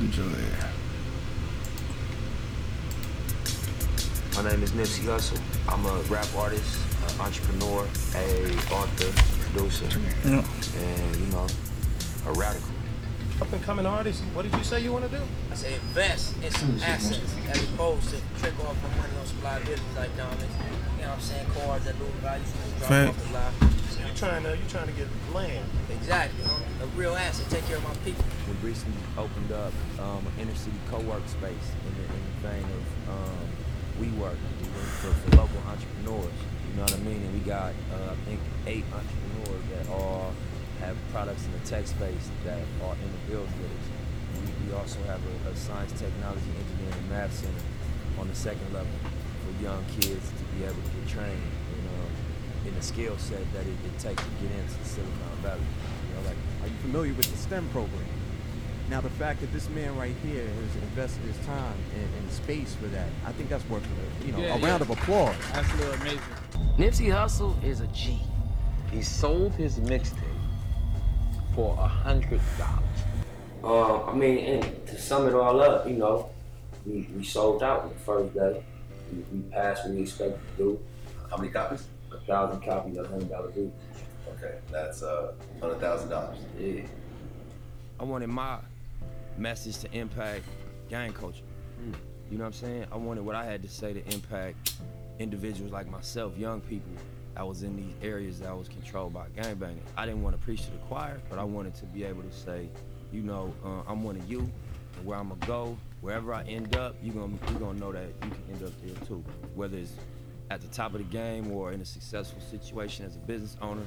Enjoy. My name is Nipsey Hussle. I'm a rap artist, an entrepreneur, a author, producer, Yeah. and you know, a radical. Up and coming artist, what did you say you want to do? I say invest in some assets as opposed to trick off my money on some liabilities like diamonds. You know what I'm saying? Cars that lose value, so you drop Fact. off the lot. You trying to you trying to get land? Exactly. huh? A real asset. Take care of my people. We recently opened up um, an inner city co-work space in the, in the vein of um, WeWork for, for local entrepreneurs. You know what I mean? And we got, uh, I think, eight entrepreneurs that all have products in the tech space that are in the build with us. We, we also have a, a science, technology, engineering, and math center on the second level for young kids to be able to get trained in, the skill set that it, it takes to get into Silicon Valley. You know, like Are you familiar with the STEM program? Now, the fact that this man right here has invested his time and, and space for that, I think that's worth a, you know, Yeah, a yeah. round of applause. Absolutely amazing. Nipsey Hussle is a G. He sold his mixtape for a hundred dollars. Uh, I mean, and to sum it all up, you know, we, we sold out the first day. We, we passed what we expected to do. How many copies? A thousand copies of hundred dollar beat. Okay, that's uh, hundred thousand dollars. Yeah. I wanted my message to impact gang culture. You know what I'm saying? I wanted what I had to say to impact individuals like myself, young people that was in these areas that was controlled by gangbanging. I didn't want to preach to the choir, but I wanted to be able to say, you know, uh, I'm one of you, and where I'm gonna go, wherever I end up, you're gonna you're gonna know that you can end up there too. Whether it's at the top of the game or in a successful situation as a business owner,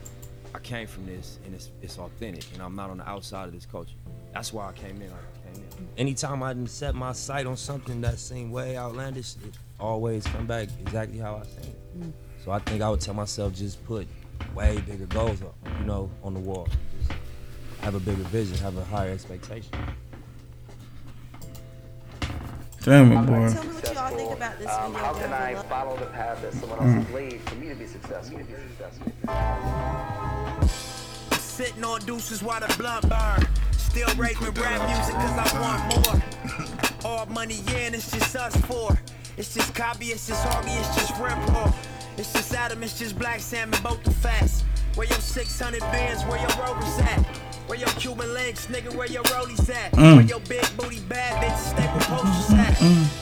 I came from this and it's it's authentic, and I'm not on the outside of this culture. That's why I came in. like I came in. Anytime I didn't set my sight on something that seemed way outlandish, it always come back exactly how I seen it. Mm. So I think I would tell myself just put way bigger goals up, you know, on the wall. Just have a bigger vision, have a higher expectation. Damn it, boy. Tell me what y'all think about this Um, video. how can I below. follow the path that someone Mm. else has laid for me to be successful? Sitting on deuces while the blunt burn. Still raping rap music cause I want more. All money in, it's just us four. It's just copy, it's just Harvey, it's just Rempor. It's just Adam, it's just Black Salmon, both the facts. Where your 600 bands, where your rovers at? Where your Cuban links, nigga, where your rollies at? Mm. Where your big booty bad bitches stay with posters at?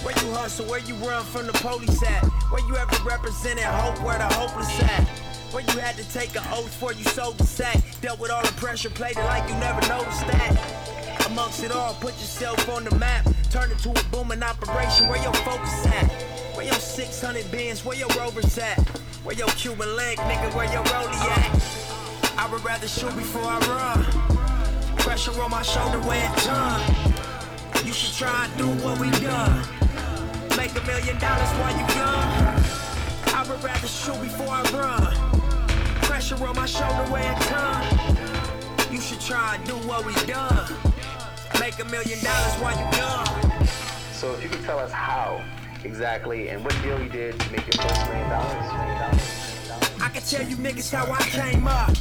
Where you hustle, where you run from the police at? Where you ever represented hope, where the hopeless at? Where you had to take an oath before you sold the sack? Dealt with all the pressure, played it like you never noticed that. Amongst it all, put yourself on the map. Turn it to a booming operation. Where your focus at? Where your 600 bins? Where your rovers at? Where your Cuban leg, nigga? Where your rollie at? I would rather shoot before I run. Pressure on my shoulder where it done. You should try and do what we done. Make a million dollars while you young. I would rather shoot before I run. Pressure on my shoulder where it done. You should try and do what we done. Make a million dollars while you young. So if you could tell us how exactly and what deal you did to make your first million dollars. million dollars. I can tell you niggas how I came up.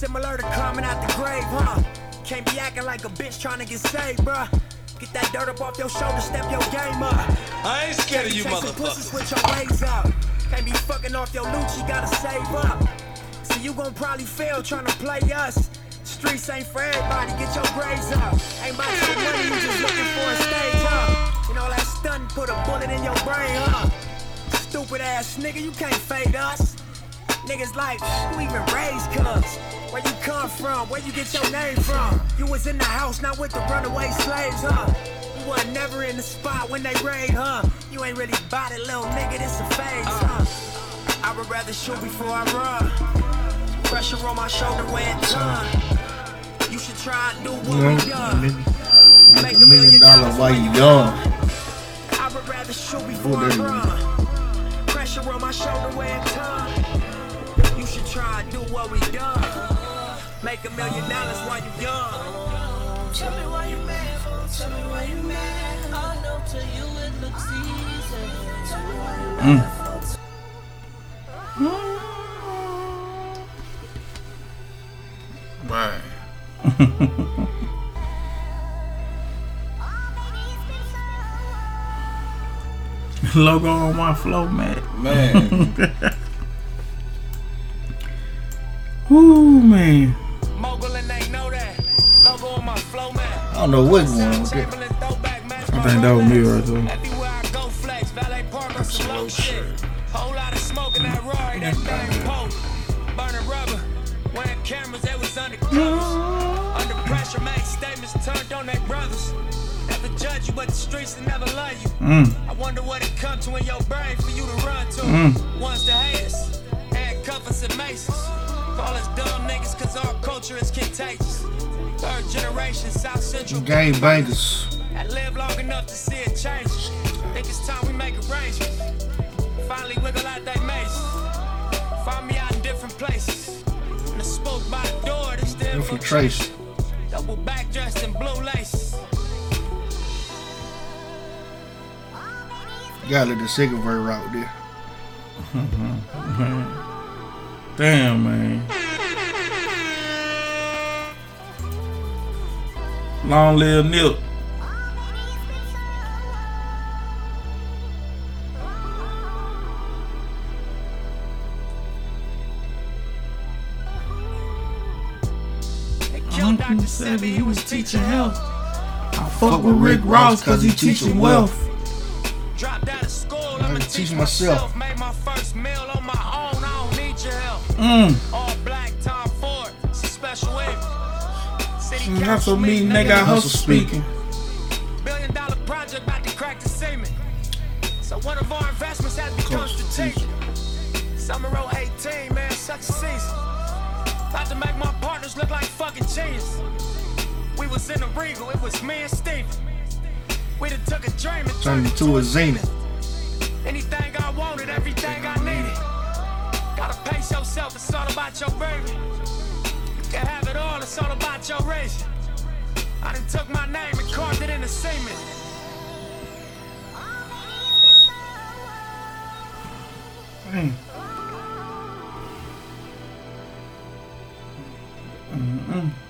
Similar to climbing out the grave, huh? Can't be acting like a bitch trying to get saved, bruh. Get that dirt up off your shoulder, step your game up. I ain't scared of you, Can't be chasing pussy, switch your ways up. Can't be fucking off your loot, you gotta save up. So you gon' probably fail trying to play us. Streets ain't for everybody, get your grades up. Ain't about your money, you just looking for a stage, huh? You know that stun put a bullet in your brain, huh? Stupid ass nigga, you can't fade us. Niggas like, who even raised cuz? Where you come from? Where you get your name from? You was in the house, not with the runaway slaves, huh? You wasn't never in the spot when they raid, huh? You ain't really bought it, little nigga, this a phase, huh? Uh, I would rather shoot before I run. Pressure on my shoulder where it done. You should try and do what Yeah, we done. nigga. Make a million dollars while you young. I would rather shoot before I run. Pressure on my shoulder where it done try to do what we done. Make a million dollars while you young. Tell me why you mad. Tell me why you mad. I know to you it looks easy. Tell me why you mad, mm. Logo on my flow, man. Man. flow, man. I don't know what's going on with that. I think that was me right there. Everywhere I go, flex, valet park on some low shit. Whole lot of smoke in that Rory, that thing potent. Burning rubber, wearing cameras, they was undercover. Under pressure, make statements turned on their brothers. Never judge you, but the streets will never love you. Mm. I wonder what it come to in your brain for you to run to. Mm. Ones to hate us, handcuff and maces. Call us dumb niggas, cause our culture is contagious. Third generation, South Central. Gang bangers. I live long enough to see it change. Think it's time we make arrangements. Finally wiggle out that maze. Find me out in different places. And the spoke by the door, this the Infiltration. Double back dressed in blue lace. Gotta let the second verse route there. Damn, man. Long live Nip. Uncle said he was teaching health. I fuck with Rick Ross cause he teaching wealth. Dropped out of school, I I'ma teach teach myself. myself. Made my first meal on my own, Mm. All black, Tom Ford, it's a special way. City Hustle me, nigga, I hustle speaking. Billion dollar project about to crack the cement. So one of our investments has become strategic. Summer 18, man, such a season. About to make my partners look like fucking genius. We was in the Regal, it was me and Steven. We done took a dream and Turned into a zenith. Anything I wanted, everything I needed. Gotta pace yourself, it's all about your baby. You can have it all, it's all about your race. I done took my name and carved it in the cement. Dang. Mm-mm.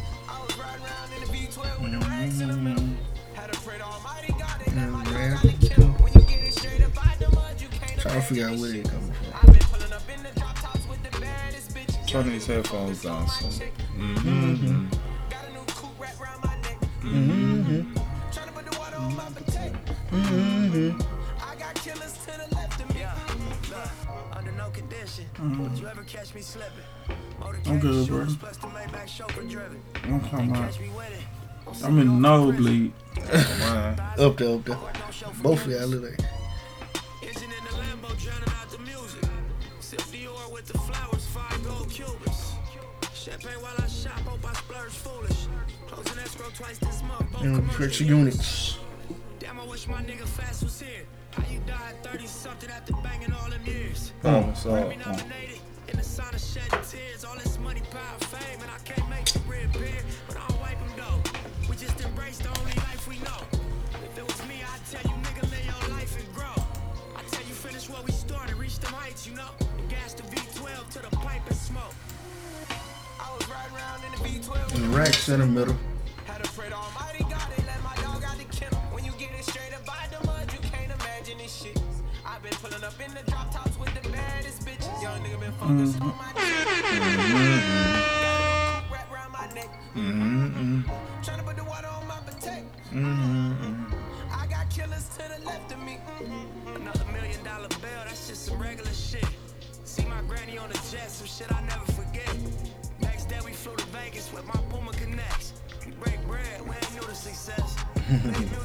I was riding around in the V12 with the rags in the middle. Had to pray to Almighty God and let my dog out the kennel. When you get it straight up out the mud, you can't Trying to figure out where they coming from. I've been pulling up in the drop tops with the baddest bitches. Turn these headphones down some. Mm-hmm. Mm-hmm. Mm-hmm. I got killers to the left of me. Yeah, look, under no condition. Mhm. Would you ever catch me slipping? I'm good, bro. Plus the Maybach chauffeur driven. I'm talking about. I'm in the nosebleed. up there, up there. Both of y'all look like. Sip Dior with the flowers, five gold Cubans. Champagne while I shop, hope I splurge foolish. Closing escrow twice this month. both You know, commercial picture units. Damn, I wish my nigga Fatts was here. How you died 30 something after banging all them years? Oh, so. Grammy nominated, in the sign of shedding tears. All this money, power, fame, and I can't make the red but I don't wipe them though. We just embrace the only life we know. If it was me, I'd tell you, nigga, live your life and grow. I tell you, finish what we started, reach them heights, you know. And gas the V12 to the pipe and smoke. I was riding around in the V12. And the racks in the middle. Had pray to Almighty God, they let my dog out the kennel. When you get it straight up by the mud, you can't imagine this shit. I've been pulling up in the drop tops with the Mm-hmm. Mm-hmm. Mm-hmm.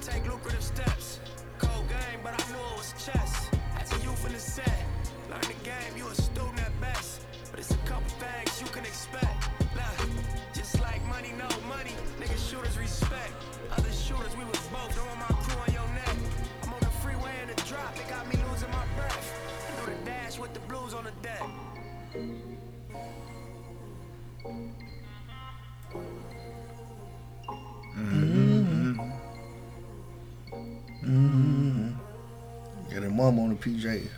take lucrative steps. Cold game, but I knew it was chess. As a in the set, learn the game, you a student at best. But it's a couple things you can expect. Look, just like money, no money, niggas shooters respect. Other shooters, we was both throwing my crew on your neck. I'm on the freeway in the drop, it got me losing my breath. I do the dash with the blues on the deck. Mm-hmm. Got a mom on the PJ.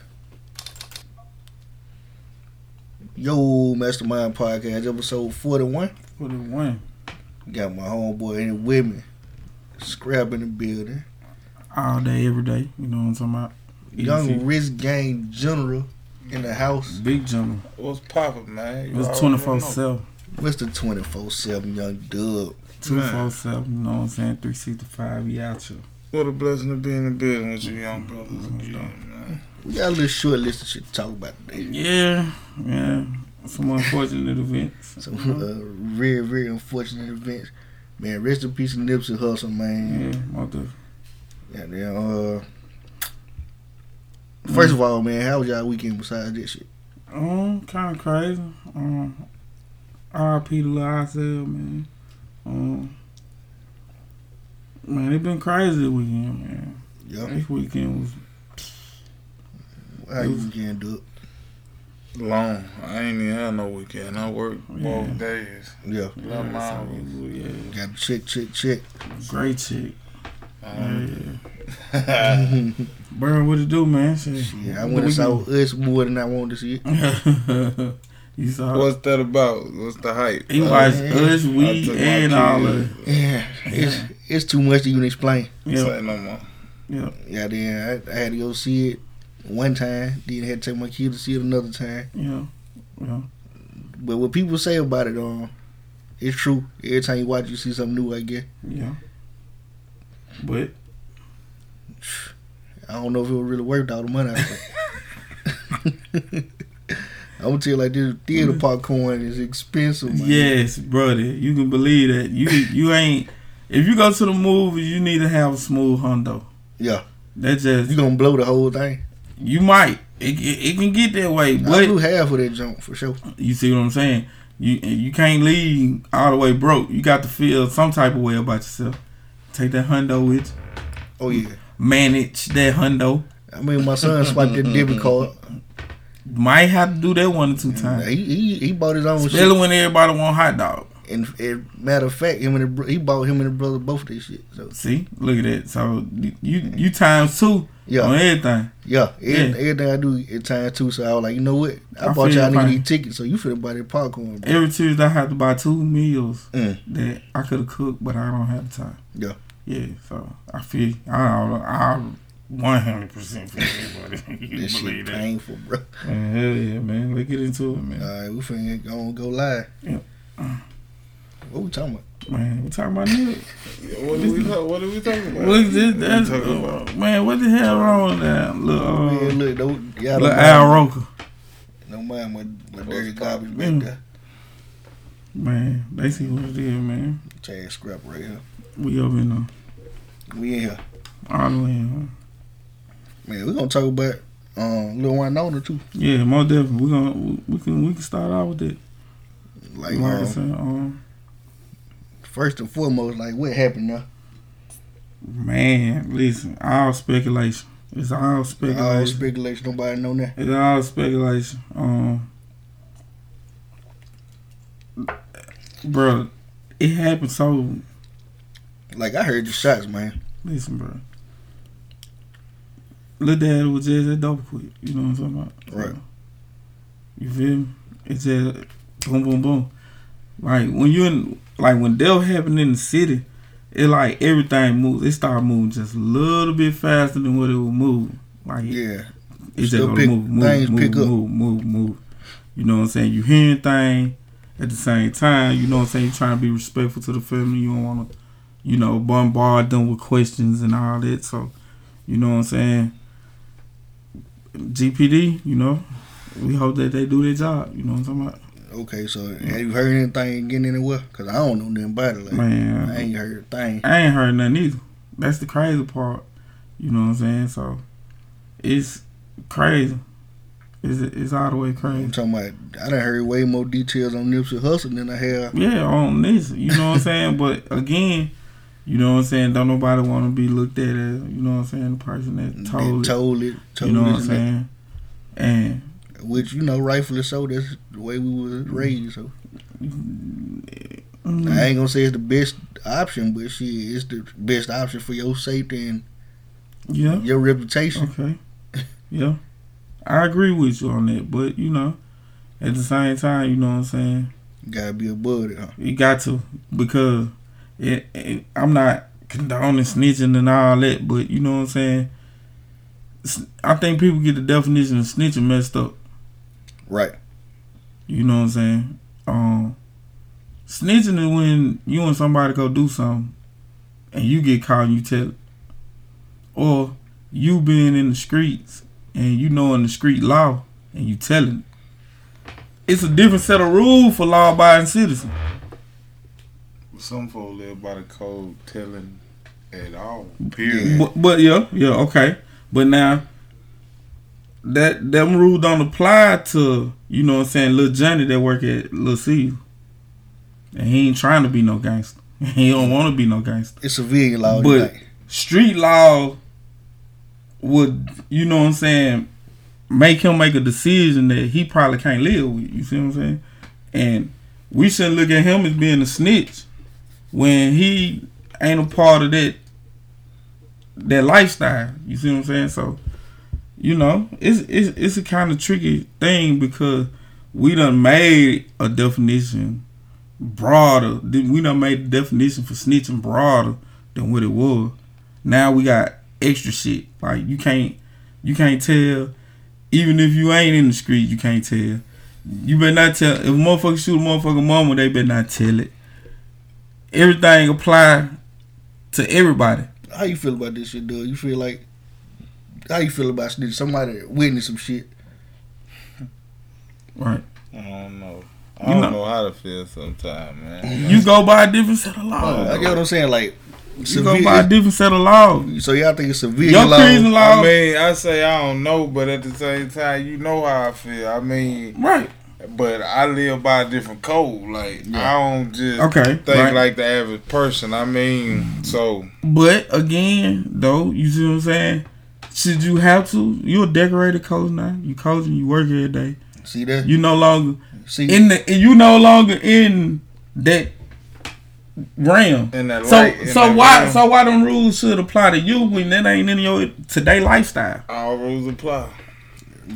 Yo, Mastermind Podcast, episode 41. 41. Got my homeboy in it with me. Scrap in the building. All day, every day. You know what I'm talking about? Young Easy. Risk Gang General in the house. Big general. What's poppin', man? It was 24 7. Mr. 24 7 Young Dub. 24 7. You know what I'm saying? 365. We out here. What a blessing to be in the building with you young brothers again, man. We got a little short list of shit to talk about today. Yeah. Yeah. Some unfortunate events. Some uh, very, very unfortunate events. Man, rest in peace Nipsey Hussle, man. Yeah, mother. Yeah, then, uh, first of all, man, how was y'all weekend besides this shit? Um, kind of crazy. Um, RIP to Isiah, man. Um, man, it been crazy this weekend, man. Yeah. This weekend was How you weekend do it? Long. I ain't even had no weekend. I worked Yeah. both days. Yeah. Eleven hours. yeah, Got to check, check, check. great chick. Um, Yeah. Bro, what it do, man? Shit. Yeah, I went and saw us more than I wanted to see it. you saw What's that about? What's the hype? He watched man. us, I we, and all of it. Yeah, it's it's too much to even explain. Yeah. Say no more. Yeah. Yeah, then I, I had to go see it one time. Then had to take my kid to see it another time. Yeah. Yeah. But what people say about it, um, it's true. Every time you watch, you see something new. I guess. Yeah. But I don't know if it was really worth all the money. I gonna tell you like this: theater popcorn is expensive. Man. yes, brother, you can believe that. You you ain't if you go to the movies, you need to have a smooth hundo. Yeah, That just you gonna blow the whole thing. You might. It, it, it can get that way, I but blew half of that jump for sure. You see what I'm saying? You you can't leave all the way broke. You got to feel some type of way about yourself. Take that hundo with you. Oh yeah. Manage that hundo. I mean, my son swiped that debit card. Might have to do that one or two times. He he, he bought his own Especially shit. when everybody want hot dog. And, and matter of fact, him and the, he bought him and the brother both of this shit. So See, look at that. So you you times two Yeah. on everything. yeah, every, everything I do at time two. So I was like, you know what? I, I bought y'all you, niggas these tickets, so you finna buy that popcorn. Bro. Every Tuesday I have to buy two meals Mm. that I could have cooked, but I don't have the time. Yeah. Yeah, so I feel I I one hundred percent feel everybody. you This shit that? painful, bro. Man, hell yeah, man. Let's get into it, man. All right, we finna go go live. Yeah. What we talking about? Man, we talking about nigga. What are we, talk, what are we talking about? What is this? That's, we talking about? uh, man, what the hell wrong with that? Look, uh, Man, look, don't, y'all look Al Roker. don't mind my, my dirty garbage back Mm. there. Man, they see what it is, man. Chad scrap right here. We over in the We in here. all the way in. Man, we gonna talk about um Lil Winona too. Yeah, most definitely. We gonna we, we can we can start out with that. Like, Like I um, said, um, first and foremost, like what happened now? man, listen, all speculation. It's all speculation. All speculation. Nobody know that. It's all speculation. Um, bro, it happened so. Like I heard the shots, man. Listen, bro. Lil Dad was just a dope quit. You know what I'm talking about? Right. You feel me? It's just boom, boom, boom. Like when you in, like when Dell happened in the city, it like everything moves. It started moving just a little bit faster than what it would move. Like Yeah. it's just gonna pick- move, move, move, move, move, move. You know what I'm saying? You hearing things, at the same time, you know what I'm saying, you're trying to be respectful to the family. You don't want to, you know, bombard them with questions and all that. So, you know what I'm saying. GPD, you know, we hope that they do their job. You know what I'm talking about. Okay, so have you heard anything getting anywhere? Cause I don't know nothing about it. Like, Man. I ain't heard a thing. I ain't heard nothing either. That's the crazy part. You know what I'm saying? So it's crazy. It's it's all the way crazy. I'm talking about. I done heard way more details on Nipsey Hussle than I have. Yeah, on this. You know what I'm saying? But again, you know what I'm saying? Don't nobody want to be looked at as, you know what I'm saying, the person that told, told it. Told you know what I'm and that. saying? And Which you know, rightfully so. That's the way we was raised. So mm, I ain't gonna say it's the best option, but shit, it's the best option for your safety and yeah, your reputation. okay. Yeah. I agree with you on that, but you know, at the same time, you know what I'm saying? You Gotta be above it. Huh? You got to because it, it, I'm not condoning snitching and all that, but you know what I'm saying. I think people get the definition of snitching messed up. Right. You know what I'm saying. Um, snitching is when you and somebody go do something, and you get caught and you tell it, or you being in the streets and you knowing the street law and you telling it. It's a different set of rules for law-abiding citizens. Some folks live by the code telling at all. Period. But, but yeah, yeah, okay. But now that them rules don't apply to you know what I'm saying, little Johnny that work at Little C. And he ain't trying to be no gangster. He don't want to be no gangster. It's a civilian law. But street law would, you know what I'm saying, make him make a decision that he probably can't live with. You see what I'm saying? And we shouldn't look at him as being a snitch when he ain't a part of that that lifestyle. You see what I'm saying? So, you know, it's it's it's a kind of tricky thing because we done made a definition broader. We done made the definition for snitching broader than what it was. Now we got extra shit. Like you can't you can't tell even if you ain't in the street, you can't tell. You better not tell if a motherfucker shoot a motherfucker mama, they better not tell it. Everything apply to everybody. How you feel about this shit, Doug? You feel like how you feel about snitch? Somebody witness some shit. Right. I don't know. I You don't know- know, how to feel sometimes, man. You go by a different set of laws. I get what I'm saying. Like You go by a different set of laws. So y'all think it's civilian Your law? prison law. I mean, I say I don't know, but at the same time, you know how I feel. I mean, right. But I live by a different code. Like I don't just Okay, think right. like the average person. I mean, so But again, though, you see what I'm saying? Should you have to? You're a decorated coach now. You coaching. You work every day. See that? You no longer See in the. You no longer in that realm. In that so light- in so that why realm. so why them rules should apply to you when that ain't in your today lifestyle? all rules apply.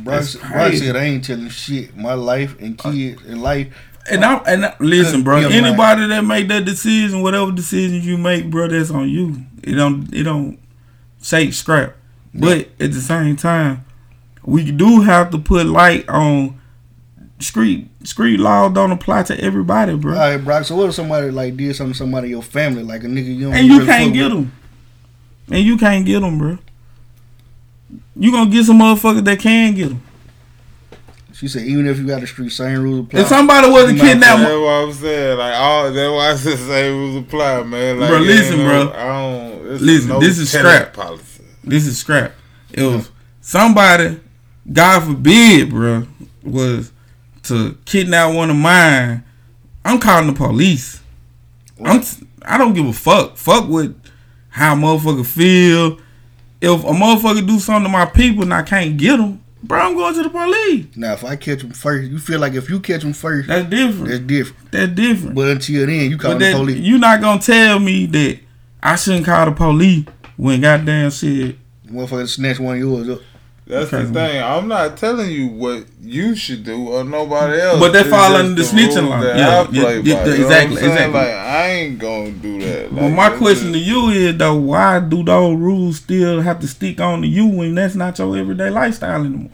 Brock, That's said I ain't telling shit. My life and uh, kids and life. And I and I, listen, bro. Young man. Anybody that make that decision, whatever decision you make, bro, that's on you. It don't it don't shake scrap. But at the same time, we do have to put light on street street law. Don't apply to everybody, bro. All right, Brock. So what if somebody like did something to somebody in your family, like a nigga you don't and you really can't get them. And you can't get them, bro. You gonna get some motherfuckers that can get them. She said even if you got the street, same rules apply. If somebody was a You might- kidnapper- That's what I'm saying. Like all that's why I said say rules apply, man. Like, Bro, listen, you know, bro. I don't. This Listen, no this is tenant scrap. policy. This is scrap. If somebody, God forbid, bro, was to kidnap one of mine, I'm calling the police. I'm. I don't give a fuck. Fuck what how a motherfucker feel. If a motherfucker do something to my people and I can't get them, bro, I'm going to the police. Now, if I catch them first, you feel like if you catch them first, That's different. that's different. That's different. But until then, you call But the that, police. You're not gonna tell me that I shouldn't call the police when goddamn shit. Motherfucker snatch one of yours up. That's Okay. the thing. I'm not telling you what you should do or nobody else. But that It's fall under the the snitching line. law. Yeah, yeah, yeah, by. yeah, You know exactly, exactly. Like I ain't gonna do that. But Like, my question just- to you is though, why do those rules still have to stick on to you when that's not your everyday lifestyle anymore?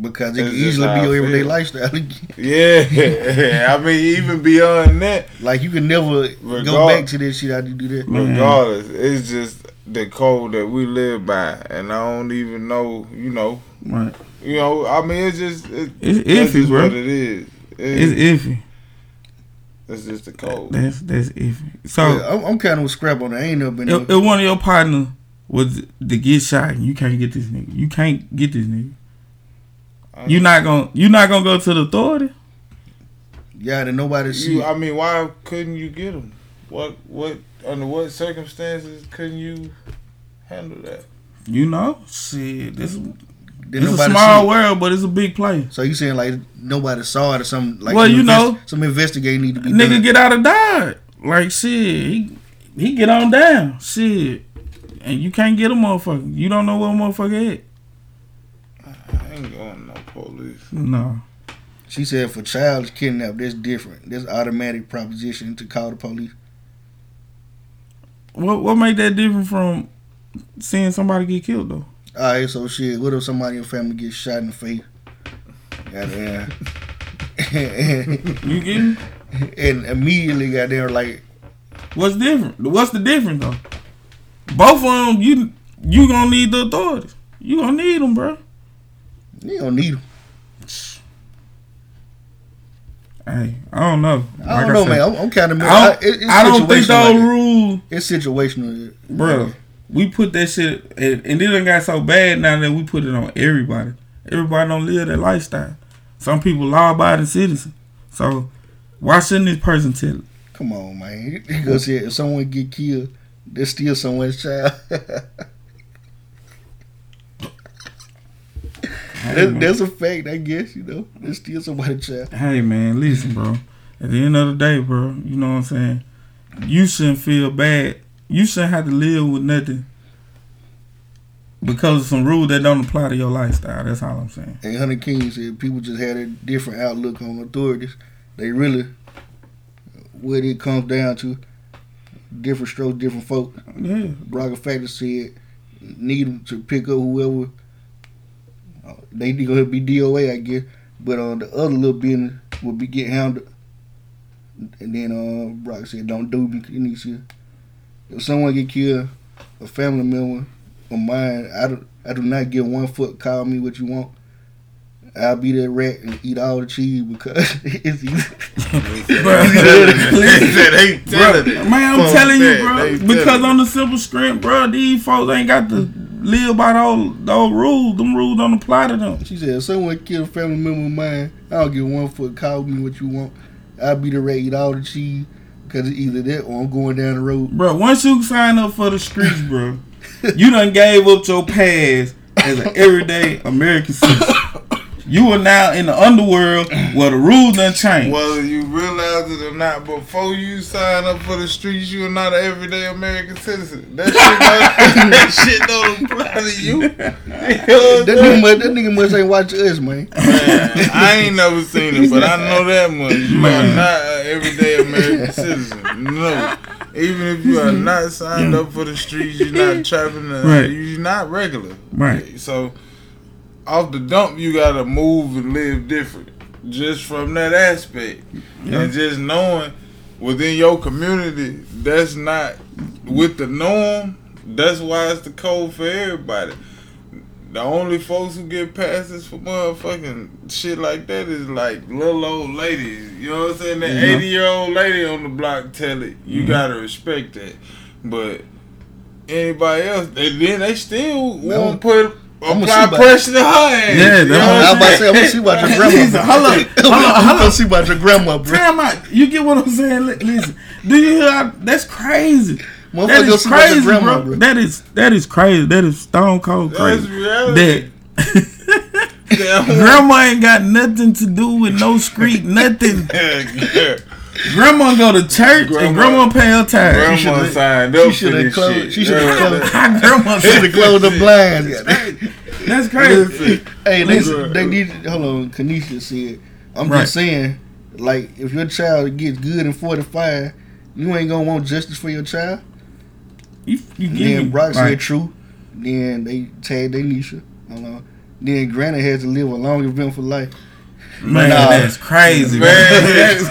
Because it That's can easily be your everyday lifestyle. Yeah, I mean, even beyond that, like you can never go back to this shit. How you do that? regardless, it's just the code that we live by, and I don't even know, you know, Right. you know. I mean, it's just it, It's iffy, just bro. what it is. It's iffy. It's just the code. That's that's iffy. So Yeah, I'm, I'm kind of with scrap on it. I ain't never been. if, if one of your partner was to get shot, you can't get this nigga. You can't get this nigga. You not gonna you not gonna go to the authority. yeah, that nobody see. You, I mean, why couldn't you get him? What what under what circumstances couldn't you handle that? You know, shit. This Did it's a nobody small see it? world, but it's a big place. So you saying like nobody saw it or something? Like Well, some you know- invest- some investigating need to be Nigga done. get out of dodge. Like shit, he he get on down. Shit. And you can't get a motherfucker. You don't know what a motherfucker at. I ain't going no police. No. She said for child kidnap, that's different. That's automatic proposition to call the police. What what made that different from seeing somebody get killed though? All right, so shit. What if somebody in your family gets shot in the face? Goddamn. you get me? And immediately got there like, What's different? What's the difference though? Both of them, you you gonna need the authorities. You gonna need them, bro. you don't need them. Hey, I don't know. I don't know, man. I'm, I'm kind of. I don't, it- it's I don't think those like that. rules, It's situational, bro. We put that shit, and, and it done got so bad now that we put it on everybody. Everybody don't live that lifestyle. Some people law-abiding citizens. So why shouldn't this person tell it? Come on, man. Because if someone get killed, there's still someone's child. that, that's a fact, I guess. You know, there's still somebody's child. Hey man, listen, bro. At the end of the day, bro, you know what I'm saying. You shouldn't feel bad. You shouldn't have to live with nothing because of some rules that don't apply to your lifestyle. That's all I'm saying. And Hunter King said people just had a different outlook on authorities. They really, what it comes down to, different strokes, different folk. Yeah. Braga Factor said need them to pick up whoever. Uh, They gonna be DOA, I guess. But on the other little business will be get handled. And then uh, Brock said, "Don't do me." You need to. If someone get killed, a family member of mine, I do, I do not give one foot. Call me what you want. I'll be that rat and eat all the cheese because it's easy. Bro, They telling it. man, I'm telling you, bro. Because on the simple script, bro, these folks ain't got to live by those those rules. Them rules don't apply to them. She said, if someone kill a family member of mine, I don't give one foot. Call me what you want. I'll be the rat, eat all the cheese because it's either that or I'm going down the road. Bro, once you sign up for the streets, bro, you done gave up your past as an everyday American citizen. You are now in the underworld where the rules done changed. Whether you realize it or not, before you sign up for the streets, you are not an everyday American citizen. That shit don't, that shit don't apply to you. that, nigga must, that nigga must ain't watch us, man. Man, I ain't never seen it, but I know that much. You are not an everyday American citizen. No. Even if you are not signed up for the streets, you're not trapping, the, uh, Right. you're not regular. Right. So, off the dump, you gotta move and live different. Just from that aspect. Yeah. And just knowing within your community, that's not with the norm. That's why it's the code for everybody. The only folks who get passes for motherfucking shit like that is like little old ladies. You know what I'm saying? The Yeah. 80 year old lady on the block tell it. You Mhm. gotta respect that. But anybody else, they then they still won't put I'ma apply pressure to her ass. Yeah, You know what I was I'm about to say, I'm gonna see about your grandma. Hold up, hold up, I'm gonna see about your grandma, bro. Out. You get what I'm saying? Listen, do you hear? How, that's crazy. Motherfucker That is see about your crazy, grandma, bro. bro. That is that is crazy. That is stone cold That's crazy. That grandma ain't got nothing to do with no street, nothing. Yeah. Grandma go to church and Grandma- grandma pay her tithes. Grandma should've- signed she up for should've this closed- shit. she should've Yeah. closed- grandma Should have closed the blinds. That's crazy. Hey, they, Listen. they need. Hold on, Kanisha said. I'm Right. just saying, like, if your child gets good and 45, you ain't gonna want justice for your child. You, you get me. then Brock Right. said true. Then they tagged they Nisha. Hold on. Then Granny has to live a long eventful life. Man, Nah. that's crazy, Man, man.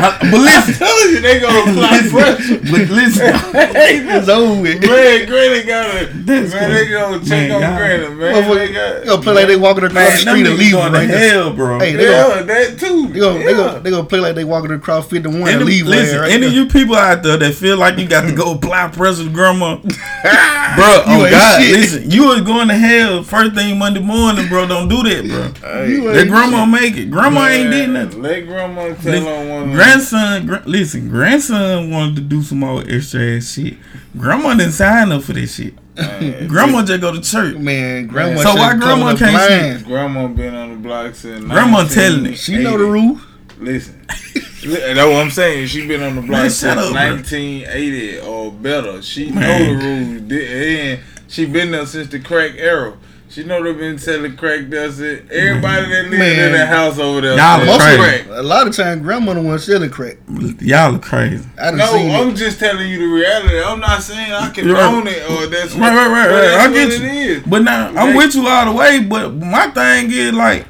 but listen, I told you they gonna apply pressure. but listen, It's over with. Man, Granny gotta. Man, That's they gonna check Man, on y'all- Granny, man. They got. gonna play like they walking across man, the street and niggas leaving going to right there. hell, bro. Hey, they gonna, that too. they gonna, they gonna, they gonna play like they walking across 51 and Any, leave listen, right any of you people out there that feel like you got to go apply pressure to grandma, bro, oh ain't God, shit. listen, you was going to hell first thing Monday morning, bro. Don't do that, bro. Hey, You That ain't grandma make it. Grandma ain't did nothing. Let grandma tell on one. Of them. grandson, gr- listen, grandson wanted to do some more extra ass shit. Grandma didn't sign up for this shit. Man, Grandma just go to church. Man, grandma So why grandma up can't see? Grandma been on the block since. Grandma telling it. She know the rules. Listen, that's what I'm saying. She been on the block Man, since shut up, bro. 1980 or better. She Man. know the rules. And she been there since the crack era. She know they been selling crack. Does it? Everybody that live in Man. that house over there. Y'all selling are Most of crazy. crack. a lot of time, grandma the one selling crack. Y'all are crazy. I done No, seen I'm it. just telling you the reality. I'm not saying I can You're right. own it or that's Right, right, right, but right. that's I get what you. it is. But now I'm with you all the way. But my thing is like,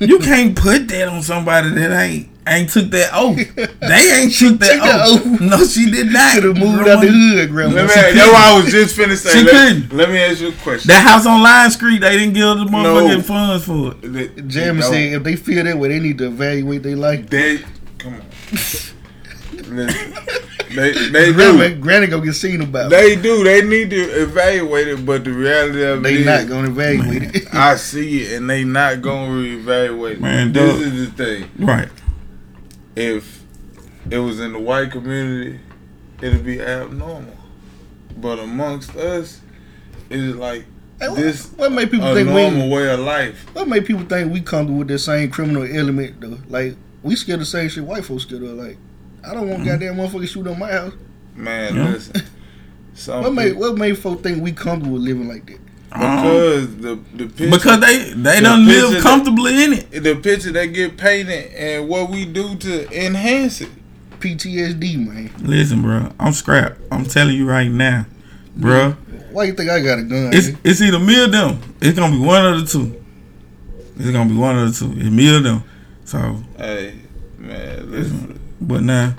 you can't put that on somebody that ain't ain't took that oath. They ain't took that Took oath. oath. No, she did not. Should have moved out the hood, grandma. Let me, She that's couldn't. why I was just finna say. She let, couldn't. let me ask you a question. That house on Line Street, they didn't give the motherfucking No. funds for it. The- Jamie no, said if they feel that way, they need to evaluate their life. They come on. Listen, they they Granny, do. granny gonna get seen about. it. They do. They need to evaluate it, but the reality of They it is, not gonna evaluate it. I see it, and they not gonna reevaluate. it. Man, this dog. is the thing. Right. If it was in the white community, it'd be abnormal. But amongst us, it's like what, this what made people a think normal we? way of life. What made people think we come with the same criminal element though? Like we scared the same shit white folks scared of. Like I don't want mm-hmm. goddamn motherfucker shoot on my house. Man, Yeah. listen. Some What made what made folks think we comfortable living like that? Because the the picture, Because they they the done picture live that- comfortably in it. the picture they get painted and what we do to enhance it. PTSD, man. Listen, bro, I'm scrapped. I'm telling you right now, bro. Why you think I got a gun? It's nigga? it's either me or them. It's gonna be one of the two. It's gonna be one of the two. It's me or them. So, Hey, man, listen. but now,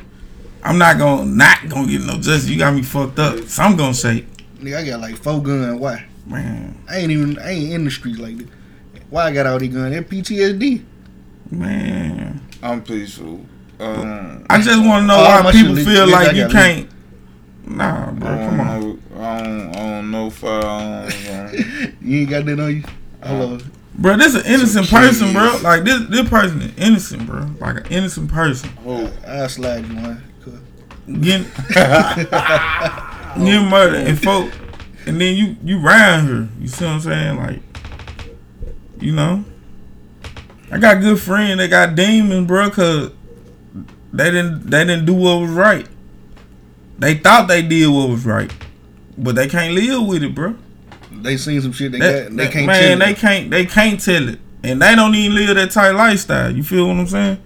I'm not gonna not gonna get no justice. You got me fucked up. So I'm gonna say, Nigga, I got like four guns. Why? Man, I ain't even I ain't in the street like that. Why I got all these guns? That PTSD. man. I'm peaceful. Um, I just want to know why people feel lit. like I you can't. Nah, bro, I come don't on. know. I don't, I don't know firearms. um, You ain't got that on you. Hello. Bro, this an innocent Some person, bro. Like this, this person is innocent, bro. Like an innocent person. Oh, I'll slide you one. cuz. Getting, getting murdered and folk, and then you you round her. You see what I'm saying? Like, you know, I got good friend that got demons, bro, cause they didn't they didn't do what was right. They thought they did what was right, but they can't live with it, bro. They seen some shit they That- got. They that- can't man, tell they it. can't they can't tell it, and they don't even live that tight lifestyle. You feel what I'm saying?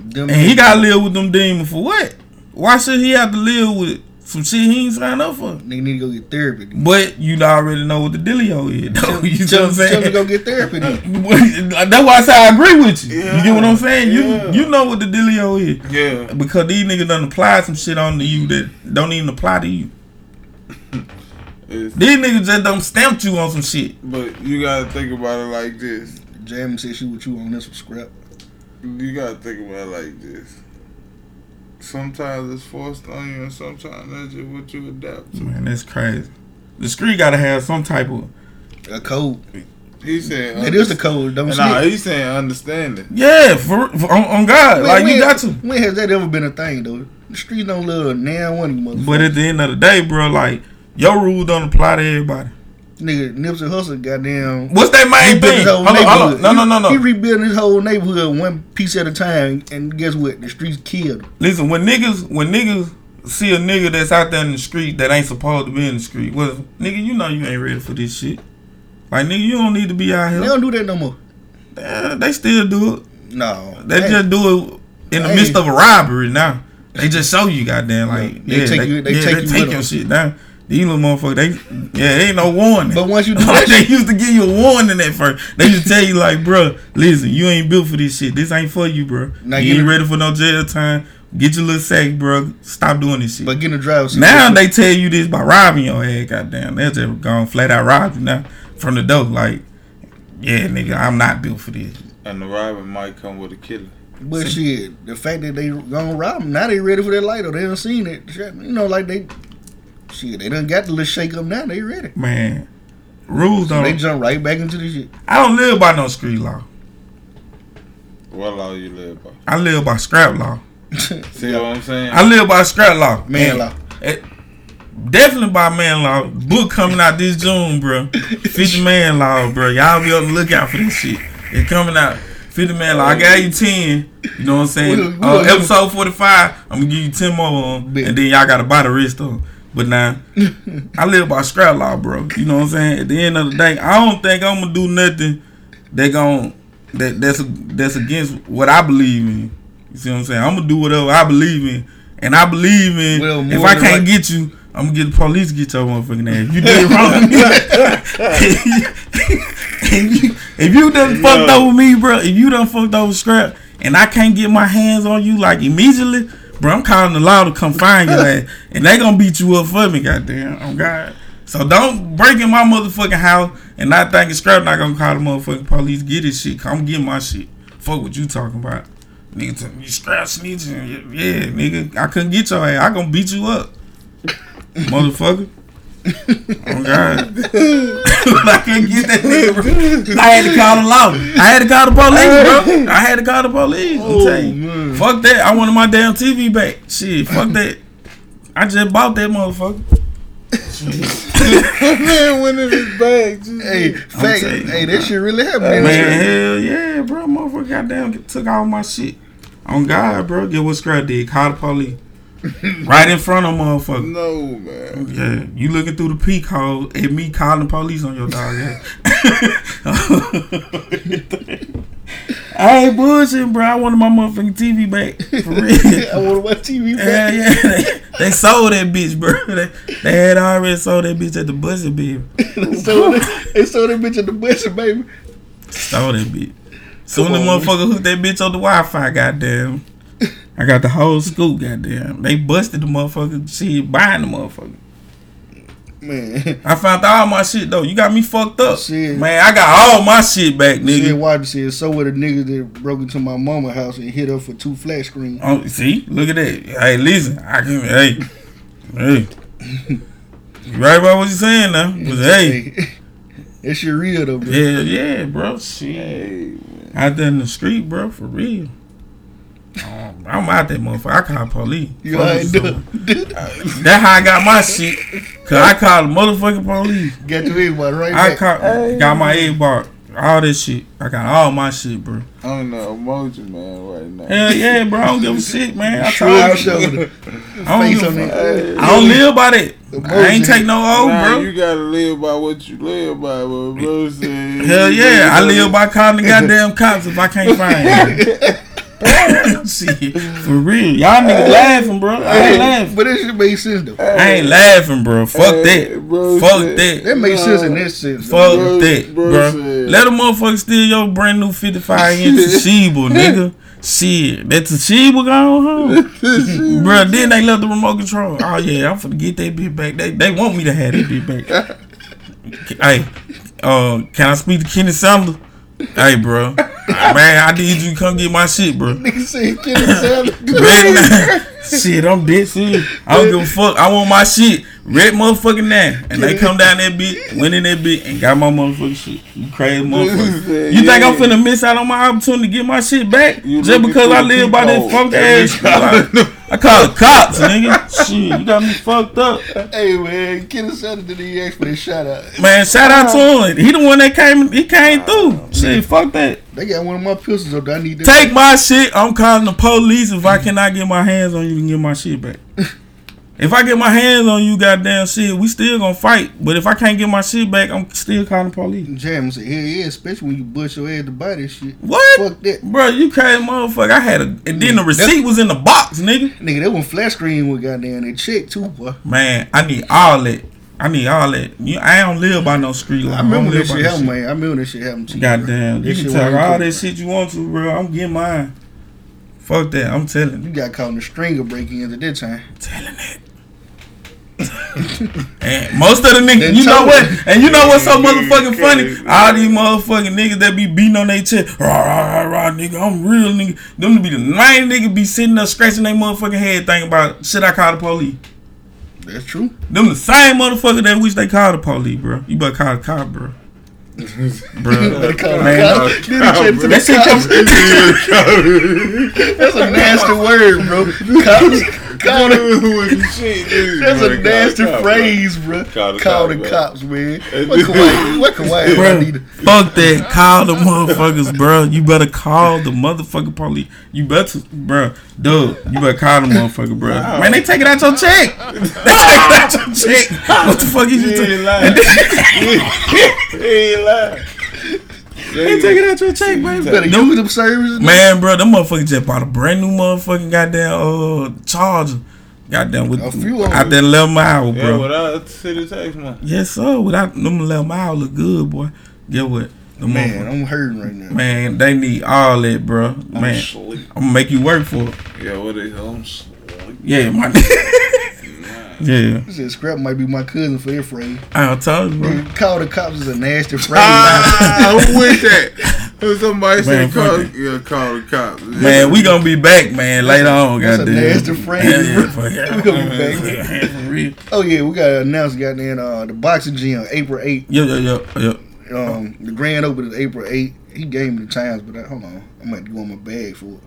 Them And he got to live with them demons for what? Why should he have to live with some shit he ain't signed up for? They need to go get therapy. But you already know what the dealio is, though. You see Tell what I'm them tell them to go get therapy. Then. That's why I say I agree with you. you get what I'm saying? yeah. You you know what the dealio is. Yeah. Because these niggas done apply some shit onto you that don't even apply to you. These niggas just don't stamp you on some shit. but you gotta think about it like this. Jamie said she with you on this one scrap. You gotta think about it like this. Sometimes it's forced on you, and sometimes that's just what you adapt to. Man, that's crazy. The street gotta have some type of A code. He said, it is the code. Don't Nah, snitch. he's saying understanding. yeah for, for on, on God. When- like you got to. When has that ever been a thing though? The streets don't love now one of you motherfuckers. But at the end of the day, bro, like your rules don't apply to everybody. Nigga, Nipsey Hussle, goddamn. What's that main thing? Hold on, hold on. No, no, no, no. He rebuilt his whole neighborhood one piece at a time, and guess what? The streets killed him. Listen, when niggas when niggas see a nigga that's out there in the street that ain't supposed to be in the street, well, nigga, you know you ain't ready for this shit. Like nigga, you don't need to be out here. They don't do that no more. Eh, they still do it. No, They Hey, just do it in the midst of a robbery now. They just show you, goddamn, like They yeah, take they, you- they yeah, take they you take your shit down. These little motherfuckers, they yeah, ain't no warning. But once you do that they used to give you a warning at first. They used to tell you like, bro, listen, you ain't built for this shit. This ain't for you, bro. Now you get ain't it- ready for no jail time. Get your little sack, bro. Stop doing this shit. But getting a driver's seat. now they tell you this by robbing your ass. Goddamn, they're just gone flat out rob you now from the door. Like, yeah, nigga, I'm not built for this. And the robber might come with a killer. But shit, the fact that they gonna rob them, now they ready for that light or they done seen it. You know, like they, shit, they done got the little shake up now. They ready. Man, rules So don't. they jump right back into the shit. I don't live by no street law. What law you live by? I live by scrap law. See what I'm saying? I live by scrap law. Man And law. it- definitely by man law. Book coming out this June, bro. 50 man law, bro. Y'all be on the lookout for this shit. It coming out. 50 man law. I got you 10. You know what I'm saying? We- we Uh, episode 45, I'm going to give you 10 more on. And then y'all got to buy the rest of 'em. But now, I live by scrap law, bro. You know what I'm saying? At the end of the day, I don't think I'm going to do nothing that gon' that that's that's against what I believe in. You see what I'm saying? I'm gonna do whatever I believe in, and I believe in. Well, if I can't right- get you, I'm gonna get the police to get your motherfucking ass. You did wrong. if you if you done fucked over me, bro, if you done fucked over Scrap, and I can't get my hands on you like immediately, bro, I'm calling the law to come find your ass, and they gonna beat you up for me, goddamn. Oh God. So don't break in my motherfucking house and not thinking Scrap not gonna call the motherfucking police get his shit. Come get my shit. Fuck what you talking about. Nigga, tell me you Scrap snitching. Yeah, nigga, I couldn't get your ass. I gonna beat you up. Motherfucker. Oh God. I couldn't get that nigga. I had to call the law. I had to call the police, bro. I had to call the police. I'm telling you. Fuck that. I wanted my damn TV back. Shit, fuck that. I just bought that motherfucker. man went in his bag. Just Hey, fact, you, hey, that shit really happened. Man, hell yeah, bro. Motherfucker goddamn took all my shit. On God, bro. Get what Scrap did. Call the police. right in front of motherfucker. No, man. Yeah, you looking through the peak hole and me calling the police on your dog ass. I ain't bullshitting, bro. I wanted my motherfucking TV back. For real. I wanted my TV back. Yeah, yeah. They, they sold that bitch, bro. They, they had already sold that bitch at the bussy bill. they sold that, they sold that bitch at the bus, baby. Stole that bitch. Soon the motherfucker hooked that bitch on the Wi-Fi, goddamn. I got the whole scoop, goddamn. They busted the motherfucker. Shit, buying the motherfucker. Man, I found all my shit though. You got me fucked up, Shit. man. I got all my shit back, nigga. nigga. Watch said so were the niggas that broke into my mama house and hit her for two flat screens. Oh, see, look at that. Hey, listen, I can. Hey, hey. You right about what you saying now? But hey, that shit real though, bro. yeah, yeah, bro. Shit, out there in the street, bro, for real. Um, I'm out there, motherfucker. I call police. You ain't with do- someone. That's how I got my shit. Cause I called the motherfucking police. Got your everybody right I back. called, got my egg bar, all this shit. I got all my shit, bro. I'm the emoji man right now. Hell yeah, bro. I don't give a shit, man. I Shrug told you. shoulder. I don't, give on a fuck. I don't live by that. I ain't take no oath, Nah, bro. you gotta live by what you live by, but bro. Hell yeah, I live by calling the goddamn cops if I can't find you. Shit, for real. Y'all niggas laughing, bro. I ain't laughing. But that shit made sense though. I ain't laughing, bro. Fuck Hey, that. bro, Fuck shit. that. That makes sense in this sense. Fuck Bro- that, bro bro. Let a motherfucker steal your brand new 55 inch Toshiba, nigga. Shit, that Toshiba gone home. bro, then they left the remote control. Oh, yeah, I'm finna get that bitch back. They, they want me to have that bitch back. hey, uh, can I speak to Kenny Sanders? Hey, bro. Man, I need you to come get my shit, bro. Nigga said Kenny Sanders. Ready now. Shit, I'm dead serious. I don't give a fuck. I want my shit. Red motherfucking now. And they come down that bitch, went in that bitch, and got my motherfucking shit. You crazy motherfucker. You think I'm finna miss out on my opportunity to get my shit back? You Just because I live by that funk ass. I, I call the cops, nigga. Shit, you got me fucked up. Hey man, Kenny Sanders did he ask for this shout out? Man, shout out to him. He the one that came he came through. Shit, fuck that. They got one of my pistols up there. I need that. Take my shit. I'm calling the police if I cannot get my hands on you and get my shit back. if I get my hands on you, goddamn shit, we still gonna fight. But if I can't get my shit back, I'm still calling the police. Jam said, hell yeah, especially when you bust your head to buy this shit. What? Fuck that. Bro, you crazy motherfucker. I had a and then the receipt was in the box, nigga. Nigga, that one flat screen with goddamn that check too, boy. Man, I need all that. I need all that. You, I don't live by no street life. I remember live by shit happened, man. I remember that shit happened to you. Goddamn, you can wasn't all that shit you want to, bro. I'm getting mine. Fuck that. I'm telling you. You got caught in the stringer break-ins at that time. Telling it. And most of the niggas, you know what? And you know what's so motherfucking funny? All these motherfucking niggas that be beating on their chest, rah, rah, rah, rah, nigga, I'm real, nigga. Them to be the nine niggas be sitting there scratching their motherfucking head thinking about, should I call the police? That's true. Them the same motherfucker that wish they called the police, bro. You better call the cop, bro. bro. Better call the Man, cop. no, Then he said to the that shit cops. comes. That's a nasty word, bro. Cops. Call the, That's a nasty phrase, bro. Call the Call cops, the cops, man. What Kawhi? What Kawhi? Bro, need fuck that. Call the motherfuckers, bro. You better call the motherfucking police. You better, bro. Dude, you better call the motherfucker, bro. Man, they take it out your check. They take it out your check. What the fuck is you He ain't talking? lying. He ain't lying. They take it out your check, baby. You better use them services. Man, bro, them motherfuckers just bought a brand new motherfucking goddamn uh charger. Goddamn with A few of out them. there eleven mile, Yeah, bro. without city tax money. yes, sir. Without them eleven mile look good, boy. Get what? The Man, I'm hurting right now. Man, they need all that, bro. Man, sleep. I'm gonna make you work for it. Yeah, what they I'm sleep. Yeah, my. yeah, He said scrap might be my cousin for that phrase. I told you, bro. Man, call the cops is a nasty phrase. Ah, who with that? Who somebody Man, said call, yeah, call the cops. Man, we gonna be back, man, later on. That's a goddamn. nasty phrase, Yeah, yeah. We gonna be back. For real. Oh yeah, we gotta announce goddamn uh, the boxing gym April 8th. Yeah, yeah, yeah, yeah. Um, the grand opening is April 8th. He gave me the times, but I, hold on, I'm gonna go in my bag for it.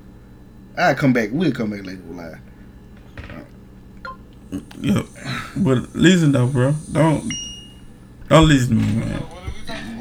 I come back. We'll come back later. Live. Yeah, but listen though, bro. Don't don't listen to me, man.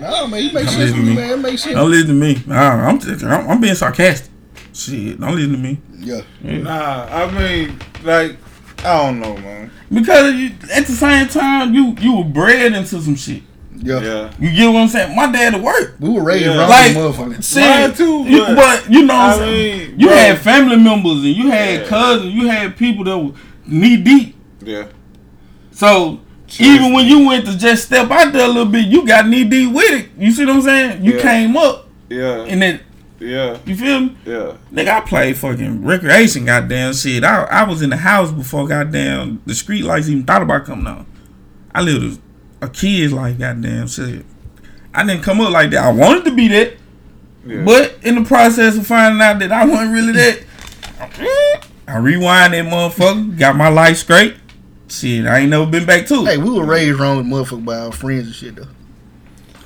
No man, you make Don't sense to me, me. man. Make makes sense. Don't listen to me. Nah, I'm, just, I'm I'm being sarcastic. Shit, don't listen to me. Yeah. Nah, I mean, like, I don't know, man. Because you, at the same time, you you were bred into some shit. Yeah. Yeah. You get what I'm saying? My dad to work. We were raised Yeah. wrong, Like, motherfucker. Shit, Mine too, you- but- but, you know what I'm I saying? mean, you bro. had family members and you had Yeah. cousins, you had people that were knee deep. Yeah. So even when you went to just step out there a little bit, you got knee deep with it. You see what I'm saying? You Yeah. came up Yeah. and then Yeah. you feel me? Yeah. Nigga, I played fucking recreation, goddamn shit. I, I was in the house before goddamn the street lights even thought about coming on. I lived a, a kid's life, goddamn shit. I didn't come up like that. I wanted to be that, Yeah. but in the process of finding out that I wasn't really that, I rewind that motherfucker, got my life straight. Shit, I ain't never been back to Hey, we were raised wrong with motherfucker by our friends and shit though.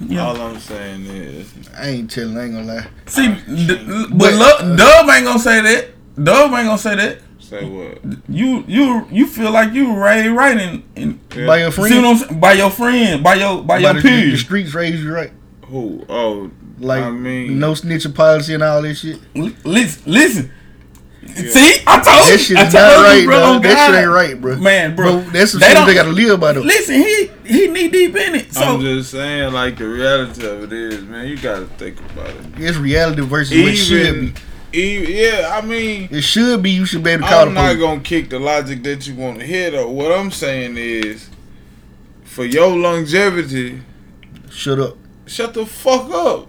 Yeah. All I'm saying is, I ain't telling. I ain't gonna lie. See, d- but But, look, uh, Dub ain't gonna say that. Dub ain't gonna say that. say what? You you you feel like you were raised right in, in Yeah. By your See what friends, By your friend, by your by, by your the, the streets raised you right. Who? Oh, Like I mean, no snitching policy and all that shit. L- Listen, listen. See, I told you. That you. shit I told not you, right, bro. dog. on That shit ain't right, bro. Man, bro, Bro, that's some they shit they gotta live by though. Listen, he he knee deep in it. So I'm just saying, like the reality of it is, man, you gotta think about it. It's reality versus what should be. Even, even, yeah, I mean, It should be. You should be able to call I'm not gonna kick the logic that you want to hear. Though, what I'm saying is, for your longevity, Shut up. shut the fuck up.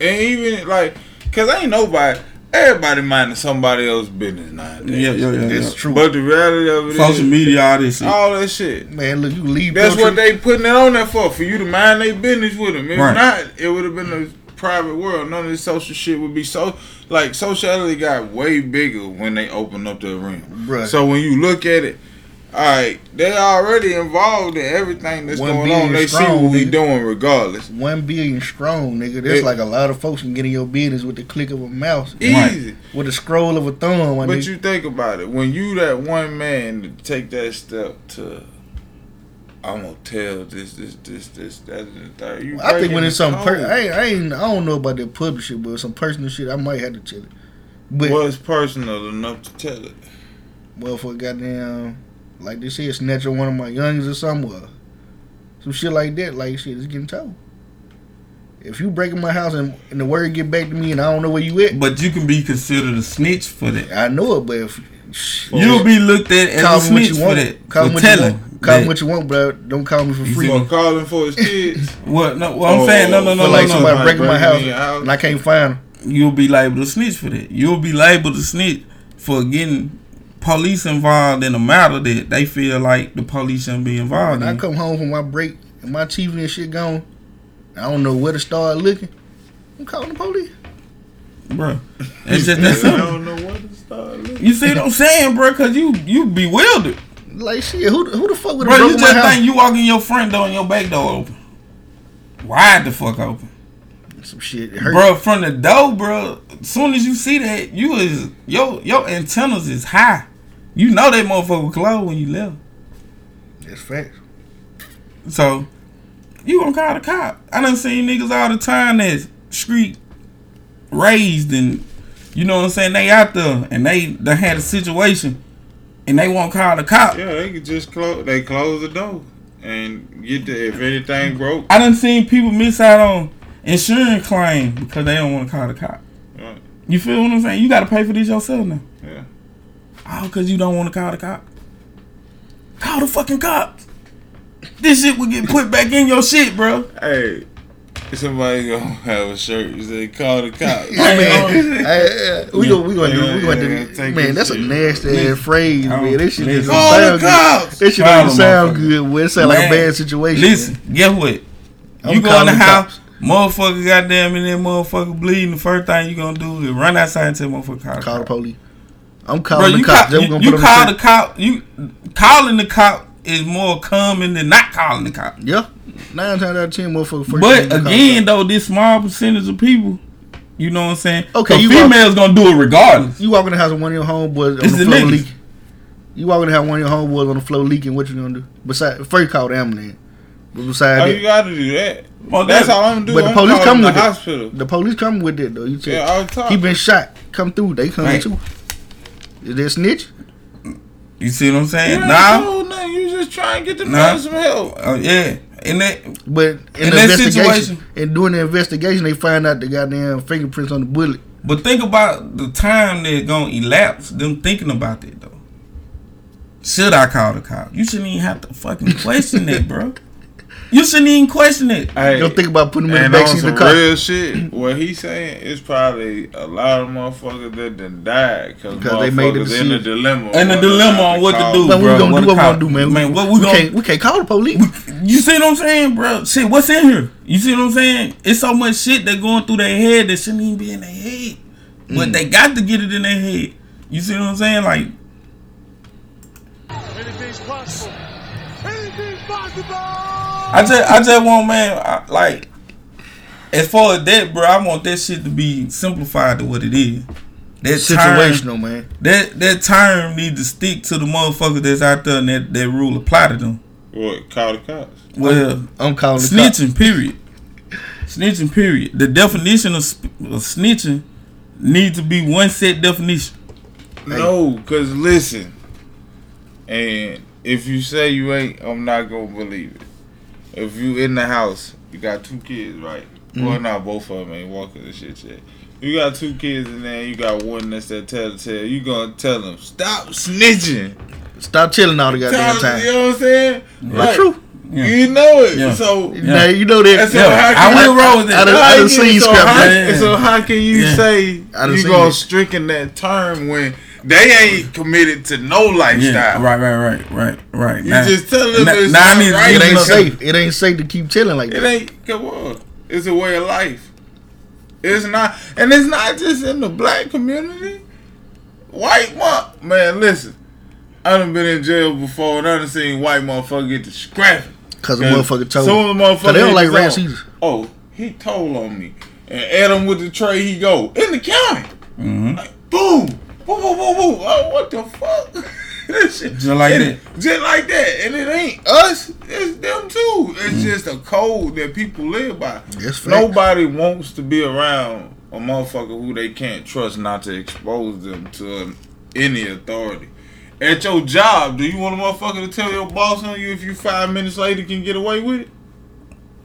And even like, cause ain't nobody, everybody minding somebody else's business nowadays. yeah, yeah, yeah. It's yeah. true. But the reality of it is, Social media, all this shit. all that shit. Man, look, you leave. That's Piltry- what they putting it on there for, for you to mind their business with them. If Right. not, it would have been a private world. None of this social shit would be so like sociality got way bigger when they opened up the arena. Bruh. So when you look at it, all right, they already involved in everything that's One going on. They see what we nigga. doing regardless. One billion strong, nigga. That's It- like a lot of folks can get in your business with the click of a mouse, Easy. with a scroll of a thumb. But nigga. you think about it, when you that one man to take that step to, I'm gonna tell this, this, this, this, that, and the third. You I think when it's some, per- I, I ain't, I don't know about that public shit, but some personal shit, I might have to tell it. But it's personal enough to tell it. Well, for goddamn, like they said, snatch on one of my youngins or somewhere. or some shit like that. Like shit, it's getting told. If you break in my house and, and the word get back to me and I don't know where you at, But you can be considered a snitch for that. I know it. But if You'll be looked at as Call a me what snitch you for want. that. Call me for what you telling. want. Call me what you want, bro. Don't call me for You free. see- For calling for his kids. What? No, what I'm Oh, saying, no, no, no, Feel no, like no. somebody breaking my house in your house. and I can't find them. You'll be liable to snitch for that. You'll be liable to snitch for getting police involved in a matter that they feel like the police shouldn't be involved When I come home from my break and my TV and shit gone, I don't know where to start looking. I'm calling the police. Bro, it's just that I don't know where to start looking. You see what I'm saying, bro? Cause you you bewildered, Like shit, who who the fuck would bro. have You broken my just house? think you walk in your front door and your back door open, wide the fuck open, Some shit it bro. From the door, bro. As soon as you see that, you is your your antennas is high. You know that motherfucker closed when you left. That's facts. So you gonna call the cop? I done seen niggas all the time that's street raised and you know what I'm saying. They out there and they they had a situation and they won't call the cop. Yeah, they could just close. They close the door and get the if anything broke. I done seen people miss out on insurance claim because they don't want to call the cop. Right. You feel what I'm saying? You got to pay for this yourself now. Yeah. Oh, because you don't want to call the cop. Call the fucking cops. This shit will get put back in your shit, bro. Hey, somebody gonna have a shirt that say "Call the cops." Yeah, man. Hey, hey, we gonna we gonna do we gonna Yeah, do. take Man, this that's a shit. nasty ass phrase, man. That shit just listen. don't Call the sound cops. good. That shit Call don't sound good. Boy, it sound like a bad situation. Listen, guess what? I'm you go in the the house, motherfucker, goddamn, and that motherfucker bleeding. The first thing you gonna do is run outside and tell motherfucker call, the Call the police. I'm calling you, the cops. call, Then you, you call the cop. You calling the cop is more common than not calling the cop. Yeah, nine times out of ten, motherfucker. But again, though, this small percentage of people, you know what I'm saying? Okay, you walk- females gonna do it regardless. You walk in the house with one of your homeboys on the the floor leaking. You walk in the house with one of your homeboys on the floor leaking. What you gonna do? Besides, first call the ambulance. But besides Oh, that, you gotta do that. Well, That's that- all I'm doing. but the I'm police calling come the with it. hospital. The police come with it though. You said Yeah, all the time. he been shot. Come through. They come Right. too. Is that snitch? You see what I'm saying? You Now, ain't told nothing. You just try and get the Nah. man some help. uh, yeah, and that But in, In the that investigation, situation- and doing the investigation, they find out the goddamn fingerprints on the bullet. But think about the time that's gonna elapse them thinking about that though. Should I call the cop? You shouldn't even have to fucking question that, bro. You shouldn't even question it. Hey, Don't think about putting them in the on backseat of the car. real shit, what he's saying is probably a lot of motherfuckers that done died because Because they made the motherfuckers in the dilemma. And the dilemma on what to call do, But we bro. gonna What do what we cop- gonna do, man. Man, what we we gonna- can't we can't call the police. You see what I'm saying, bro? Shit, what's in here? You see what I'm saying? It's so much shit that going through their head that shouldn't even be in their head. But mm. they got to get it in their head. You see what I'm saying? Like, Anything's possible. Anything's possible. I just, I just want, man, I, like, as far as that, bro, I want that shit to be simplified to what it is. That term, Situational, man. that that term need to stick to the motherfuckers that's out there, and that, that rule apply to them. What? Call the cops. Well, I'm calling the snitching. Period. Snitching. Period. The definition of, of snitching needs to be one set definition. No, cause listen, and if you say you ain't, I'm not gonna believe it. If you in the house, you got two kids, right? Well, Mhm. not both of them ain't walking and shit yet. You got two kids in there. You got one that's that telltale. You gonna tell them stop snitching. Stop chilling all the goddamn Tell- time. You know what I'm saying? That's true. You know it. Yeah. So Now, you know that. So Yeah, how I will roll with it. I done, I done seen so how, so how can you Yeah. say you gonna stricken that term when they ain't committed to no lifestyle? Yeah, right, right, right, right, right. You just tell them now, it's now I not need to right. It ain't safe. It ain't safe to keep chilling like It that. It ain't come on. It's a way of life. It's not, and it's not just in the black community. White monk, man. Listen, I done been in jail before, and I done seen white motherfucker get to scrapping. Cause the motherfucker told. Some of the motherfuckers they don't like his rats either. Oh, he told on me, and Adam with the tray. He go in the county. Mhm. Boom, boom, boom, boom, boom. Oh, what the fuck? This shit- Just like and- that. Just like that. And it ain't us, it's them too. It's mm. just a code that people live by. That's. Nobody wants to be around a motherfucker who they can't trust not to expose them to any authority. At your job, do you want a motherfucker to tell your boss on you if you five minutes later can get away with it?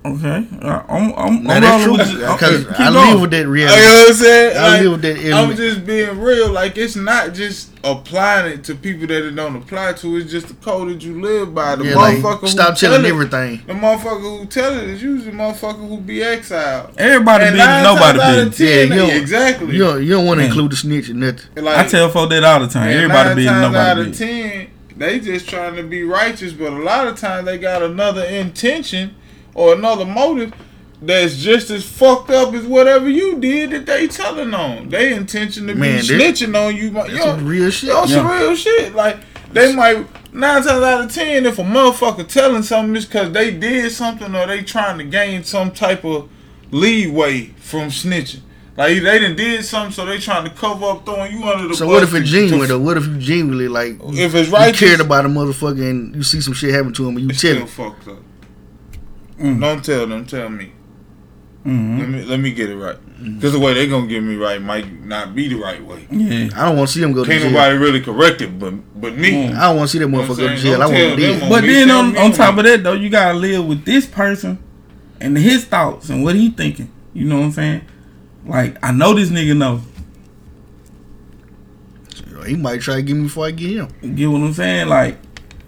Okay, uh, I'm I'm, Now I'm that's true, because Okay, I going. live with that You reality. know what I'm saying? I Like, live with that I'm just being real. Like it's not just applying it to people that it don't apply to. It's just the code that you live by. The Yeah, like, motherfucker who stop tell telling it- everything. The motherfucker who tell it is usually the motherfucker who be exiled. Everybody And business, nobody times out of business. Yeah, you exactly. You don't, you don't want to include the snitch or nothing. Like, I tell folks that all the time. And Everybody nine business, times out of business. ten, they just trying to be righteous, but a lot of times they got another intention or another motive that's just as fucked up as whatever you did that they telling on. They intention to Man, be that- snitching on you. That's Yo, some real shit. on some Yeah. real shit. Like they might nine times out of ten, if a motherfucker telling something, it's because they did something or they trying to gain some type of leeway from snitching. Like they done did something, so they trying to cover up throwing you under the So bus. what if it's to- to- genuine though? What if you genuinely like If it's you righteous- cared about a motherfucker and you see some shit happen to him and you It's tell still him? fucked up. Mm. Don't tell them. Tell me. Mhm. Let me let me get it right. Because the way they're gonna get me right might not be the right way. Yeah. I don't want to see them go to Can't jail. nobody really correct it, but but me. I don't want to see that motherfucker go to jail. I want tell him them dead. on But then on, on on top of that though, you gotta live with this person and his thoughts and what he thinking. You know what I'm saying? Like I know this nigga know. He might try to get me before I get him. You get what I'm saying? Like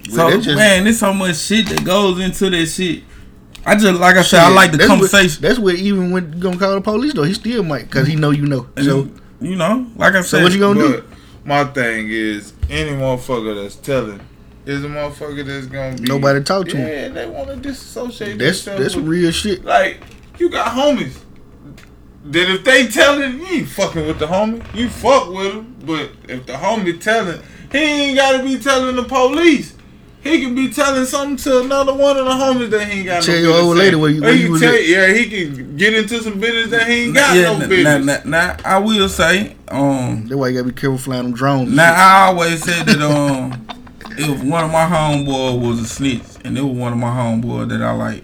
so Well, just- man, there's so much shit that goes into that shit. I just like I said, I like the that's conversation. What, that's what even when you gonna call the police though, he still might because he know you know. So you know, like I So said, what you gonna do? My thing is, any motherfucker that's telling is a motherfucker that's gonna be Nobody talk to him. Yeah, they want to disassociate. That's that's with- real shit. Like you got homies. That if they telling you ain't fucking with the homie, you fuck with him. But if the homie telling, he ain't gotta be telling the police. He can be telling something to another one of the homies that he ain't got Tell no your business old lady where you- Or where he you was tell- at. Yeah, he can get into some business that he ain't got yeah, no now, business. now, now, I will say, um, That's why you gotta be careful flying them drones. Now. I always said that um, if one of my homeboy was a snitch, and it was one of my homeboy that I like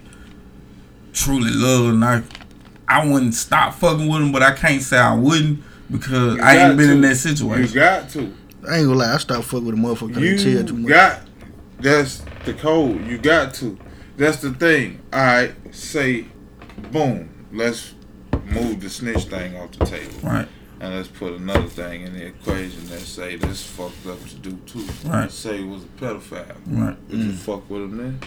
truly love, and I I wouldn't stop fucking with him, but I can't say I wouldn't because You I ain't been to. in that situation. You got to. I ain't gonna lie, I stopped fucking with a motherfucker. 'cause they tell You too much. got that's the code. You got to. That's the thing. I say boom. Let's move the snitch thing off the table. Right. And let's put another thing in the equation that say this fucked up to do too. Right. Say he was a pedophile. Right. Would you fuck with him then?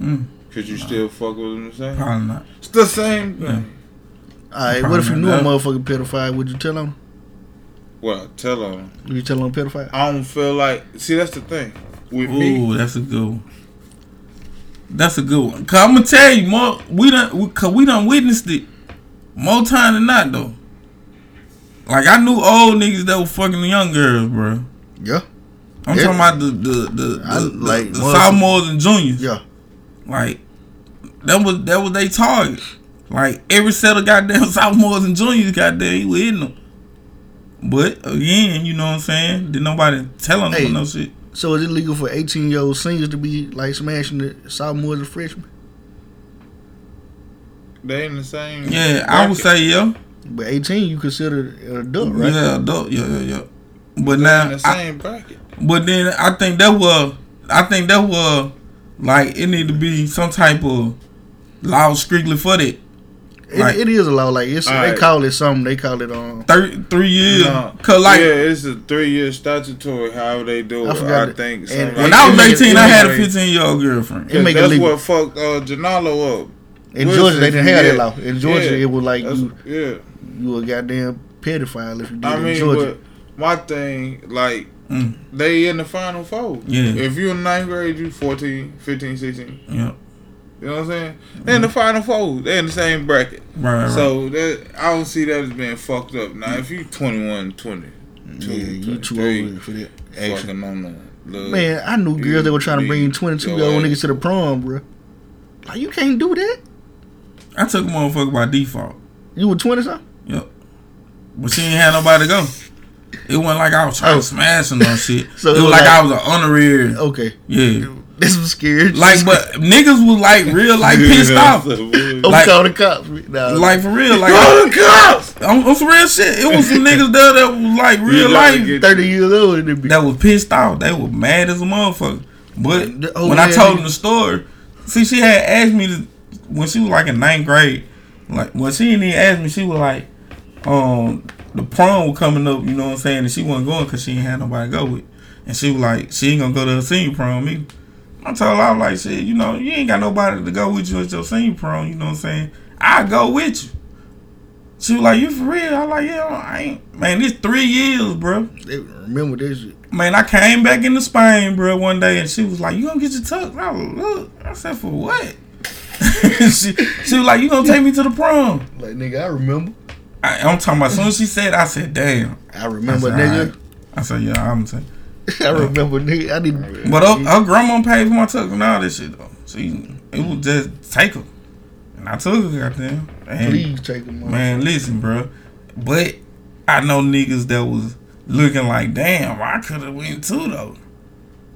Mm, Could you still fuck with him the same? probably not. It's the same thing. Alright, what if you Probably knew a not. motherfucking pedophile? Would you tell him? Well, tell him. Would you tell him a pedophile? I don't feel like see that's the thing. With me, Ooh, that's a good one. That's a good one. Cause I'm gonna tell you, more we done, we, cause we done witnessed it more time than not though. Like I knew old niggas that were fucking the young girls, bro. Yeah. I'm Yeah. talking about the the the, I the, like the, sophomores and juniors. Yeah. Like that was that was they target. Like every set of goddamn sophomores and juniors, goddamn, he was hitting them. But again, you know what I'm saying? Did nobody tell them Hey. no shit? So is it legal for 18 year old seniors to be like smashing the sophomores and freshmen? they in the same. Yeah, I would say yeah. But 18 you consider an adult, right? Yeah, adult, yeah, yeah, yeah. But They now, in the I, same bracket. but then I think that was, I think that was like it need to be some type of law strictly for that. It, Like- it is a law. Like it's they call it something. They call it um three years. No. cause like yeah, it's a three year statutory. How they do I it, forgot I it. think. And- something when like I was it eighteen, I had a fifteen year old girlfriend. It make it that's legal. what fucked uh, Janalo up. In Wilson, Georgia, they didn't have that law. In Georgia, Yeah. it was like That's- you yeah. you a goddamn pedophile if you did I it in Georgia. but my thing, like, Mm. they in the final four. Yeah. If you're in ninth grade, you 14, 15, 16. Yeah, You know what I'm saying? They're in the final four. They're in the same bracket. right, right, right. So that I don't see that as being fucked up. Now, if you 21, 20, yeah, you too old for that. Action. fucking on the little- Man, I knew girls that were trying to bring 22 year old niggas to the prom, bro. Like you can't do that. I took a motherfucker by default. You were 20 something. Yep. But she ain't had nobody to go. It wasn't like I was trying Oh. to smash her no shit. So it it was was like, like- I was an honorary. Okay, Yeah. This was scary. Like, but niggas was like real, like pissed off. I'm like- calling the cops. Nah, Like for real, like Call the cops! on, on some real shit. It was some niggas there that was like real You life 30 years old and they be. that was pissed off. They were mad as a motherfucker. But The old when I told nigga- them the story, see, she had asked me to when she was like in ninth grade. Like when she didn't even ask me, she was like, um, the prom was coming up. You know what I'm saying? And she wasn't going because she ain't had nobody to go with. And she was like, she ain't gonna go to her senior prom either. I told her I was like, shit, you know, you ain't got nobody to go with you at your senior prom. You know what I'm saying? I go with you. She was like, you for real? I was like, yeah, I ain't. Man, it's three years, bro. They remember this shit. Man, I came back into Spain, bro, one day, and she was like, "You gonna get your tux?" I was, look, I said, "For what?" she, she was like, "You gonna take me to the prom?" Like nigga, I remember. I, I'm talking about. As soon as she said, I said, "Damn." I remember, said, nigga. I said, "Yeah, I'm saying." I remember, nigga. I didn't. But her, her grandma paid for my tux and all this shit though. She, it was just take her, and I took her. Goddamn. And, Please take them. Man, listen, bro. But I know niggas that was looking like, damn, I could have went too though.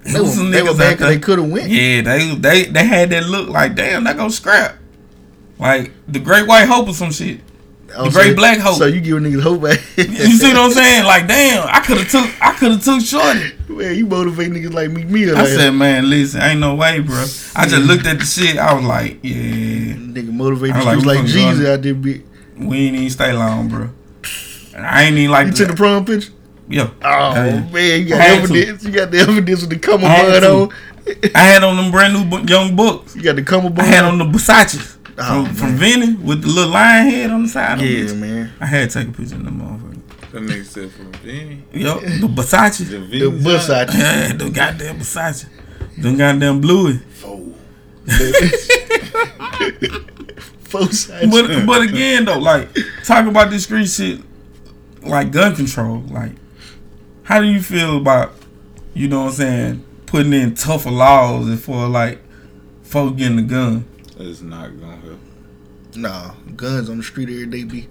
They was some they niggas bad out 'cause there- they coulda went. Yeah, they they they had that look like, damn, that go scrap. Like the Great White Hope or some shit. Oh, the so- Great Black Hope. So you give a niggas hope back. you see what I'm saying? Like, damn, I could have took I could have took shorty. Man, you motivate niggas like me. Me, I like, said, man, listen, ain't no way, bro. I just looked at the shit. I was like, yeah. Nigga motivate I was these like Jesus out there, bitch. We ain't even stay long, bro. And I ain't even like You took the prom picture? Yeah. Oh Hey. man, you got Had to. evidence. You got the evidence with the cummer I bun on. I had on them brand new young books. You got the cummer I bun. had on the Versace Oh, from, from Vinny with the little lion head on the side. Yeah, man. I had to take a picture of them motherfuckers. That nigga said from Vinny. Yup, the Versace. The The Versace. Yeah, the goddamn Versace. Them goddamn bluey. Full size. But but again though, like talk about this street shit, like gun control. Like, how do you feel about, you know what I'm saying, putting in tougher laws for like folk getting a gun? It's not gonna help. Nah, guns on the street every day be.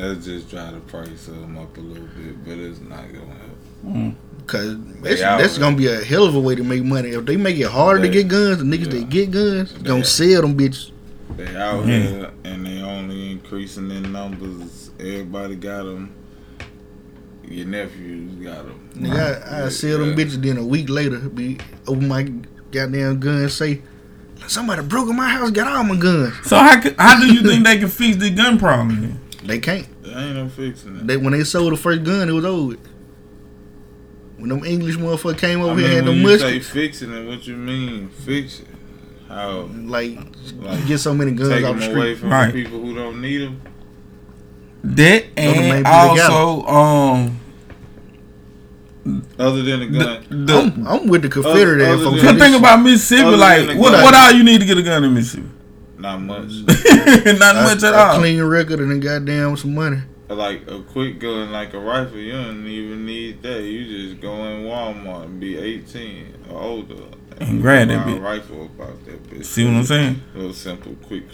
Let's just try to price them up a little bit, but it's not gonna help. Mm. Cause They that's, that's gonna be a hell of a way to make money. If they make it harder They- to get guns, the niggas that get guns gonna sell them bitches. They out Yeah. here and they only increasing in numbers. Everybody got them. Your nephews got them. Nigga, I, I sell them bitches. Then a week later, be open my goddamn gun. Say somebody broke in my house, got all my guns. So how how do you think they can fix the gun problem? Then? They can't. There ain't no fixing it. They when they sold the first gun, it was over. with. When them English motherfucker came over I here mean, and had when them you say muskets, fixing it, what you mean fix it? How? like, Like, get so many guns take off them the away from Right. people who don't need them. That Those the main and people that got also um Other than the gun, the I'm, I'm with the Confederate Other- ass folks. other Cause think about Mississippi, Other like what, what all you need to get a gun in Mississippi? Not much. Not a, much at a all. clean record and then goddamn with some money. like a quick gun, like a rifle, you don't even need that. You just go in Walmart and be 18 or older And grab that buy a bitch. rifle about that bitch. See what I'm saying? Real simple, quick.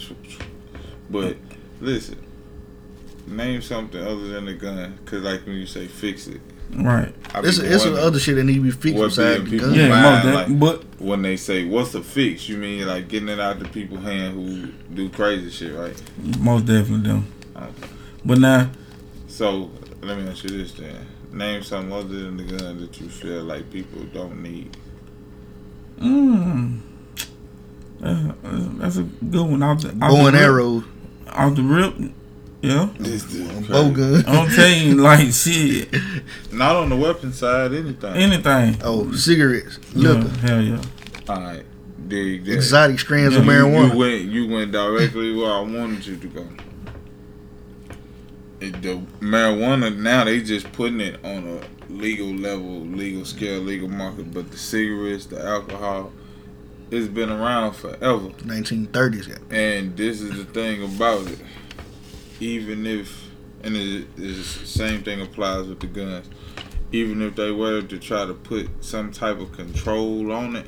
But listen, name something other than a gun, cause like when you say fix it, Right. It's, it's some other shit that need to be fixed besides people gun. Yeah, mind, most like, but when they say what's a fix, you mean like getting it out to people hand who do crazy shit, right? most definitely them. Okay. But now So let me ask you this then: name something other than the gun that you feel like people don't need. Mm. Uh, that's a good one. Off the, off Bow the and rip. arrow, Off the rip. Yeah. This is bow gun. I'm telling you, like, shit. Not on the weapon side, anything. Anything. Oh, cigarettes, liquor, Yeah, hell yeah. All right, dig that. exotic strands Yeah, of You- marijuana. You went, you went directly where I wanted you to go. It, the marijuana now they just putting it on a legal level, legal scale, legal market. But the cigarettes, the alcohol, it's been around forever. 1930s. Yeah. And this is the thing about it. Even if, and it is the same thing applies with the guns. Even if they were to try to put some type of control on it,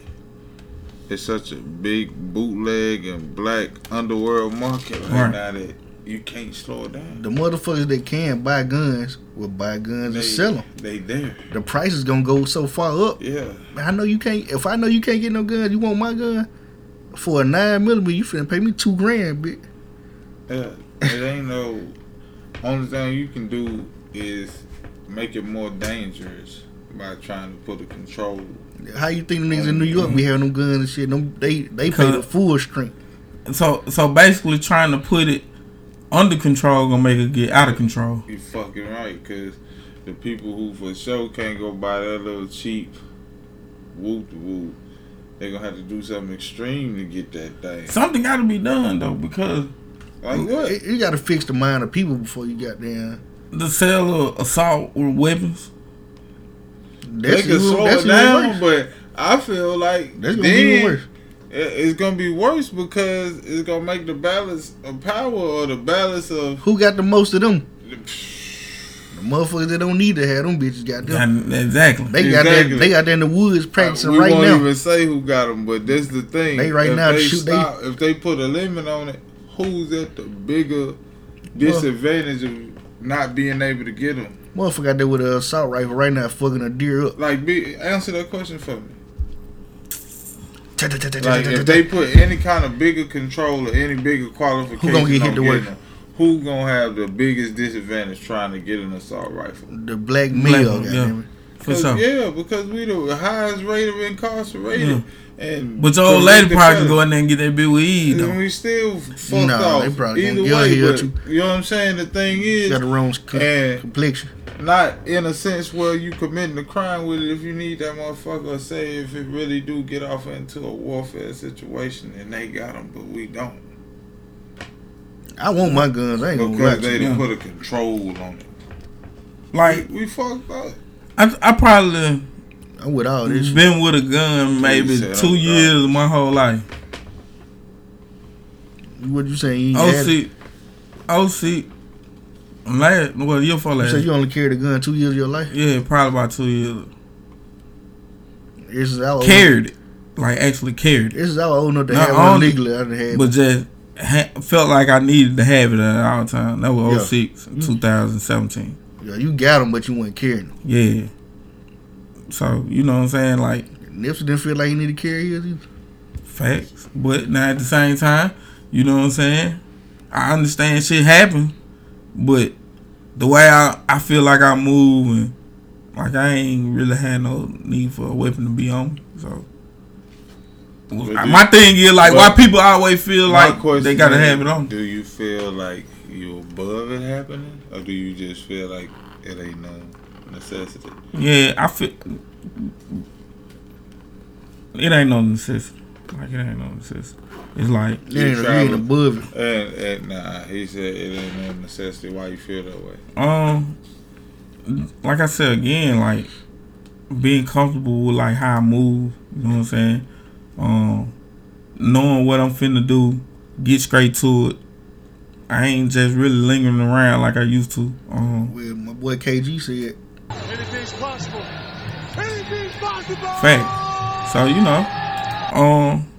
it's such a big bootleg and black underworld market right, Right. now that you can't slow it down. The motherfuckers that can buy guns will buy guns They, and sell them. they there. The price is gonna go so far up. Yeah. I know you can't. If I know you can't get no guns, you want my gun for a nine millimeter. You finna pay me two grand, bitch. Yeah. It ain't no. Only thing you can do is make it more dangerous by trying to put a control How you think them niggas in New York be having them guns and shit? Them they they pay the full strength. So so basically, trying to put it under control gonna make it get out of control. You fucking right, cause the people who for sure can't go buy that little cheap whoop whoop, they gonna have to do something extreme to get that thing. Something got to be done though because Like what? You, you got to fix the mind of people before you got down. the sale of assault with weapons. They That's can even- slow that's it down, but I feel like That's gonna be worse. it's gonna be worse because it's gonna make the balance of power or the balance of Who got the most of them? The motherfuckers that don't need to have them bitches got them. Exactly. They got Exactly. that. They got that in the woods uh, practicing we right won't now. even say who got them, but that's the thing. They right if now they shoot- they- if they put a limit on it, who's at the bigger disadvantage of not being able to get them? Motherfucker got there with a assault rifle right now, fucking a deer up. Like, be answer that question for me. Like, if they put any kind of bigger control or any bigger qualification, Who gonna get hit on the getting Who gonna have the biggest disadvantage trying to get an assault rifle? The black male, Black- goddamn. For sure. Yeah, because we the highest rate of incarcerated. And But your old lady probably can go in there and get that big weed And though. we still fucked Nah, off. they probably Either gonna get her way, here but too. you know what I'm saying? The thing is, Got the wrong co- complexion. not in a sense where you committing a crime with it if you need that motherfucker. Or say if it really do get off into a warfare situation and they got them, but we don't I want my guns. I ain't gonna lie because to they didn't put a control on it. Like We fucked up. I, I probably I'm with all this. been with a gun maybe said two years of my whole life. What you saying? You, Oh ain't had it? see, oh see, last well your fault you said you only carried a gun two years of your life. Yeah, probably about two years. This is our Carried it, like actually carried it, This is our old enough to Not have one only- legally. I done had. but just ha- felt like I needed to have it at all time. That was Yeah. 06, 2017. yeah, you got them, but you weren't carrying them. Yeah. So you know what I'm saying, like Nipsey didn't feel like he needed to carry his. either. facts, but now at the same time, you know what I'm saying. I understand shit happen, but the way I, I feel like I move and like I ain't really had no need for a weapon to be on. So But my do- thing is like why people always feel like they gotta is, have it on. Do you feel like you above it happening, or do you just feel like it ain't no necessity? Yeah, I feel it ain't no necessity. Like it ain't no necessity. It's like You ain't, you ain't above it. And, and nah, he said it ain't no necessity. Why you feel that way? Um, like I said again, like being comfortable with like how I move. You know what I'm saying? Um, knowing what I'm finna do, get straight to it. I ain't just really lingering around like I used to. Um, Well, my boy KG said, Anything's possible. Anything's possible. fact. So you know, um,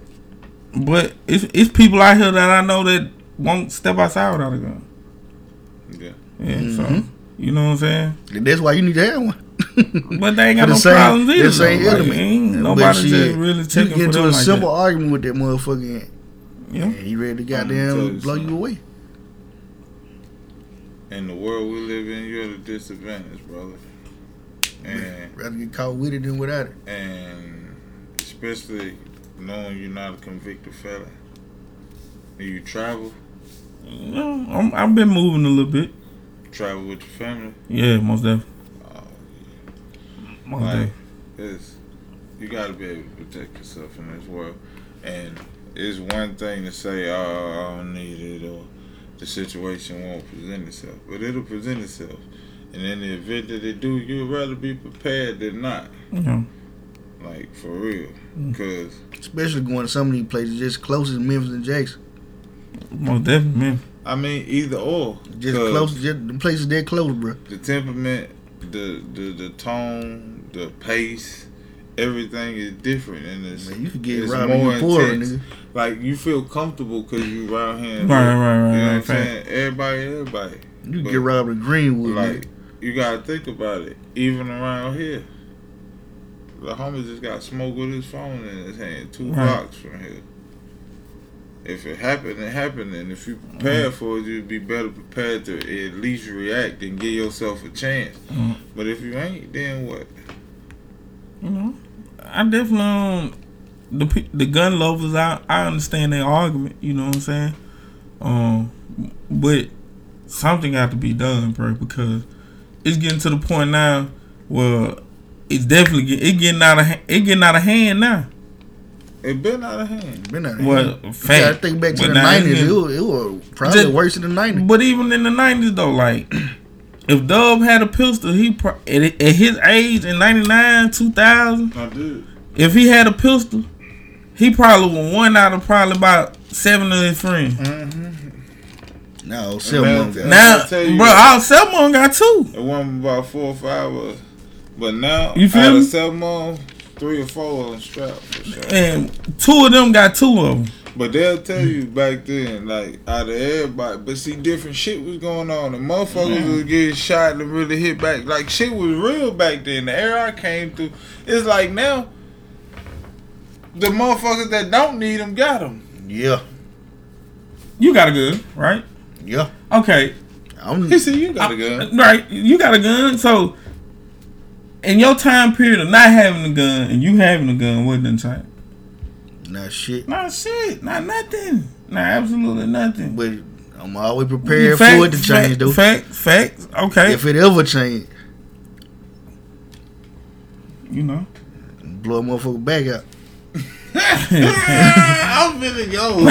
but it's it's people out here that I know that won't step outside without a gun. Yeah. Yeah. So Mhm. you know what I'm saying? "That's why you need to have one." But they ain't got For no same- problems either. the same though. Like, element. ain't But nobody shit, just really you checking get for into them a like simple that. argument with that motherfucker, Yeah. and he ready to I'ma you goddamn blow you away. In the world we live in, you're at a disadvantage, brother. And Rather get caught with it than without it. and especially knowing you're not a convicted felon. And you travel, No, I'm, I've been moving a little bit. travel with your family. Yeah, most definitely. Oh, most Like, definitely. it's, you got to be able to protect yourself in this world. And it's one thing to say, oh, I don't need it, or the situation won't present itself. But it'll present itself. And in the event that they do, you'd rather be prepared than not. Yeah. Like, for real. Mm. Because Especially going to some of these places just close as Memphis and Jackson. Most definitely, man. I mean, either or. Just close, just the places that close, bro. The temperament, the the the tone, the pace, everything is different, and it's Man, you could get it's robbed in more your Florida, intense. nigga. Like you feel comfortable because you around here. Right, right, right, You know right, what I'm fact. saying? Everybody, everybody. You But, get robbed in Greenwood, Like nigga. You gotta think about it. Even around here, the homie just got smoked with his phone in his hand, two Right. blocks from here. If it happened, it happened, and if you prepared for it, you'd be better prepared to at least react and give yourself a chance. Mhm. But if you ain't, then what? You know, I definitely don't, the the gun lovers, I I understand their argument. You know what I'm saying? Um, but something got to be done, bro, because it's getting to the point now where it's definitely get, it getting out of it getting out of hand now. It been out of hand. Been out of Well, hand. Fact. gotta think back to the nineties. It, was, it was probably Just- worse than the nineties. But even in the nineties though, like if Dub had a pistol, he pro- at, at his age in ninety nine, two thousand, I did. if he had a pistol, he probably would one out of probably about seven of his friends. Mm-hmm. No, Man, Selma got Now, I tell you bro, what. our Selma got two. It wasn't about four or five of us. But now, You feel out me? of seven three or four of them strapped for sure. And two of them got two of them. But they'll tell you back then, like out of everybody, but see, different shit was going on, The motherfuckers was getting shot and really hit back. Like shit was real back then. The era I came through, it's like now, the motherfuckers that don't need them got them. Yeah, You got a good right? Yeah. Okay, I'm He said, "You got a gun." right. You got a gun, so in your time period of not having a gun and you having a gun, what done change? not shit. Not shit, not nothing, not absolutely nothing. But I'm always mm, prepared Fact- for it to change fact- though. Fact, facts. Okay, If it ever change, you know. blow a motherfucker back out. I'm finna go.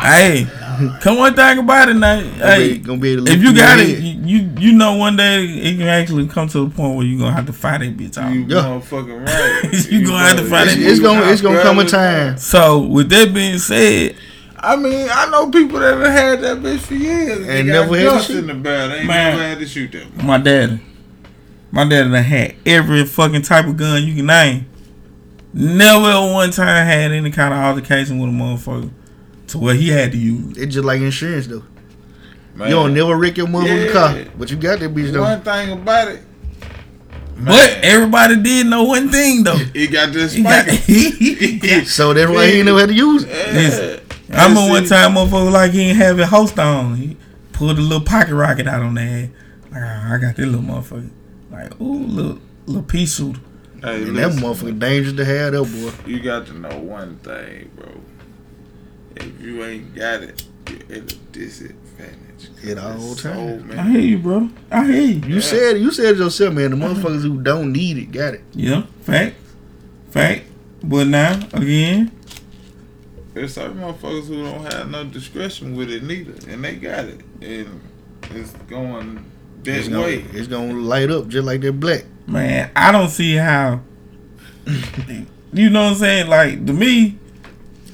hey, come one thing about it now. Hey, be- gonna be able to if you you got it, the you, you you know one day it can actually come to the point where you are gonna have to fight that bitch out. You Yeah. motherfucking right. You gonna have to fight It's, it. it's gonna it's gonna come a time. So with that being said, I mean, I know people that have had that bitch for years. They And got never had to guns shoot. in the barrel. They ain't Man. never had to shoot them. my dad, my dad done had every fucking type of gun you can name. Never at one time had any kind of altercation with a motherfucker to where he had to use. It's just like insurance though. Man. You don't never wreck your motherfucking Yeah. car, but you got that bitch though. One thing about it, But everybody did know one thing though. he got this He got, spiker. he got So that's why he ain't never had to use it. Listen, I remember one time motherfucker like he ain't have it host on. He pulled a little pocket rocket out on there. Like, "Ah, I got this little motherfucker. Like, ooh, little little pea shooter. Hey, And that motherfucker dangerous to have though, boy. You got to know one thing, bro. If you ain't got it, you're at a disadvantage. At all There's so times. I hear you, bro. I hear you. You said you said it yourself, man. The motherfuckers who don't need it got it. Yeah, fact, fact. But now again, There's certain motherfuckers who don't have no discretion with it neither, and they got it, and it's going that It's gonna, way. it's gonna light up just like that black. man, I don't see how. you know what I'm saying? Like to me,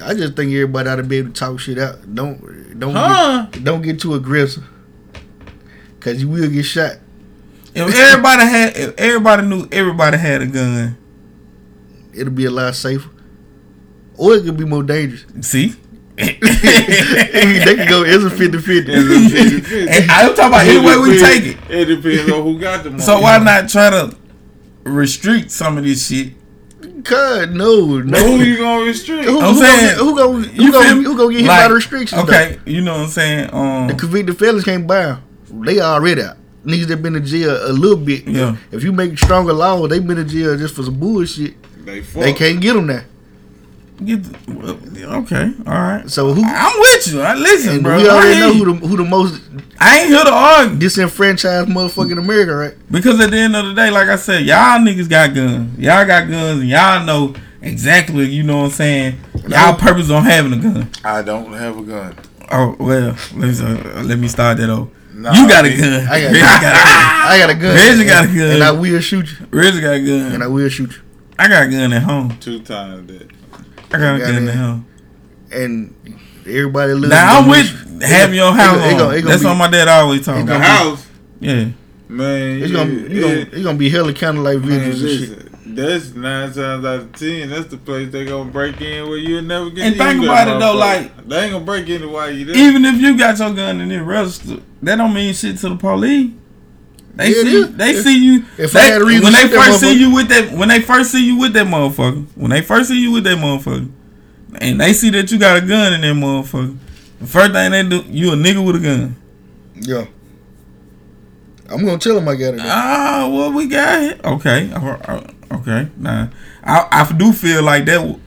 I just think everybody ought to be able to talk shit out. Don't don't Huh? get, don't get too aggressive, cause you will get shot. if everybody had, if everybody knew everybody had a gun, It'll be a lot safer, or it could be more dangerous. see. they can go. It's a 50-50. And I'm talking about any way we take it. It depends on who got the So why not try to restrict some of this shit? God, no, no. Who you gonna restrict? Who, I'm who saying- gonna, who gonna, You who gonna, feel who gonna get hit Like, by the restrictions? Okay, you know what I'm saying? Um, The convicted felons can't buy 'em. They already out. Niggas that been in jail a little bit. Yeah. If you make stronger laws, they been in jail just for some bullshit. They, They can't get them now. Get the, okay, all right. So who? I'm with you. I listen, and bro. we already know who the who the most I ain't here to argue disenfranchised motherfucker in America, right? because at the end of the day, like I said, y'all niggas got guns. Y'all got guns, and y'all know exactly. You know what I'm saying? Y'all purpose on having a gun. I don't have a gun. Oh well, let me uh, let me start that off. Nah, you got a I- gun. I got, got a gun. I got a gun. Reggie got a gun. and I will shoot you. Reggie got a gun. And I will shoot you. I got a gun at home. Two times that. I got a Got gun it. at home. And everybody lives. Now I'm with having your house on. That's what my dad always told me. The house, Yeah. man. It's gonna, yeah, you gonna, it- it's gonna be hella kind of like Man, videos and shit. that's nine times out of ten. That's the place they gonna break in where you'll never get. And think about it, though, like- they ain't gonna break in while you there. Even if you got your gun and it registered, that don't mean shit to the police. They Yeah, see, they If- see you. if they, I had a reason when they first see you with that, when they first see you with that motherfucker, when they first see you with that motherfucker, and they see that you got a gun in that motherfucker, the first thing they do, you a nigga with a gun. Yeah. I'm gonna tell him I got it. Ah, what we got here? Okay, okay. Nah, I I do feel like that.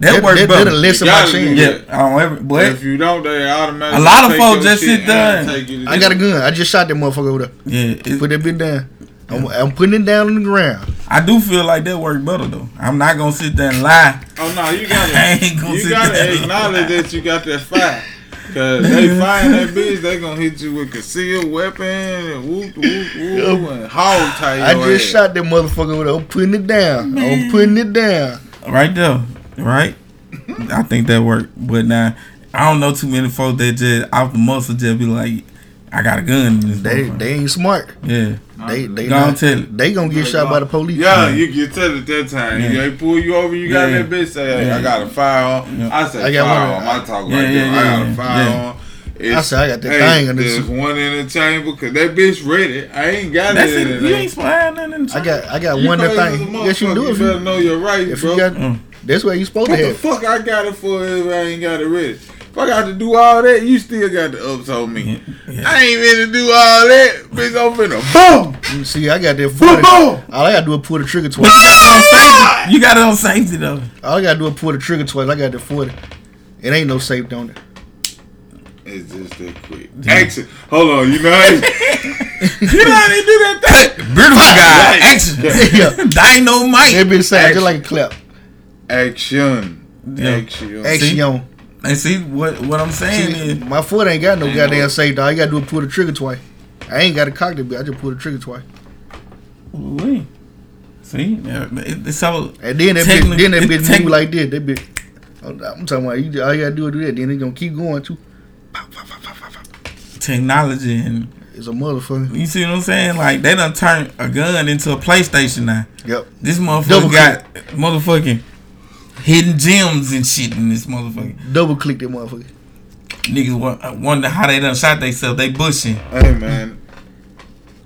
W- That, works that, better. that'll lessen You my gotta do chance. that. Yeah, on every, but if you don't, they automatically. A lot of folks just sit there and and- take you to I got a gun. I just shot that motherfucker over there. yeah, Put that bitch down. I'm, I'm putting it down on the ground. I do feel like that work better though. I'm not gonna sit there and lie. Oh no, you gotta ain't gonna you gotta acknowledge that you got that fire. Cause they find that bitch, they gonna hit you with concealed weapon and whoop whoop whoop and hog tie your I just ass. shot that motherfucker over there. I'm putting it down. I'm putting it down. Right there, right? I think that worked. But now I don't know too many folks that just out the muscle just be like, I got a gun. They they ain't smart. yeah. They they Go on, not, tell it. they gonna get shot by the police. Yeah, you get tell at that time. Yeah. They pull you over, you got Yeah. that bitch say, hey, Yeah. I got a firearm. Yeah. I said I got one. firearm. I talk Yeah, like yeah, that. I got yeah, a firearm. It's- I said I got that hey, thing in this- There's one in the chamber because that bitch ready. I ain't got That's it. it. in You ain't spying nothing. in the I got I got You one other crazy as a thing. Yes, you motherfucker. do. You If better you, know your rights, if bro. you got, Mm. That's where you supposed What to the fuck I got it for if I ain't got it ready? If I got to do all that, you still got to upsell me. I ain't ready to do all that. Bitch, I'm finna boom. You See, I got that Boom, forty. boom. All I gotta do is pull the trigger But twice. you got it on safety. You got it on safety though. All I gotta do is pull the trigger twice. I got the forty. It ain't no safety on it. It's just that quick. Action. Hold on, you know how you, you know how they do that thing? Beautiful guy. Action. Yeah. Dynamite. It been sound just like a clap. Action. Yeah. Action. Action. And see what what I'm saying See, is my foot ain't got no Ain't goddamn no- safety. All you gotta do is pull the trigger twice. I ain't got a cock the bitch. I just pull the trigger twice. Ooh-wee. See, yeah, it, it's so And then that bitch, then that bitch move like this. That bitch. I'm talking about you. All you gotta do is do that. Then it's gonna keep going too. technology and It's a motherfucker. you see what I'm saying? Like they done turned a gun into a PlayStation now. Yep. This motherfucker Double got motherfucking hidden gems and shit in this motherfucker. Double click that motherfucker. Niggas wa- uh, wonder how they done shot themselves. They bushing. Hey man,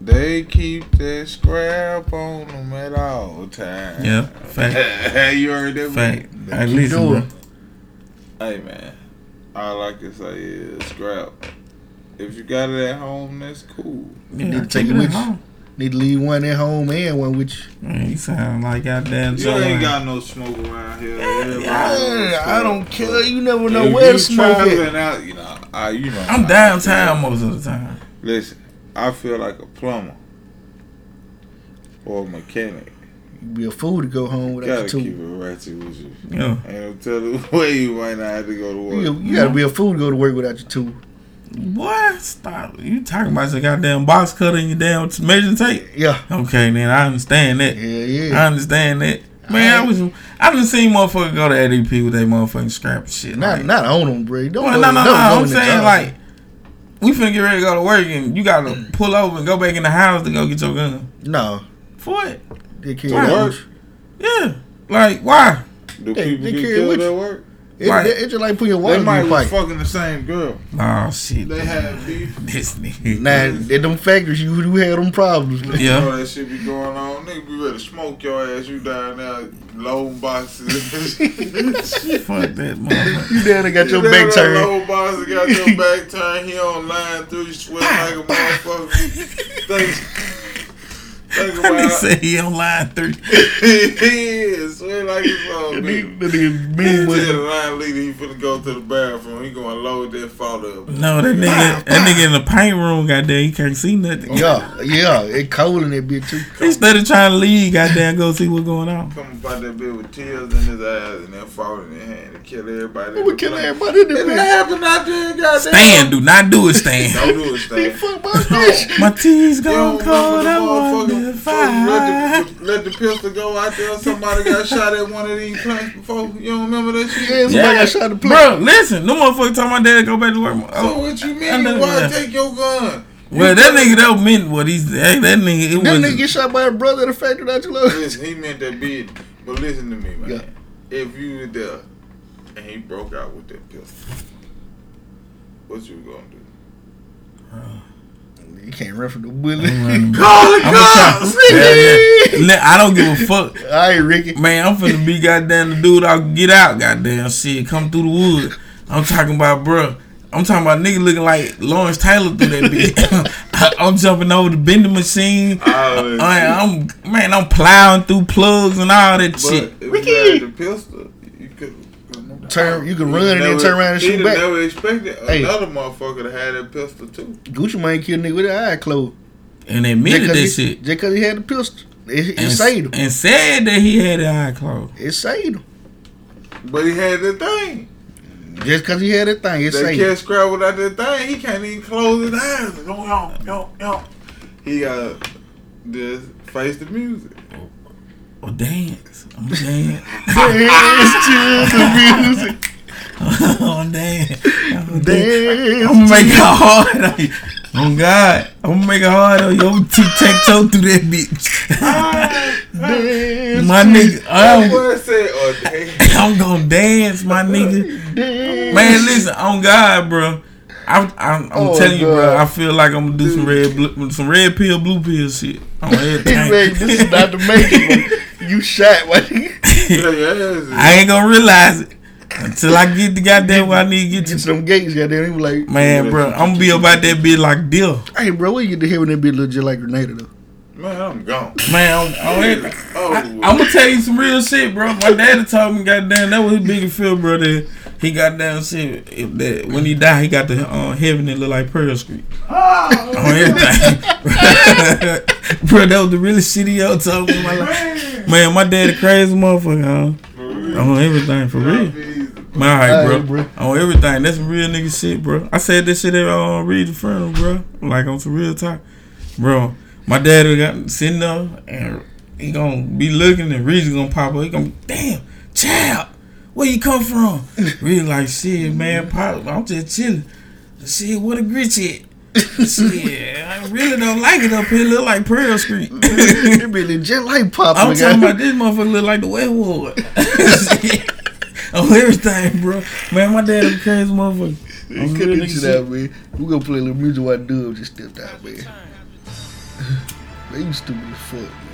they keep that scrap on them at all times. Yeah, fact. Hey, you heard that? Fact. man? At least, doing. bro. Hey man, all I can say is scrap. If you got it at home, that's cool. Yeah, Need to take it it with at you. home. Need to leave one at home and one with you. Man, you sound like goddamn You Joe. ain't Wayne. got no smoke around here. Everybody Man, knows I don't care. You never know If where you to smoke traveling at. out, you know, I, you know. I'm I downtown feel. most of the time. Listen, I feel like a plumber or a mechanic. You be a fool to go home without You without gotta your keep tool. it ratchet with you. Yeah. Ain't no telling where you might not have to go to work. You, you gotta be a fool to go to work without your tool. What? Stop. You talking about your goddamn box cutter and your damn measuring tape? Yeah. Okay, then I understand that. Yeah, yeah. I understand that. Man, I was I done seen motherfuckers go to ADP with their motherfucking scrap and shit. Not like, not on them, bro. Don't well, go, no, no, no. don't go I'm in the saying job. like we finna get ready to go to work and you gotta pull over and go back in the house to go get your gun. no. For what? They To can't work? Yeah. Like why? Do They- people they get carry killed at work? It, Right. it, it's just like putting your They water in might your be pipe. fucking the same girl. Oh shit. They have beef. This nigga. Now, at them factories, you do have them problems. You Yeah. know that shit be going on. Nigga be ready to smoke your ass. You down there loading boxes. Fuck that motherfucker. You down there got your You back down there turned. Loading boxes got your back turned. He online through three, sweating like a motherfucker. Think, think That nigga about said he on line three. yeah, sweat like it's all That big. nigga- that nigga He mean with the it. line leader he finna go to the bathroom. He gonna load that father up. No, that nigga, that nigga in the paint room, goddamn, he can't see nothing. Yeah, yeah. It cold in that bitch too. Instead of trying to leave, goddamn, go see what's going on. Come about that bitch with tears in his eyes and then fall in his hand and kill everybody. Who would kill everybody in It that bitch? happened out there, goddamn. Stan, do not do it, Stan. Don't do it, Stan. Fuck my bitch. My tea's You gone cold, I remember the wonder motherfucker if before you let the, let the pistol go out there. Somebody got shot at one of these plants before. You don't remember that shit? Yeah, somebody got shot in the plate. Bro, listen, no motherfucker talking my dad go back to work. So Oh, what you I know mean? Why that. take your gun? well, that nigga that meant what he's hey, that nigga. It That was nigga get shot by a brother at a factory that you love. Listen, he meant that big. But listen to me, man. Yeah. If you were there and he broke out with that pistol, what you gonna do? You can't run from the bullet. Call the I'm cops! Yeah, yeah. I don't give a fuck. All right, Ricky. Man, I'm finna be goddamn the dude. I'll get out, goddamn shit. Come through the wood. I'm talking about, bro. I'm talking about nigga looking like Lawrence Taylor through that bitch. I'm jumping over the bending machine. All that I, I'm man, I'm plowing through plugs and all that But shit. if you had the pistol, you could turn. You can run and then turn around and shoot have back. never expected Hey. another motherfucker to have that pistol too. Gucci Mane killed nigga with his eye closed. And admitted Just 'cause that he, shit. Just because he had the pistol, it, it And, saved him. and said that he had the eye closed. It saved him. But he had the thing. Just because he had that thing, it They saved can't him. scrap without that thing. He can't even close his eyes. Yo, yo, yo, yo. He got just face the music. Oh, Oh, dance. I'm dance. Dance to the music. oh, dance. I'm Dance I'm gonna make it hard on you. Oh, God. I'm gonna make it hard on you. I'm gonna tic tac toe through that bitch. Ah, dance my nigga. I'm, What um, said, oh, damn. I'm gonna dance, my nigga. Dance. Man, listen, on God, bro. I'm, I'm, I'm Oh, telling you, bro. I feel like I'm gonna do some red, blue, some red pill, blue pill shit on Hey, everything. man, this is not the making. You shot, my. I ain't gonna realize it until I get the goddamn where I need to get Get to. some gates, goddamn. He was like, Man, bro, I'm gonna be about that bitch like Dill. Hey, bro, where you get to hear when that bitch look just like Grenada though? Man, I'm gone. Man, I'm, I'm, everything. Oh, I, am gonna tell you some real shit, bro. My daddy told me, goddamn, that was his biggest fear, bro. That he got down shit. If that when he died, he got the uh, heaven that look like Pearl Street on everything. bro, that was the realest shit he ever told in my life. Man, my daddy crazy motherfucker, huh? On everything for real. My all right, bro. Alright, bro. On everything. That's some real nigga shit, bro. I said this shit at uh, Read the Funeral, bro. Like on some real talk. Bro, my dad got sitting there and he gonna be looking and Reed's gonna pop up. He gonna be, damn, child, where you come from? Reed like, shit, man, pop, I'm just chilling. Shit, what a gritch at? shit, I really don't like it up here. Look like Pearl Street. it be just like Pop. I'm nigga. talking about this motherfucker look like the Westwood. on oh, everything, bro. Man, my dad a crazy motherfucker. Hey, On Cut real this nigga shit out, man. We gonna play a little music while Dub just stepped out, man. Man, you stupid as fuck, man.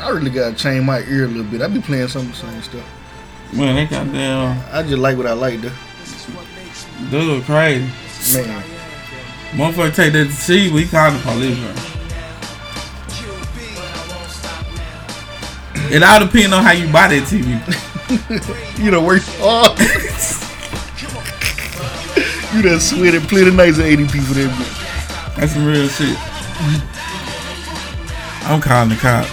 I really gotta change my ear a little bit. I be playing some of the same stuff. Man, they goddamn I just like what I like, though. This is what makes me. dude crazy. Man, Motherfucker take that to see, we call the police, man. It all depends on how you buy that TV. you done worked hard. you done sweated plenty nights at 80p for that bitch. That's some real shit. I'm calling the cop.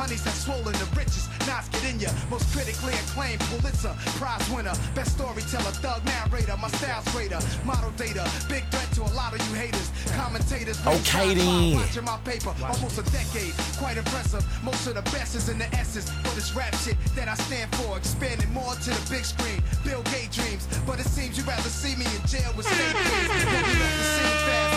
Honeys that swollen. The richest. Knots get in ya. Most critically acclaimed Pulitzer. Prize winner. Best storyteller. Thug narrator. My style's greater. Model data. Big threat to a lot of you haters. Commentators. Okay, then. Watching my paper. Almost a decade. Quite impressive. Most of the best is in the essence. For this rap shit that I stand for. Expanding more to the big screen. Bill Gates dreams. But it seems you'd rather see me in jail with state police.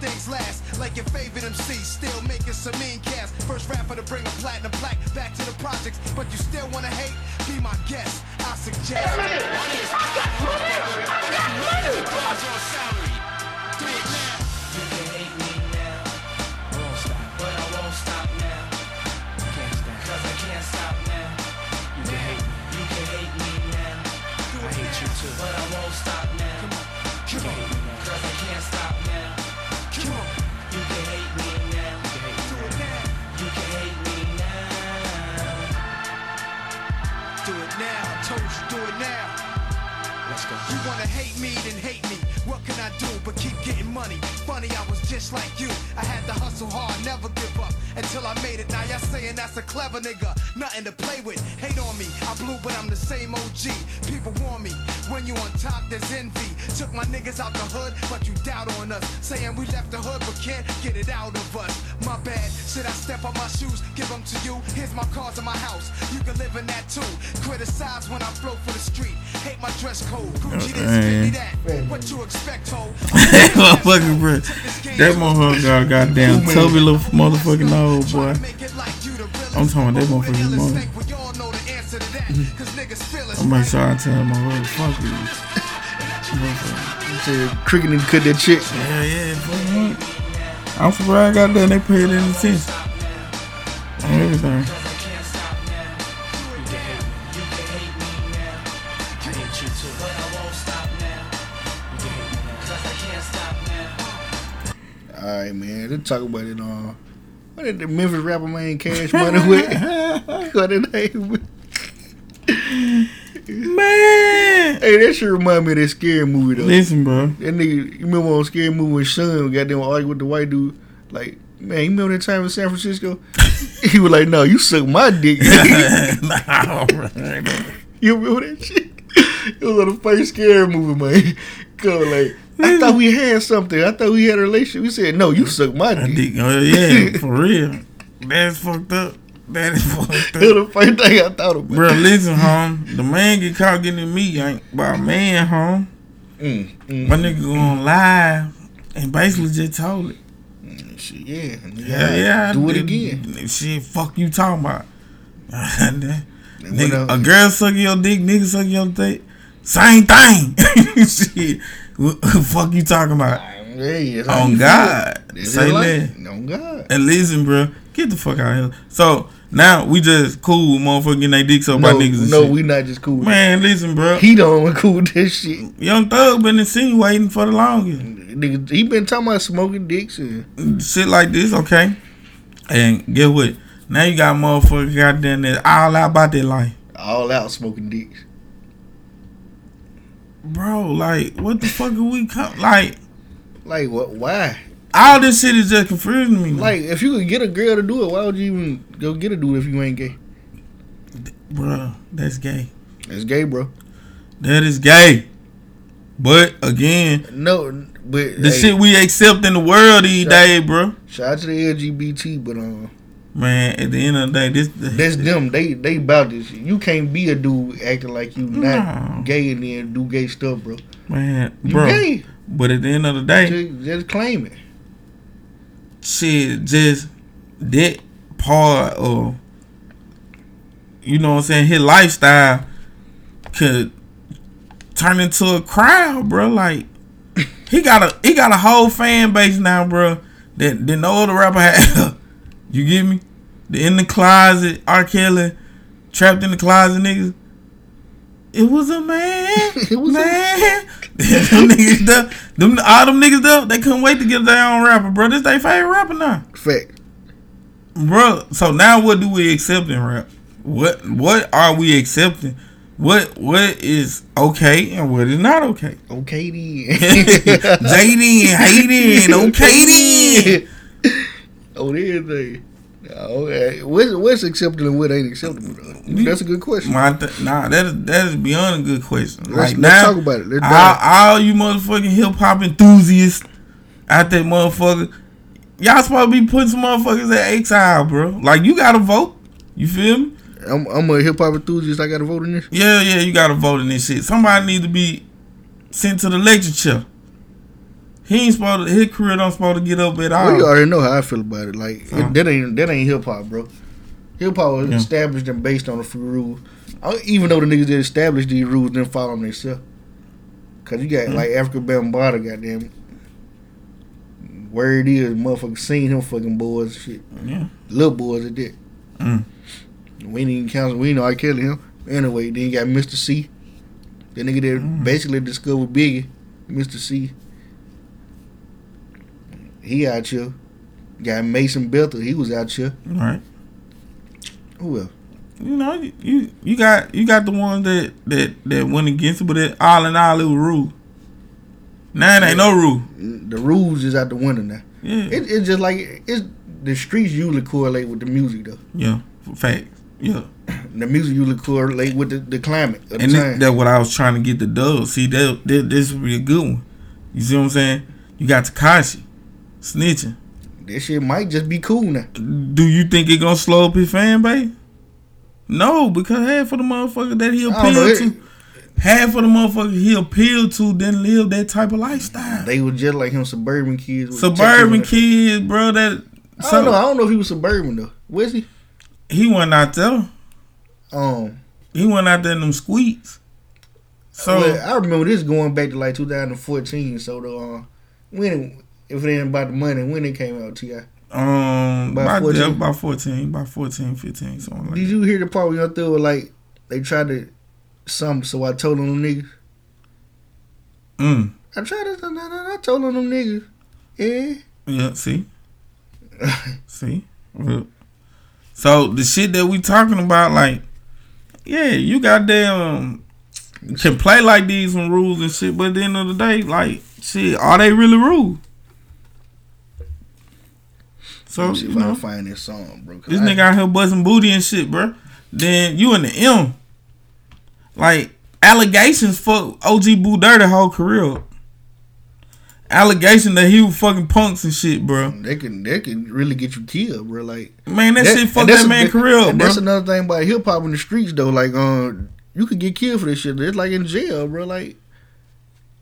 Things last. Like your favorite MC. Still making some mean cast. First rapper to bring a platinum plaque back to the projects. But you still wanna hate? Be my guest. I suggest. Hey, money. I got money. I got money. Rise on salary. Do You wanna hate me, then hate me. What can I do but keep getting money? Funny, I was just like you. I had to hustle hard, never give up until I made it. Now y'all saying that's a clever nigga, nothing to play with. Hate on me, I blew, but I'm the same OG. People warn me when you on top, there's envy. Took my niggas out the hood, but you doubt on us. Saying we left the hood, but can't get it out of us. My bad, should I step on my shoes, give them to you? Here's my cars in my house, you can live in that too. Criticize when I flow for the street, hate my dress code. Gucci this, Fendi that. What you expect? That motherfucker, bro. That motherfucker got goddamn tubby little motherfucking old boy. I'm talking about that motherfucking mother. I'm make sure I tell him, motherfucker. Motherfucker. Said cricket to cut that check. Yeah, yeah. fuck. I'm surprised goddamn they paid any attention. And everything. Right, talk about it. Uh, what did the Memphis rapper man Cash Money with? what the name? Man, hey, that shit remind me of that scary movie though. Listen, bro. That nigga, you remember on scary movie when Sean got them argue with the white dude? Like, man, you remember that time in San Francisco? he was like, "No, you suck my dick." you remember that shit? It was on the first scary movie, man. Cause like, I thought we had something. I thought we had a relationship. We said, "No, you suck my dick." Oh yeah, for real. That's fucked up. That is fucked up. The first thing I thought about. Bro, listen, home. The man get caught getting in me ain't by a man, home. Mm, mm, My nigga going live and basically just told it. Shit, yeah, Yeah, yeah. Do it again. Shit, fuck you talking about. nigga, a girl sucking your dick, nigga sucking your dick. Same thing. shit. What the fuck you talking about? Hey, On God. Say that. On God. And listen, bro, get the fuck out of here. So now we just cool with they getting their dicks up by niggas and no, shit. we not just cool. Man, listen, bro. He don't want cool with this shit. Young Thug been insinuating for the longest. Nigga, he been talking about smoking dicks and Shit like this, okay? And get what? Now you got motherfuckers goddamn that all out about their life. all out smoking dicks. Bro, like, what the fuck are we come like Like what? Why? all this shit is just confusing me. Like if you could get a girl to do it, why would you even go get a dude if you ain't gay? bro, that's gay. That's gay, bro. That is gay. But again, No, but the hey, shit we accept in the world these days, bro. Shout out to the LGBT, but um, Man, at the end of the day, this that's them. They they about this. You can't be a dude acting like you not No. gay and then do gay stuff, bro. man, You bro. gay. But at the end of the day, Just, just claim it. shit, just that part of you know what I'm saying, his lifestyle could turn into a crowd, bro. Like he got a he got a whole fan base now, bro. That that no other rapper had. you get me? The in the closet, R. Kelly, trapped in the closet, niggas. It was a man, It was a- man. them niggas, there, them all them niggas there, they couldn't wait to get their own rapper, bro. This their favorite rapper now, Fact. bro. So now, what do we accept in rap? What what are we accepting? What what is okay and what is not okay? Okay then. JD and hating, okay then. Oh, everything. Okay. What's, what's acceptable and what ain't acceptable? Though? That's a good question. My th- nah, that is that is beyond a good question. Let's- like let's now, talk about it. Let's all, all you motherfucking hip hop enthusiasts out there, motherfucker, y'all supposed to be putting some motherfuckers at exile, bro. Like you got to vote. You feel me? I'm, I'm a hip hop enthusiast. I got to vote in this. Yeah, yeah, you got to vote in this shit. Somebody need to be sent to the lecture chair. He ain't supposed to, his career don't supposed to get up at all. Well, you already know how I feel about it. Like Uh-huh. that ain't that ain't hip hop, bro. Hip hop was Yeah. established and based on a few rules. Even though the niggas that established these rules didn't follow them themselves. Cause you got Mm-hmm. like Afrika Bambaataa, goddamn. Where it is, motherfucker seen him fucking boys and shit. Yeah. Little boys at that. Mm. We ain't even count. We ain't know I killed him. Anyway, then you got Mister Cee. The nigga that Mm. basically discovered Biggie, Mister Cee. He out here. Got Mason Betha. He was out here. Right. Who else? You know, you, you you got you got the ones that that that went against it, but it, all in all, it was rule. Now it ain't no rule. The rules is out the window now. Yeah. It, it's just like it's the streets usually correlate with the music though. Yeah, facts. Yeah. The music usually correlate with the, the climate of And that's what I was trying to get the dub. See, that, that this would be a good one. You see what I'm saying? You got Tekashi snitching. That shit might just be cool now. Do you think it gonna slow up his fan base? No, because half of the motherfucker that he I don't know, appealed to, half of the motherfucker he appealed to didn't live that type of lifestyle. They were just like him, suburban kids. with Suburban kids, bro. That I don't know. I don't know if he was suburban though. Was he? he went out there. Um, He went out there in them squeaks. So- Well, I remember this going back to like 2014. So the uh, when if it ain't about the money, when it came out, Ti. Um, About about 14? yeah, about 14, about 14, 15, something like Did you hear the part where y'all it, like they tried to some? So I told on them niggas. Mm. I tried to. I told on them niggas. Yeah. Yeah, see? see? So the shit that we talking about, like, yeah, you got goddamn can play like these and rules and shit, but at the end of the day, like, shit, are they really rules? So see you if I can find this song, bro. this I- nigga out here busting booty and shit, bro. Then you in the M. Like allegations fuck OG Boo Dirty whole career. Allegation that he was fucking punks and shit, bro. They can they can really get you killed, bro. Like Man, that, shit fucked that man big- career up, bro. That's another thing about hip hop in the streets though. Like, um, you could get killed for this shit. It's like in jail, bro. Like,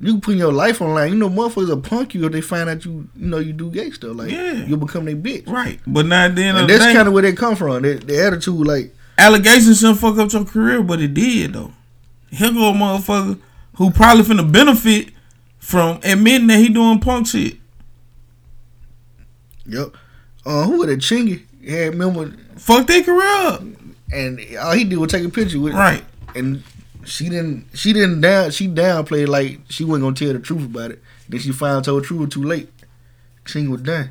you can put your life online. You know, motherfuckers will punk you if they find out you, you know, you do gay stuff. Like, Yeah. you'll become their bitch. Right, but not then. And the that's kind of where they come from. The, the attitude, like, allegations shouldn't fuck up your career, but it did though. Here go a motherfucker who probably finna benefit from admitting that he doing punk shit. yep. Uh, who would it? Chingy had remember fuck their career up, and all he did was take a picture with, Right. And she didn't, she didn't down, she downplayed like she wasn't gonna tell the truth about it. Then she finally told the truth too late. Ching was done.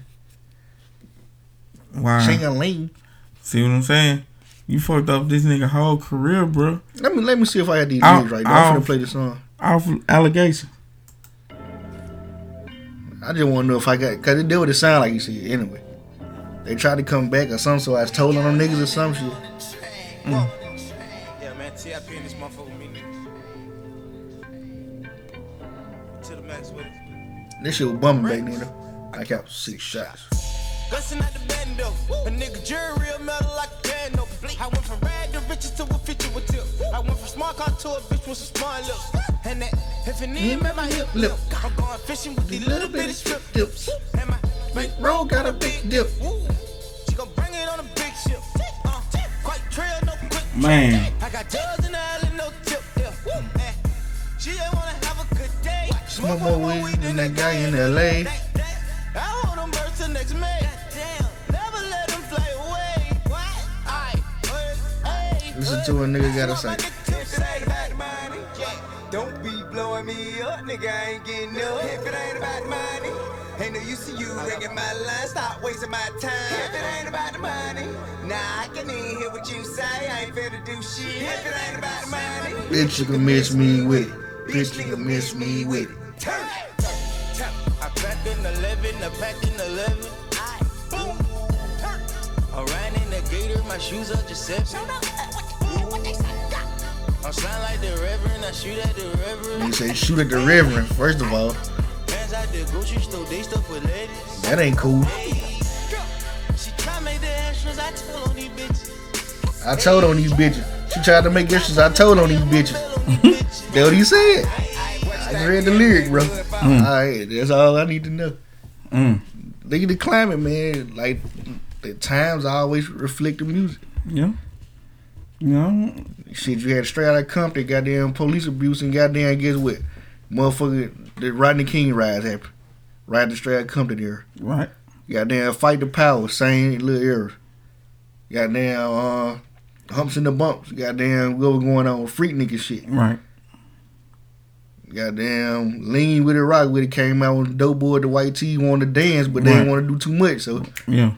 Wow. Ching a ling. See what I'm saying? You fucked up this nigga whole career, bro. Let me let me see if I had these I'll- right now. I'm I'll- finna play the song. Off allegation. I just want to know if I got because it did what it sound like. You see, anyway. They tried to come back or something, so I was told on them niggas or some shit. Mm. This shit was bumming back then. though. I got six shots. Gussin' at the bando. A nigga jury real metal like a piano. I went from rag to riches to a feature with tip. I went from smart car to a bitch with some smart lips. And that, if it need, make my hip lip. I'm going fishing with these little bitty strip dips. And my big bro got a big dip. She gon' bring it on a big ship. Uh, quite trail, no quick. Man. I got drugs in the island, no tip. Yeah. And she ain't Smoke more weed than that guy in L.A. I hold them birds till next May. Never let them fly away. Aight, Listen to what a nigga gotta say. If it ain't about the money, yeah. Don't be blowing me up, nigga. I ain't getting up. If it ain't about the money, ain't no use to you ringing my line. Stop wasting my time. If it ain't about the money, nah, I can even hear what you say. I ain't finna do shit. If it ain't about the money, Bitch, you can miss me with it. Bitch, you can miss me with it. Turn it. I packed in 11, I packed in 11. I boom. I ran in the gator, my shoes are Giuseppe. I sound like the Reverend, I shoot at the Reverend. He say shoot at the Reverend, first of all. Hands out the grocery store, they stuff with ladies. That ain't cool. She try make the extras, I told on these bitches. I told on these bitches. She tried to make extras. I told on these bitches. That's what he said. Just read the lyric, bro. Mm. All right, that's all I need to know. Mm. Look at the climate, man. Like the times always reflect the music. Yeah. You know? Shit, you had straight out of Compton, goddamn police abuse, and goddamn guess what? Motherfucker, the Rodney King riots happened. Right the straight out of Compton there. Right. Goddamn fight the power, same little era. Goddamn uh, humps in the bumps. Goddamn what was going on with freak nigga shit. Right. Goddamn lean with it, rock with it. Came out with the dope boy, the white tee wanted to dance, but they didn't want to do too much. So Yeah.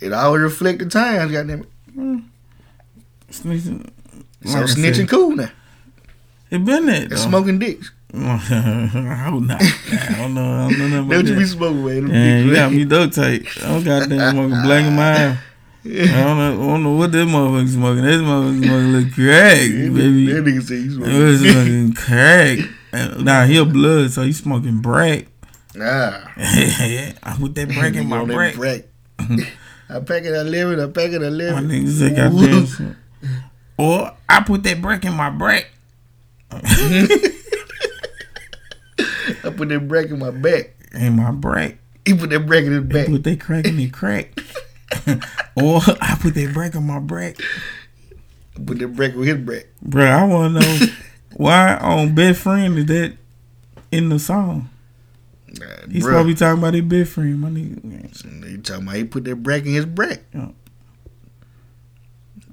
it always reflect the times. Goddamn. it. Mm. Snitching. So like snitching said, cool now. It been that. Though. smoking dicks. I hope not. I don't know. I don't know nothing about Don't you that. be smoking, man. Yeah, you got me duct tape. I'm goddamn smoking black in my eye. I don't know, I don't know what that motherfucker smoking. That motherfucker smoking little crack, baby. That nigga say he's It was smoking crack. Now he a blood, so he smoking brack. Nah. I put that brack in my brack. brack. I pack it at 11, I pack it at 11. My niggas say goddamn. shit. Or I put that brack in my brack. I put that brack in my back. In my brack. He put that brack in his back. Put that crack in his crack. or I put that brack on my brack. Put that brack with his brack. Bro, I want to know Why on best friend is that in the song? He's bruh. probably talking about his best friend, my nigga. He talking about he put that brack in his brack. Yeah.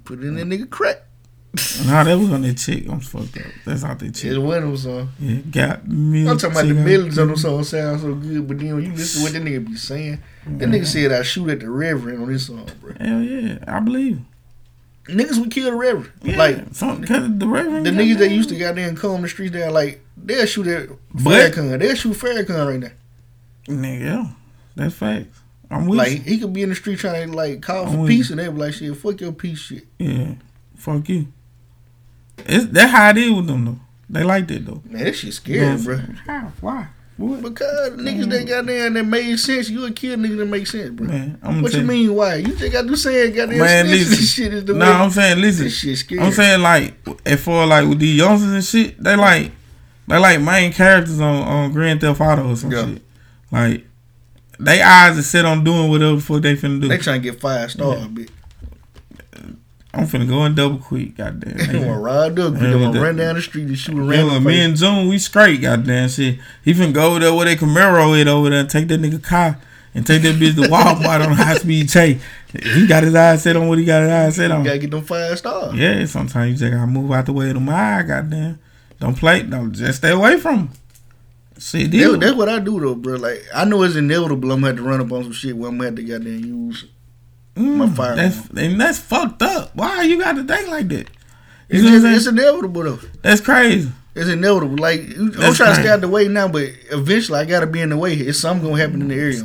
Put it in that nigga crack. Nah, that was on that chick. I'm fucked up. That's not that chick. It's one of them songs. Yeah, got me. I'm talking about the melodies on them songs sound so good, but then when you listen to what that nigga be saying, that nigga said I shoot at the Reverend on this song, bro. Hell yeah, I believe. Niggas would kill the Reverend. Yeah, like some, the Reverend. the got niggas that down. used to goddamn comb the streets down, like they'll shoot at But- Farrakhan. They'll shoot Farrakhan right now. Nigga, yeah, that's facts. I'm with Like you. he could be in the street trying to like call I'm for with peace, and they be like, "Shit, fuck your peace, shit." Yeah, fuck you. It's that's how it is with them though. They like that though. Man, that shit You know scary, what I'm bro. How? Why? What? Because niggas that got there and that made sense, you a kid nigga that make sense, bro. Man, what you mean? Why? You just got to say goddamn Man, snitch. listen. This shit is the no, way. I'm saying listen. This shit scary. I'm saying like, if for like with these youngsters and shit, they like, they like main characters on on Grand Theft Auto or some Yeah. shit. Like, they eyes are set on doing whatever the fuck they finna do. They trying to get five star, Yeah. bitch. I'm finna go and double quick, goddamn. They gonna ride up, they gonna run down the street and shoot a random me and Zoom, we straight, goddamn shit. He finna go over there with that Camaro it over there and take that nigga car and take that bitch to Walmart on high speed chase. He got his eyes set on what he got his eyes set on. You gotta get them five stars. Yeah, sometimes you just gotta move out the way of the eye, goddamn. Don't play, don't just stay away from. Shit, That, that's what I do though, bro. Like I know it's inevitable. I'm gonna have to run up on some shit where I'm gonna have to goddamn use my Mm, firearm. That's and that's fucked up. Why you got to think like that? You It's, know what I'm just, it's inevitable though. That's crazy. It's inevitable. Like I'm trying to stay out the way now, but eventually I gotta be in the way. It's something gonna happen in the area.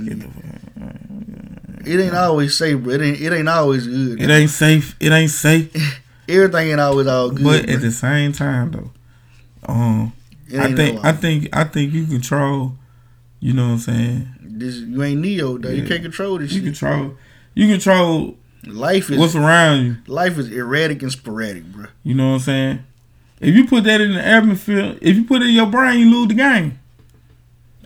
It ain't always safe, bro. It ain't. It ain't always good. It ain't safe. It ain't safe. Everything ain't always all good. but bro. at the same time, though, um, I think no- I think I think you control. You know what I'm saying? This you ain't Neo though. You can't control this You shit. control. You control Life is what's around you. life is erratic and sporadic, bro. You know what I'm saying? If you put that in the atmosphere, if you put it in your brain, you lose the game.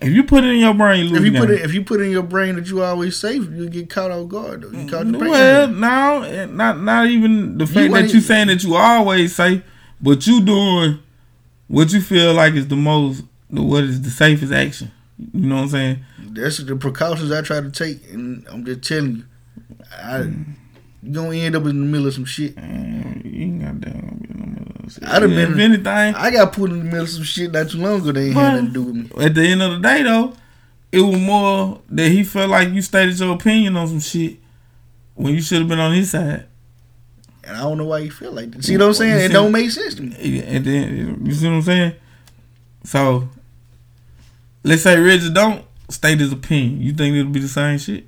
If you put it in your brain, you lose If you the put game. it if you put in your brain that you always safe, you get caught off guard though. You caught the Well, pain. no, eh, not not even the fact that ain't- you saying that you always safe, but you doing what you feel like is the most, the, what is the safest action. You know what I'm saying? That's the precautions I try to take, and I'm just telling you, I you gonna end up in the middle of some shit. You ain't got damn. I'd have Yeah, been if anything. I got put in the middle of some shit not too long ago. They ain't had nothing to do with me. At the end of the day, though, it was more that he felt like you stated your opinion on some shit when you should have been on his side. And I don't know why you feel like that. See what I'm saying? It don't make sense to me. And then you see what I'm saying? So let's say Reggie don't state his opinion. You think it'll be the same shit?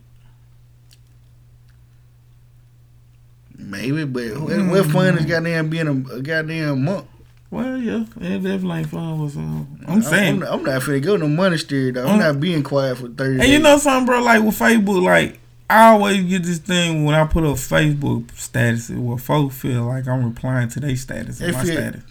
Maybe, but what, what fun is goddamn being a, a goddamn monk? Well, yeah, it definitely ain't fun. Was I'm saying. I'm, not, I'm not finna go no monastery though. I'm Um, not being quiet for thirty. And you know something, bro? Like with Facebook, like I always get this thing when I put up Facebook status where folks feel like I'm replying to their status and my you, status.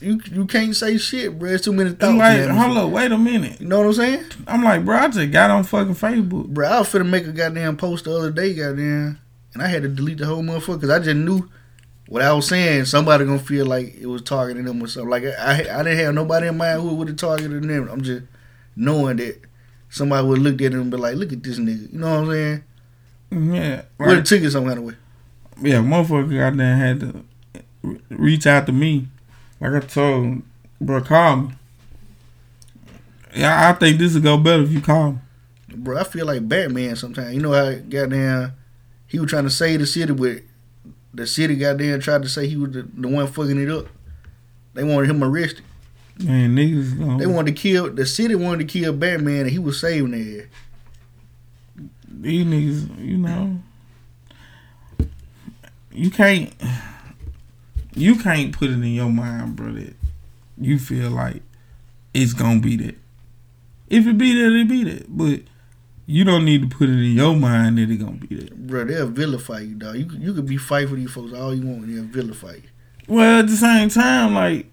you you can't say shit, bro. It's too many thoughts. I'm like, hold up, wait a minute. You know what I'm saying? I'm like, bro, I just got on fucking Facebook. Bro, I was finna make a goddamn post the other day, goddamn, and I had to delete the whole motherfucker because I just knew what I was saying. Somebody gonna feel like it was targeting them or something. Like I, I didn't have nobody in mind who would have targeted them. I'm just knowing that somebody would look at them and be like, "Look at this nigga." You know what I'm saying? Yeah, Would have right. took it some kind of way. yeah, motherfucker goddamn had to reach out to me. Like I told bro, call me. Yeah, I think this would go better if you call me. Bro, I feel like Batman sometimes. You know how goddamn he was trying to save the city, but the city got there and tried to say he was the, the one fucking it up. They wanted him arrested. Man, niggas They wanted to kill the city wanted to kill Batman, and he was saving their ass. these niggas, you know, you can't, you can't put it in your mind, bro, that you feel like it's gonna be that. If it be that, it be that. But you don't need to put it in your mind that it gonna be that. Bro, they'll vilify you, dog. You you could be fighting for these folks all you want, and they'll vilify you. Well, at the same time, like,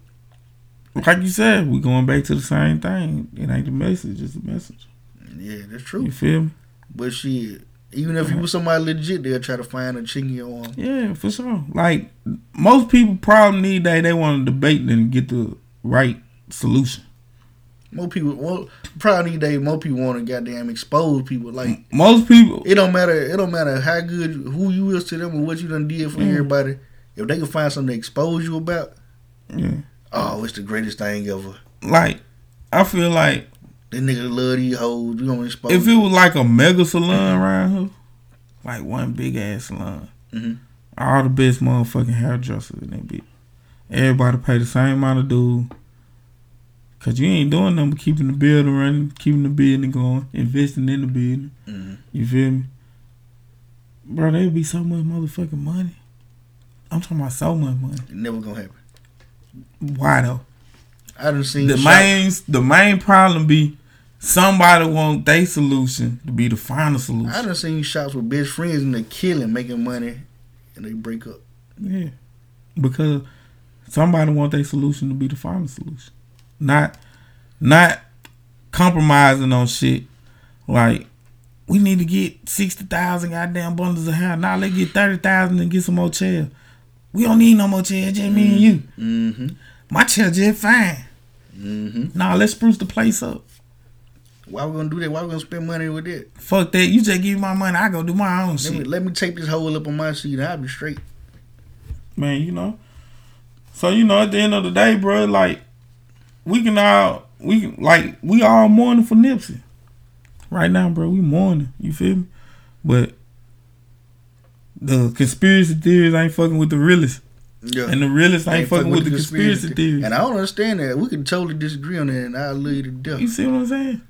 like you said, we're going back to the same thing. It ain't the message, it's the message. Yeah, that's true. You feel me? But shit, even if you was somebody legit, they'll try to find a chink in your arm. Yeah, for sure. Like most people problem need that they want to debate and get the right solution. More people, well, probably these days, more people want to goddamn expose people. Like Most people, it don't matter. It don't matter how good who you is to them or what you done did for Mm. everybody. If they can find something to expose you about, yeah. oh, it's the greatest thing ever. like I feel like This nigga love these hoes. We gonna expose. if it was like a mega salon around here, like one big ass salon, Mhm. all the best motherfucking hairdressers in that bitch. Everybody pay the same amount of dues. Cause you ain't doing nothing but keeping the building running, keeping the building going, investing in the building. Mhm. You feel me? Bro, there'd be so much motherfucking money. I'm talking about so much money. It never gonna happen. Why though? I done seen the shop- main the main problem be somebody want their solution to be the final solution. I done seen shops with best friends and they killing, making money, and they break up. Yeah, because somebody want their solution to be the final solution, not not compromising on shit. Like we need to get sixty thousand goddamn bundles of hair. Now let's get thirty thousand and get some more chairs. We don't need no more chairs, just me and you. Mm-hmm. My chair just fine. Mm-hmm. Now let's spruce the place up. Why we gonna do that? Why we gonna spend money with that? Fuck that. You just give me my money. I go do my own Let shit. me, let me take this hole up on my seat I'll be straight. man, you know. So you know, at the end of the day, bro, like we can all we like we all mourning for Nipsey. Right now, bro, we mourning. You feel me? But the conspiracy theories ain't fucking with the realists. Yeah. And the realists ain't, fucking with, the conspiracy, theories. And I don't understand that. We can totally disagree on that, and I'll leave to death. You see what I'm saying?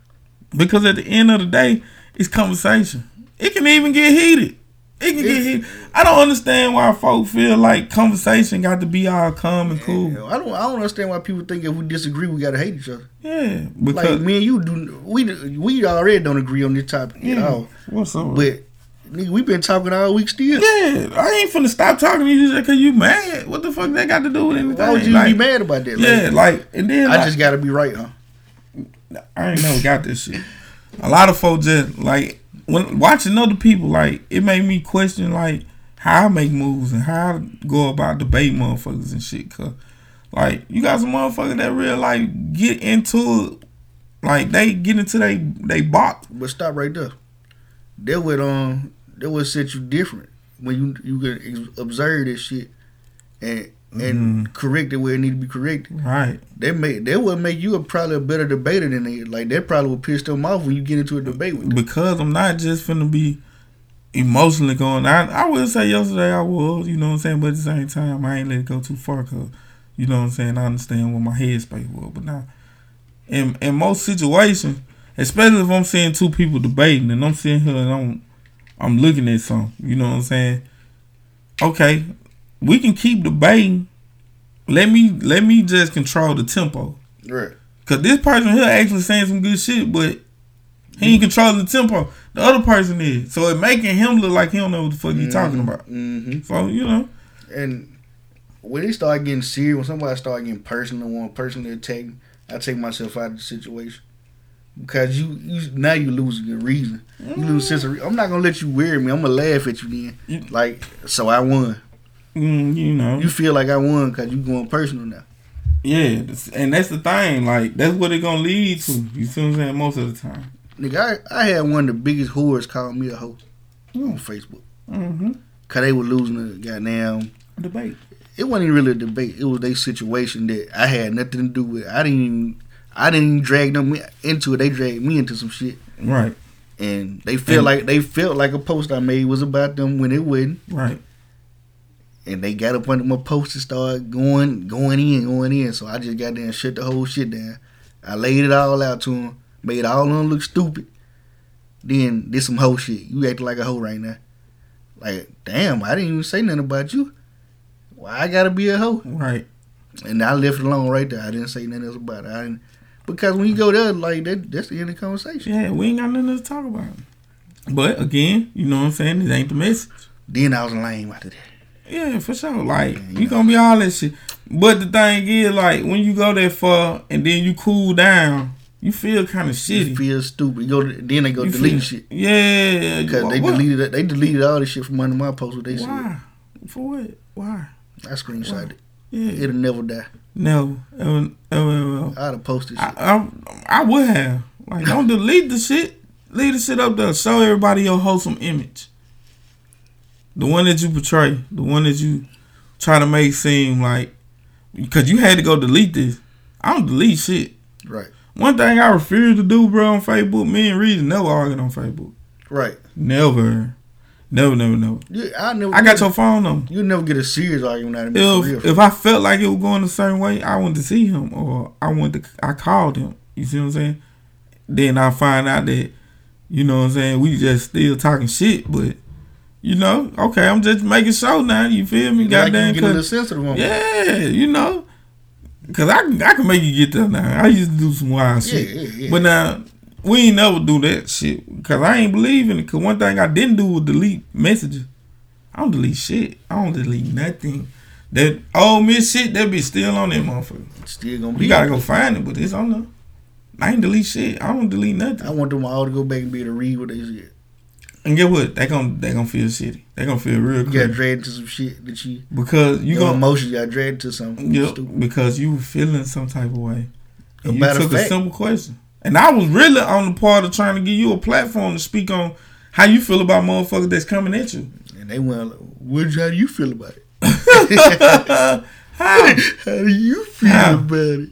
Because at the end of the day, it's conversation. It can even get heated. It can get. I don't understand why folk feel like conversation got to be all calm and cool. I don't. I don't understand why people think if we disagree, we gotta hate each other. Yeah, like because me and you do. We we already don't agree on this topic at Yeah. all. What's up? But nigga, we been talking all week still. Yeah, I ain't finna stop talking to you just cause you mad. What the fuck that got to do with anything? Why would you Like, be mad about that? Yeah, like and then I like, just gotta be right, huh? I ain't never got this shit. A lot of folks just like when watching other people, like it made me question like how I make moves and how I go about debate motherfuckers and shit. Cause like you got some motherfuckers that real like get into it, like they get into they they box. But stop right there. That would um that would set you different when you you can observe this shit and and mm-hmm. correct it where it need to be corrected. Right. They make that would make you a, probably a better debater than they like. That probably would piss them off when you get into a debate with them. because I'm not just finna be emotionally going. I I would say yesterday I was, you know what I'm saying, but at the same time I ain't let it go too far because you know what I'm saying. I understand what my headspace was, but now in in most situations, especially if I'm seeing two people debating and I'm sitting here and I'm I'm looking at something, you know what I'm saying. Okay, we can keep debating. Let me let me just control the tempo. Right. Cause this person here actually saying some good shit, but he ain't controlling the tempo. The other person is, so it making him look like he don't know what the fuck he talking about. Mm-hmm. So you know, And when they start getting serious, when somebody start getting personal, one person to attack, me, I take myself out of the situation because you, you now you losing your reason. You lose sense of. Re- I'm not gonna let you wear me. I'm gonna laugh at you then. Like so, I won. Mm, you know, You feel like I won because you going personal now. yeah, and that's the thing. Like that's what it gonna lead to. You see what I'm saying? Most of the time. Nigga, I, I had one of the biggest whores call me a hoe on Facebook Mm-hmm. because they were losing the goddamn debate. It wasn't even really a debate. It was their situation that I had nothing to do with. I didn't even, I didn't even drag them into it. They dragged me into some shit. Right. And they feel And- like they felt like a post I made was about them when it wasn't. Right. And they got up under my post and started going, going in, going in. So I just got there and shut the whole shit down. I laid it all out to them, made all of them look stupid. Then did some hoe shit. You acting like a hoe right now. Like, damn, I didn't even say nothing about you. Why I gotta be a hoe? Right. And I left it alone right there. I didn't say nothing else about it. I didn't, because when you go there, like that, that's the end of the conversation. Yeah, we ain't got nothing else to talk about. But again, you know what I'm saying? It ain't the message. Then I was lame after that. Yeah, for sure. Like you gonna be all that shit. But the thing is, like when you go that far and then you cool down, you feel kind of shitty. You feel stupid. You go to, then they go You delete feel- shit. Yeah, Because they what? deleted it. They deleted all this shit from under my post. What they Why? For what? Why? I screenshot it. Yeah. It'll never die. No, Ever, ever, ever. I'd have posted shit. I, I, I would have. Like, don't delete the shit. Leave the shit up there. Show everybody your wholesome image. The one that you portray. The one that you try to make seem like. Because you had to go delete this. I don't delete shit. Right. One thing I refuse to do, bro, on Facebook, me and Reason never arguing on Facebook. Right. Never. Never, never, never. Yeah, I never. I got your phone number. You never get a serious argument out of me. If if I felt like it was going a certain way, I wanted to see him or I wanted to I called him. You see what I'm saying? Then I find out that, you know what I'm saying, we just still talking shit, but you know, okay, I'm just making sure now. You feel me? Like you Goddamn, a sensitive on yeah, you know, cause I can- I can make you get there now. I used to do some wild Yeah, shit, yeah, yeah. but now we ain't never do that shit. Cause I ain't believing it. Cause one thing I didn't do was delete messages. I don't delete shit. I don't delete nothing. That old miss shit, that be still on that motherfucker. Still gonna be. You gotta go find it, but it's on there. I ain't delete shit. I don't delete nothing. I want them all to go back and be able to read what they said. And get what? They gon' they gonna feel shitty. They gonna feel real You got dragged into some shit that you. Because you your emotions got dragged to something. Yep, stupid. because you were feeling some type of way. And you took a simple question. And I was really on the part of trying to give you a platform to speak on how you feel about motherfuckers that's coming at you. And they went, "What? How do you feel about it? how? How do you feel How? about it?"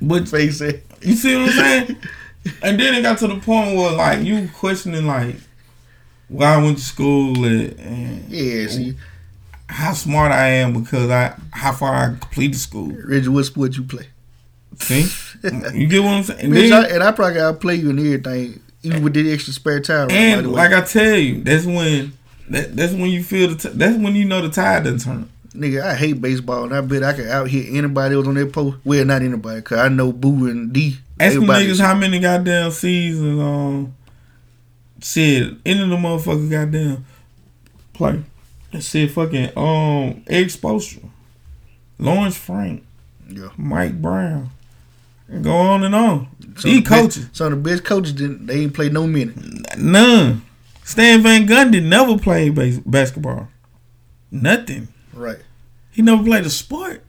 But face it. You see what I'm saying? and then it got to the point where like you questioning like why I went to school and, and Yeah, see, how smart I am because I how far I completed school. Reggie, what sport you play? See, you get what I'm saying? Then- I, and I probably gotta play you and everything, even with the extra spare time. And like I tell you, that's when that, that's when you feel the t- that's when you know the tide done turned. Nigga, I hate baseball, and I bet I could out hit anybody else on that post. Well, not anybody, cause I know Boo and D. Ask them niggas how many goddamn seasons um shit any of the motherfuckers goddamn play. Shit fucking um Spoelstra, Lawrence Frank, Yeah. Mike Brown. Go on and on. Some These the best- coaches. Some of the best coaches didn't. They ain't play no minute. None. Stan Van Gundy never played base- basketball. Nothing. Right. He never played a sport.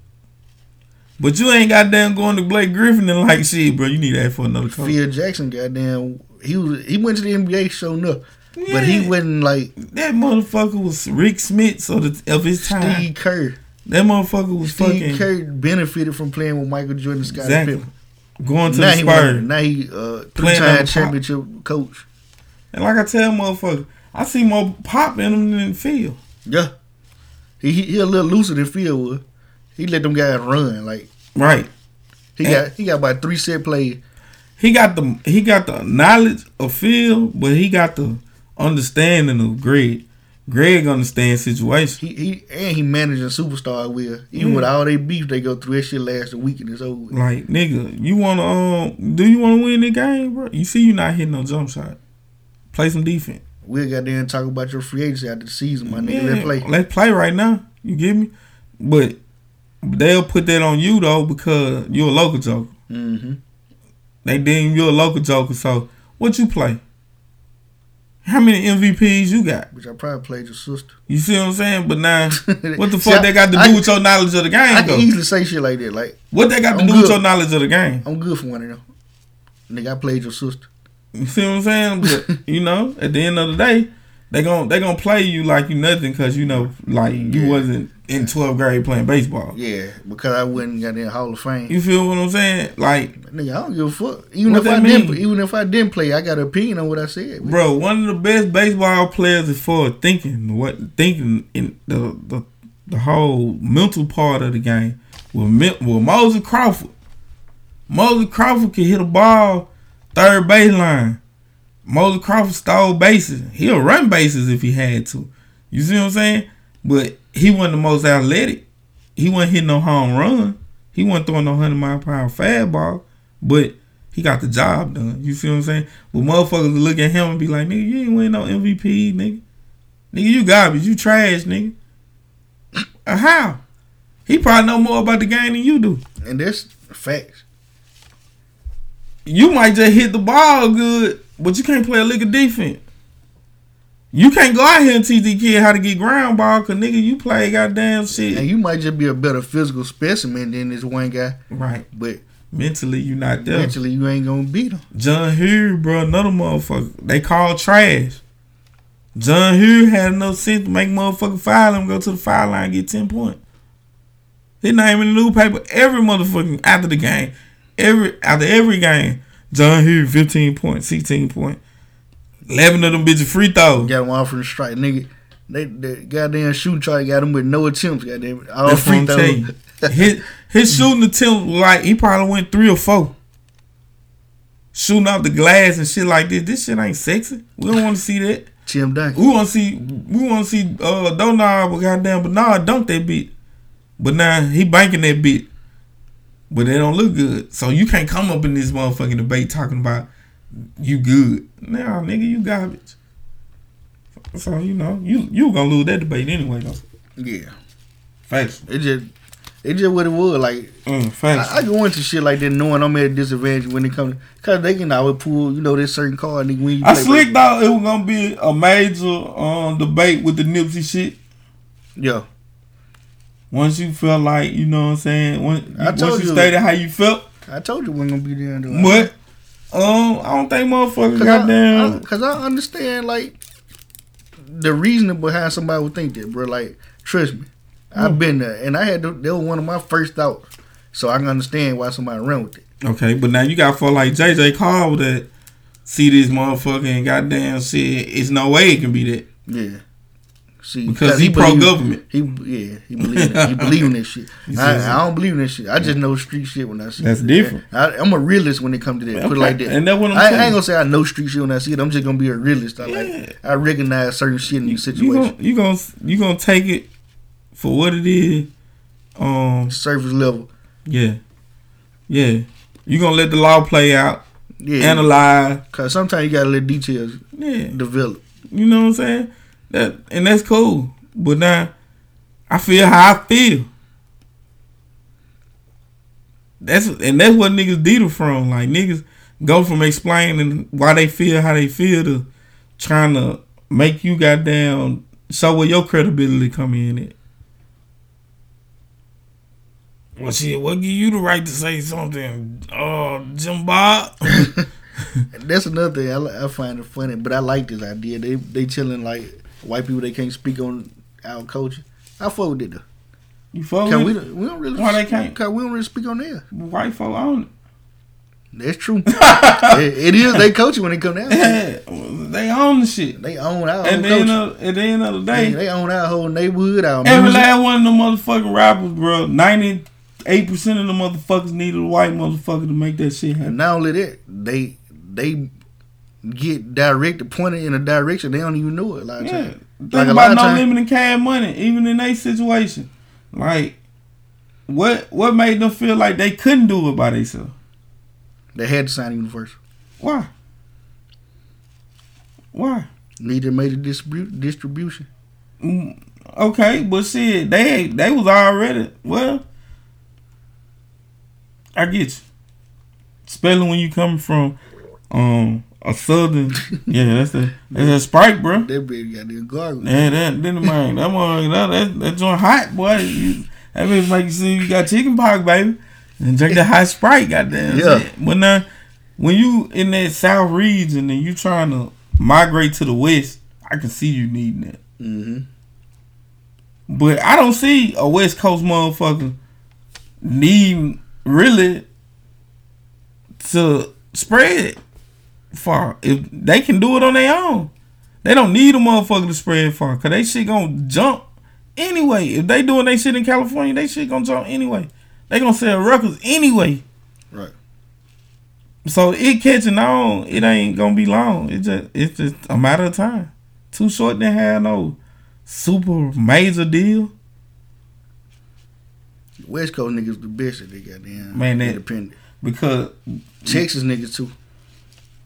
But you ain't goddamn going to Blake Griffin and like shit, bro. You need that for another coach. Phil Jackson, goddamn, he was he went to the NBA showing up, but he wasn't like That motherfucker was Rick Smith so the, of his time. Steve Kerr. That motherfucker was Steve fucking Kerr benefited from playing with Michael Jordan, and Scottie Exactly. Pippen. going to now the he Spurs. now he uh, three Playing on time pop. championship coach. And like I tell motherfucker, I see more pop in him than Phil. Yeah, he he, he a little looser than Phil was. He let them guys run like Right. he And- got he got about three set plays. He got the he got the knowledge of Phil, but he got the understanding of Greg. Greg understands situations. He he and he managing superstar with even Yeah. with all they beef they go through that shit last a week and it's over. Like nigga, you wanna um do you wanna win the game, bro? You see you not hitting no jump shot. Play some defense. We got there and talk about your free agency after the season, my nigga. Yeah, Let's play. Let's play right now. You get me? But they'll put that on you though because you're a local joker. Mm-hmm. They deem you a local joker. So what you play? How many MVPs you got? Which I probably played your sister. You see what I'm saying? But now, what the fuck I- they got to do I- with your knowledge of the game? I though? can easily say shit like that. Like What they got to I'm do with your knowledge of the game? I'm good for one of them. Nigga, I played your sister. You see what I'm saying? But you know, at the end of the day, they gon' they gonna play you like you nothing because you know, like you Yeah. wasn't in 12th grade playing baseball. Yeah, because I wasn't got in Hall of Fame. You feel what I'm saying? Like, Nigga, I don't give a fuck. Even if I didn't, even if I didn't play, I got an opinion on what I said. bro, one of the best baseball players is for thinking. What thinking in the the, the whole mental part of the game. With with Moses Crawford, Moses Crawford can hit a ball third baseline. Moses Crawford stole bases. He'll run bases if he had to. You see what I'm saying? But he wasn't the most athletic. He wasn't hitting no home run. He wasn't throwing no hundred mile per hour fastball. But he got the job done. You see what I'm saying? But motherfuckers look at him and be like, nigga, you ain't win no MVP, nigga. Nigga, you garbage. You trash, nigga. Uh, how? He probably know more about the game than you do. And that's facts. You might just hit the ball good, but you can't play a lick of defense. You can't go out here and teach these kids how to get ground ball, cause nigga, you play goddamn shit. And you might just be a better physical specimen than this one guy. Right. But Mentally, you not there. mentally, you ain't gonna beat him. John Hugh, bro, another motherfucker. They call trash. John Hugh had enough sense to make motherfucker foul him, go to the foul line, and get 10 points. His name in the newspaper every motherfucking after the game. Every after every game. John Hugh, 15 points, 16 points. 11 of them bitches free throws. Got him off from the strike, nigga. They, the goddamn shooting chart got him with no attempts. Goddamn, all That's free throws. His, his shooting attempt, like, he probably went three or four. Shooting off the glass and shit like this. This shit ain't sexy. We don't want to see that. Tim Duncan. We want to see, we want to see, uh, don't Donald, but goddamn Bernard dunk that bit. But now he banking that bit. But they don't look good. So you can't come up in this motherfucking debate talking about you good. Nah, nigga, you garbage. So, you know, you you gonna lose that debate anyway, though. Yeah. Facts. It just, it just what it was. Like, Mm, facts. I, I go into shit like that knowing I'm at a disadvantage when it comes, cause they can always pull, you know, this certain card nigga when you I play slick thought it was gonna be a major um, debate with the Nipsey shit. Yeah. Once you felt like, you know what I'm saying, when, I once told you you. stated how you felt, I told you we wasn't gonna be there. But um, I don't think motherfuckers goddamn. I, I, Cause I understand like the reasoning behind somebody would think that, bro. Like, trust me, I've Mm. been there, and I had to, they were one of my first thoughts, so I can understand why somebody run with it. Okay, but now you got for like JJ Carl that see this motherfucking goddamn shit. It's no way it can be that. Yeah. See, Because 'cause he believe- pro-government. He yeah, he believe in, he believe in this shit. I, I'm saying? I don't believe in this shit. I just know street shit when I see it. That's it. different. I, I'm a realist when it comes to that. Put it like that. and that's what I'm I, I ain't gonna say I know street shit when I see it. I'm just gonna be a realist. I like I recognize certain shit in these You situations. gonna you gonna you gonna take it for what it is. Um, surface level. Yeah, yeah. You gonna let the law play out. Yeah. Analyze. Cause sometimes you gotta let details Yeah. develop. You know what I'm saying? That and that's cool. But now I feel how I feel. That's and that's what niggas deter from. Like niggas go from explaining why they feel how they feel to trying to make you goddamn show where your credibility come in it. Well, shit, what give you the right to say something? Uh, Jim Bob. That's another thing I, I find it funny, but I like this idea. They they telling like white people they can't speak on our culture. I fuck with it though. You fuck with we it? don't, we don't really Why they can't? Cause we don't really speak on there. White folk own it. That's true. it, it is they culture when they come down. Yeah, they own the shit. They own our At whole the end of at the end of the day, Yeah, they own our whole neighborhood. Our every music. last one of the motherfucking rappers, bro, ninety eight percent of the motherfuckers needed a white motherfucker to make that shit happen. And not only that, they they get directed, pointed in a direction they don't even know it. Of Yeah, think Like about no times- limit in cash money, even in their situation. Like, what what made them feel like they couldn't do it by themselves? They had to sign Universal. Why? Why? Needed major distribu- distribution. Mm, Okay, but shit, they they was already well. I get you. Especially when you come from um a southern, yeah, that's a that's a sprite, bro. That bitch got the gargle. Yeah, that then man, that one that that, that joint hot, boy. You, that bitch make you see you got chicken pox, baby, and drink that hot sprite, goddamn. Yeah. shit. But now, when you in that south region and you trying to migrate to the west, I can see you needing that. Mm-hmm. But I don't see a West Coast motherfucker need really to spread far. If they can do it on their own, they don't need a motherfucker to spread far. Cause they shit gonna jump anyway. If they doing they shit in California, they shit gonna jump anyway. They gonna sell records anyway. Right. So it catching on, it ain't gonna be long. It just it's just a matter of time. Too short to have no super major deal. West Coast niggas the best that they got damn Man, that- independent. Because Texas niggas too.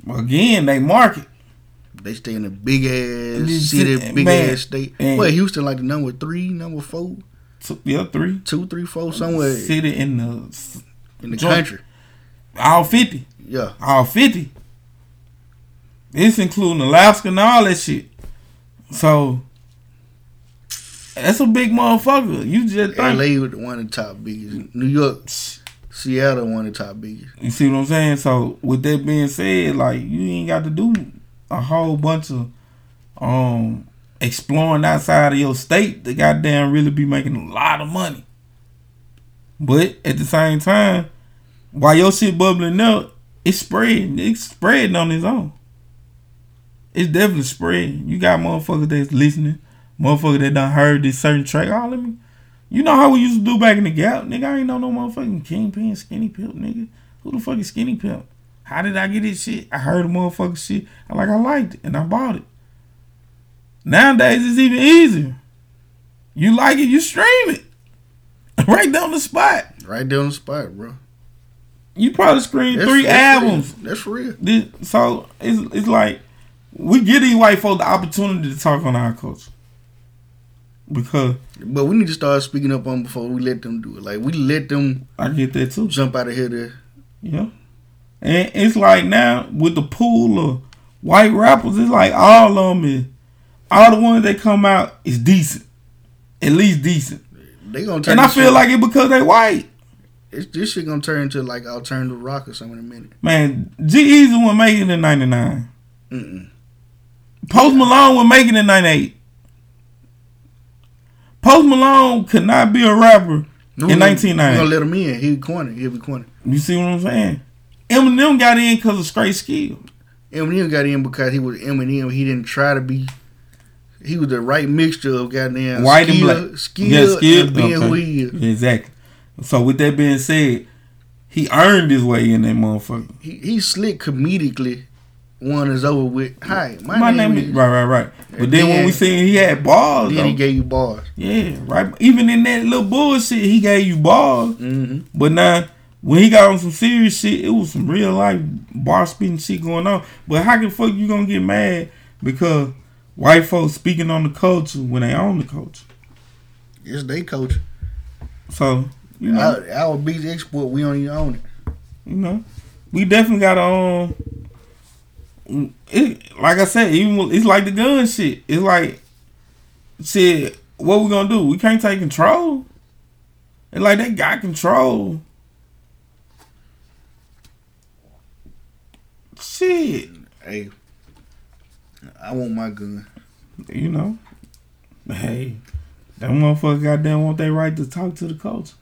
Again, they market. They stay in a big ass city, big man, ass state. man. Well, Houston like the number three, number four, Two, yeah, three. two, three, four, somewhere City in the in the joint. country. all fifty. Yeah. All fifty. This including Alaska and all that shit. So that's a big motherfucker. You just think, LA was one of the top biggest. New York, Seattle, one of the top biggest. You see what I'm saying? So with that being said, like you ain't got to do a whole bunch of um exploring outside of your state to goddamn really be making a lot of money. But at the same time, while your shit bubbling up, it's spreading. It's spreading on its own. It's definitely spreading. You got motherfuckers that's listening, motherfuckers that done heard this certain track. Oh, let me. You know how we used to do back in the gap, nigga. I ain't know no motherfucking kingpin, skinny pimp, nigga. Who the fuck is skinny pimp? How did I get this shit? I heard a motherfucker shit. I like I liked it and I bought it. Nowadays it's even easier. You like it, you stream it. right down the spot. Right down the spot, bro. You probably streamed That's- three that's real. albums. That's real. This, so it's it's like we give these white folks the opportunity to talk on our culture. Because But we need to start speaking up on before we let them do it. Like we let them I get that too. jump out of here to Yeah. And it's like now with the pool of white rappers, it's like all of them is all the ones that come out is decent. At least decent. they gonna turn And I feel shit- like it because they white. it's, this shit gonna turn into like alternative rock or something in a minute. Man, G Easy was making it in ninety nine. Post Malone was making it in ninety eight. Post Malone could not be a rapper We in gonna- nineteen We gonna let him in. He'll corner. He'll be corner. You see what I'm saying? Eminem got in because of straight skill. Eminem got in because he was Eminem. He didn't try to be. He was the right mixture of goddamn White skill, and black. skill, Yeah, skill. and being okay. who he is. Exactly. So with that being said, he earned his way in that motherfucker. He, he slick comedically. One is over with. Hi, my, My, name, name is. right, right, right. But And then, when we seen he had bars, Then he gave you bars. yeah, right. Even in that little bullshit, he gave you bars. Mm-hmm. But now, when he got on some serious shit, it was some real life bar spitting shit going on. But how the fuck you gonna get mad because white folks speaking on the culture when they own the culture? It's they coach. So you know, Our, our export. We don't even own it. you know, we definitely got to um. It, like I said, even it's like the gun shit. It's like shit. What we gonna do? We can't take control. It's like they got control. Shit, Hey, I want my gun. you know. Hey, that motherfucker goddamn want they right to talk to the culture.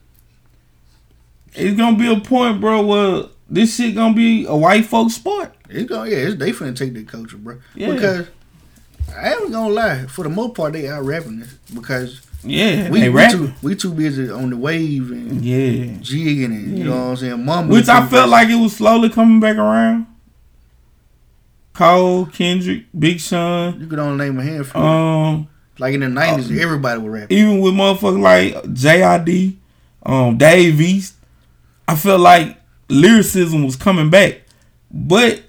It's gonna be a point, bro, where this shit gonna be a white folks sport. It's gonna yeah. It's, they finna take the culture, bro. Yeah. Because I ain't gonna lie. For the most part, they out rapping this because Yeah, we we too, we too busy on the wave and Yeah. jigging and you know what I'm saying. Mama, Which I felt like it was slowly coming back around. Cole, Kendrick, Big Sean, you could only name a handful. um, like in the nineties, uh, everybody was rapping. even with motherfuckers like JID, um, Dave East, I felt like lyricism was coming back. But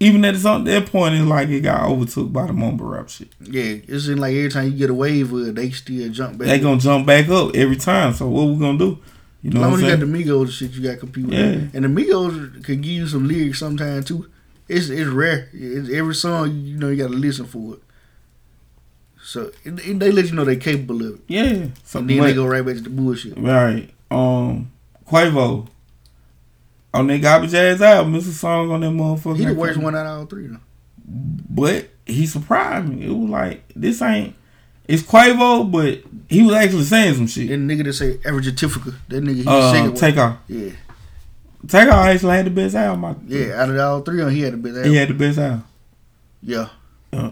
even at some that point, it's like it got overtook by the mumble rap shit. Yeah, it's like every time you get a wave, uh, they still jump back. They gonna jump back up every time. So what we gonna do? You know as long what as you got the Migos shit, you got compete with. Yeah. that. And the Migos could give you some lyrics sometimes too. It's it's rare. It's, every song you know you got to listen for it. So it, it- they let you know they're capable of it. Yeah. So and then but- they go right back to the bullshit. Right. Um, Quavo. On that garbage ass album, it's a song on that motherfucker. He the worst one out of all three though. But he surprised me. It was like this ain't. It's Quavo, but he was actually saying some shit. That nigga that say Averagetifica, that nigga he Uh, one. Takeoff. Yeah, Takeoff actually had the best album. I yeah. Out of all three, of them, he had the best. Album. He had the best album. Yeah, Uh,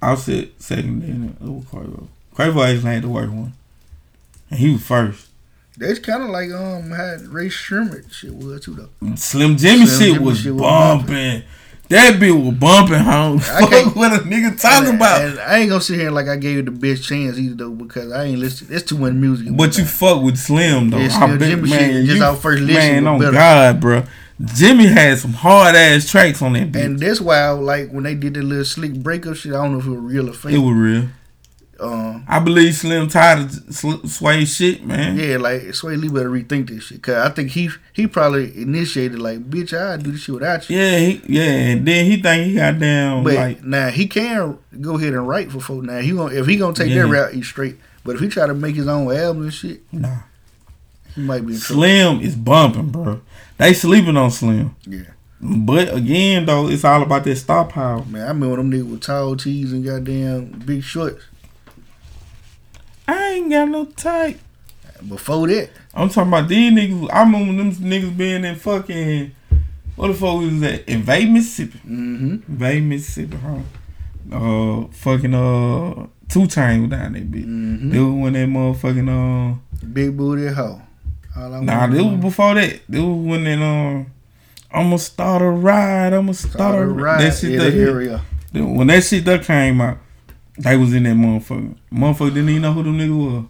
I'll sit second. Then it was Quavo. Quavo actually had the worst one, and he was first. That's kind of like um how Rae Sremmurd shit was too though. Slim Jxmmi Slim shit Jxmmi was shit bumping. That bitch was bumping home. I can't- what a nigga talking about. and I ain't gonna sit here like I gave you the best chance either though because I ain't listen. That's too much music. But you fuck with Slim though. Yeah, I Slim bet, Jxmmi man, shit, just you- our first listen Man, on better. God, bro. Jxmmi had some hard ass tracks on that bitch. And that's why, like, when they did the little slick breakup shit, I don't know if it was real or fake. it was real. Um, I believe Slim tired of Sl- Swae shit, man. yeah, like Swae Lee better rethink this shit. Cause I think he he probably initiated like, bitch, I do this shit without you. Yeah, he, yeah, and then he think he got down But like now he can go ahead and write for folk. Now he gonna if he gonna take Yeah. that route, he's straight. But if he try to make his own album and shit, Nah. he might be trouble. Slim is bumping, bro. They sleeping on Slim. Yeah. But again, though, it's all about that star power. Man, I remember them niggas with tall tees and goddamn big shorts. I ain't got no type. Before that, I'm talking about these niggas. I remember them niggas being in fucking what the fuck was that? Invade Mississippi. Mm-hmm. Invade Mississippi, huh? Uh, fucking uh, two times down there, bitch. Mhm. They was when that motherfucking uh. big booty hoe. Nah, this was before that. This was when that um, I'ma start a ride. I'ma start, Start a ride. That shit that that area. That- When that shit that came out, they was in that motherfucker. Motherfucker didn't even know who them niggas was.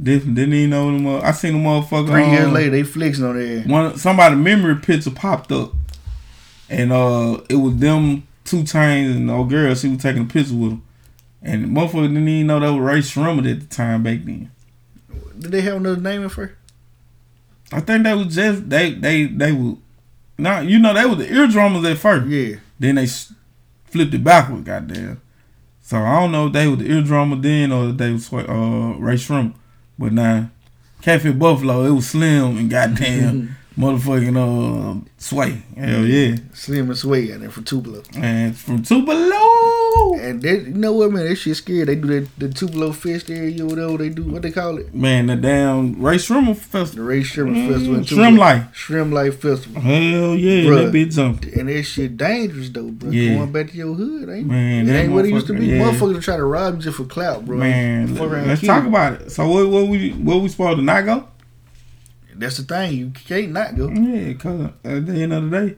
Didn't, didn't even know them. Uh, I seen the motherfucker. Three years um, later, they flexing on their ass. one somebody memory picture popped up, and uh, it was them two chains and the old girl. She was taking a picture with them, and the motherfucker didn't even know that was Rae Sremmurd at the time back then. Did they have another name at first? I think they was just they they they were not you know they were the eardrummers at first. Yeah. Then they flipped it backwards, goddamn. So I don't know if they were the eardrummer then or if they was uh Ray Shrimp. But now Cafe Buffalo, it was Slim and goddamn motherfucking uh Swae. Hell yeah. Slim and Swae out there from Tupelo. And from Tupelo. And they, you know what, man? That shit scared. They do that the Tupelo Fest area, whatever they do. What they call it? Man, the damn Rae Sremmurd Festival. The Festival. Ray Shrimp Mm, Festival. in SremmLife. Shrimp Life Festival. Hell yeah, Bruh. that bitch jumping. And that shit dangerous though, bro. Yeah. Going back to your hood, ain't Man, it? that ain't what it used to be. motherfucker, yeah. Motherfuckers try to rob you just for clout, bro. Man, Fuck around let's talk about it. So what what we what we supposed to not go? That's the thing. You can't not go. Yeah, cause at the end of the day,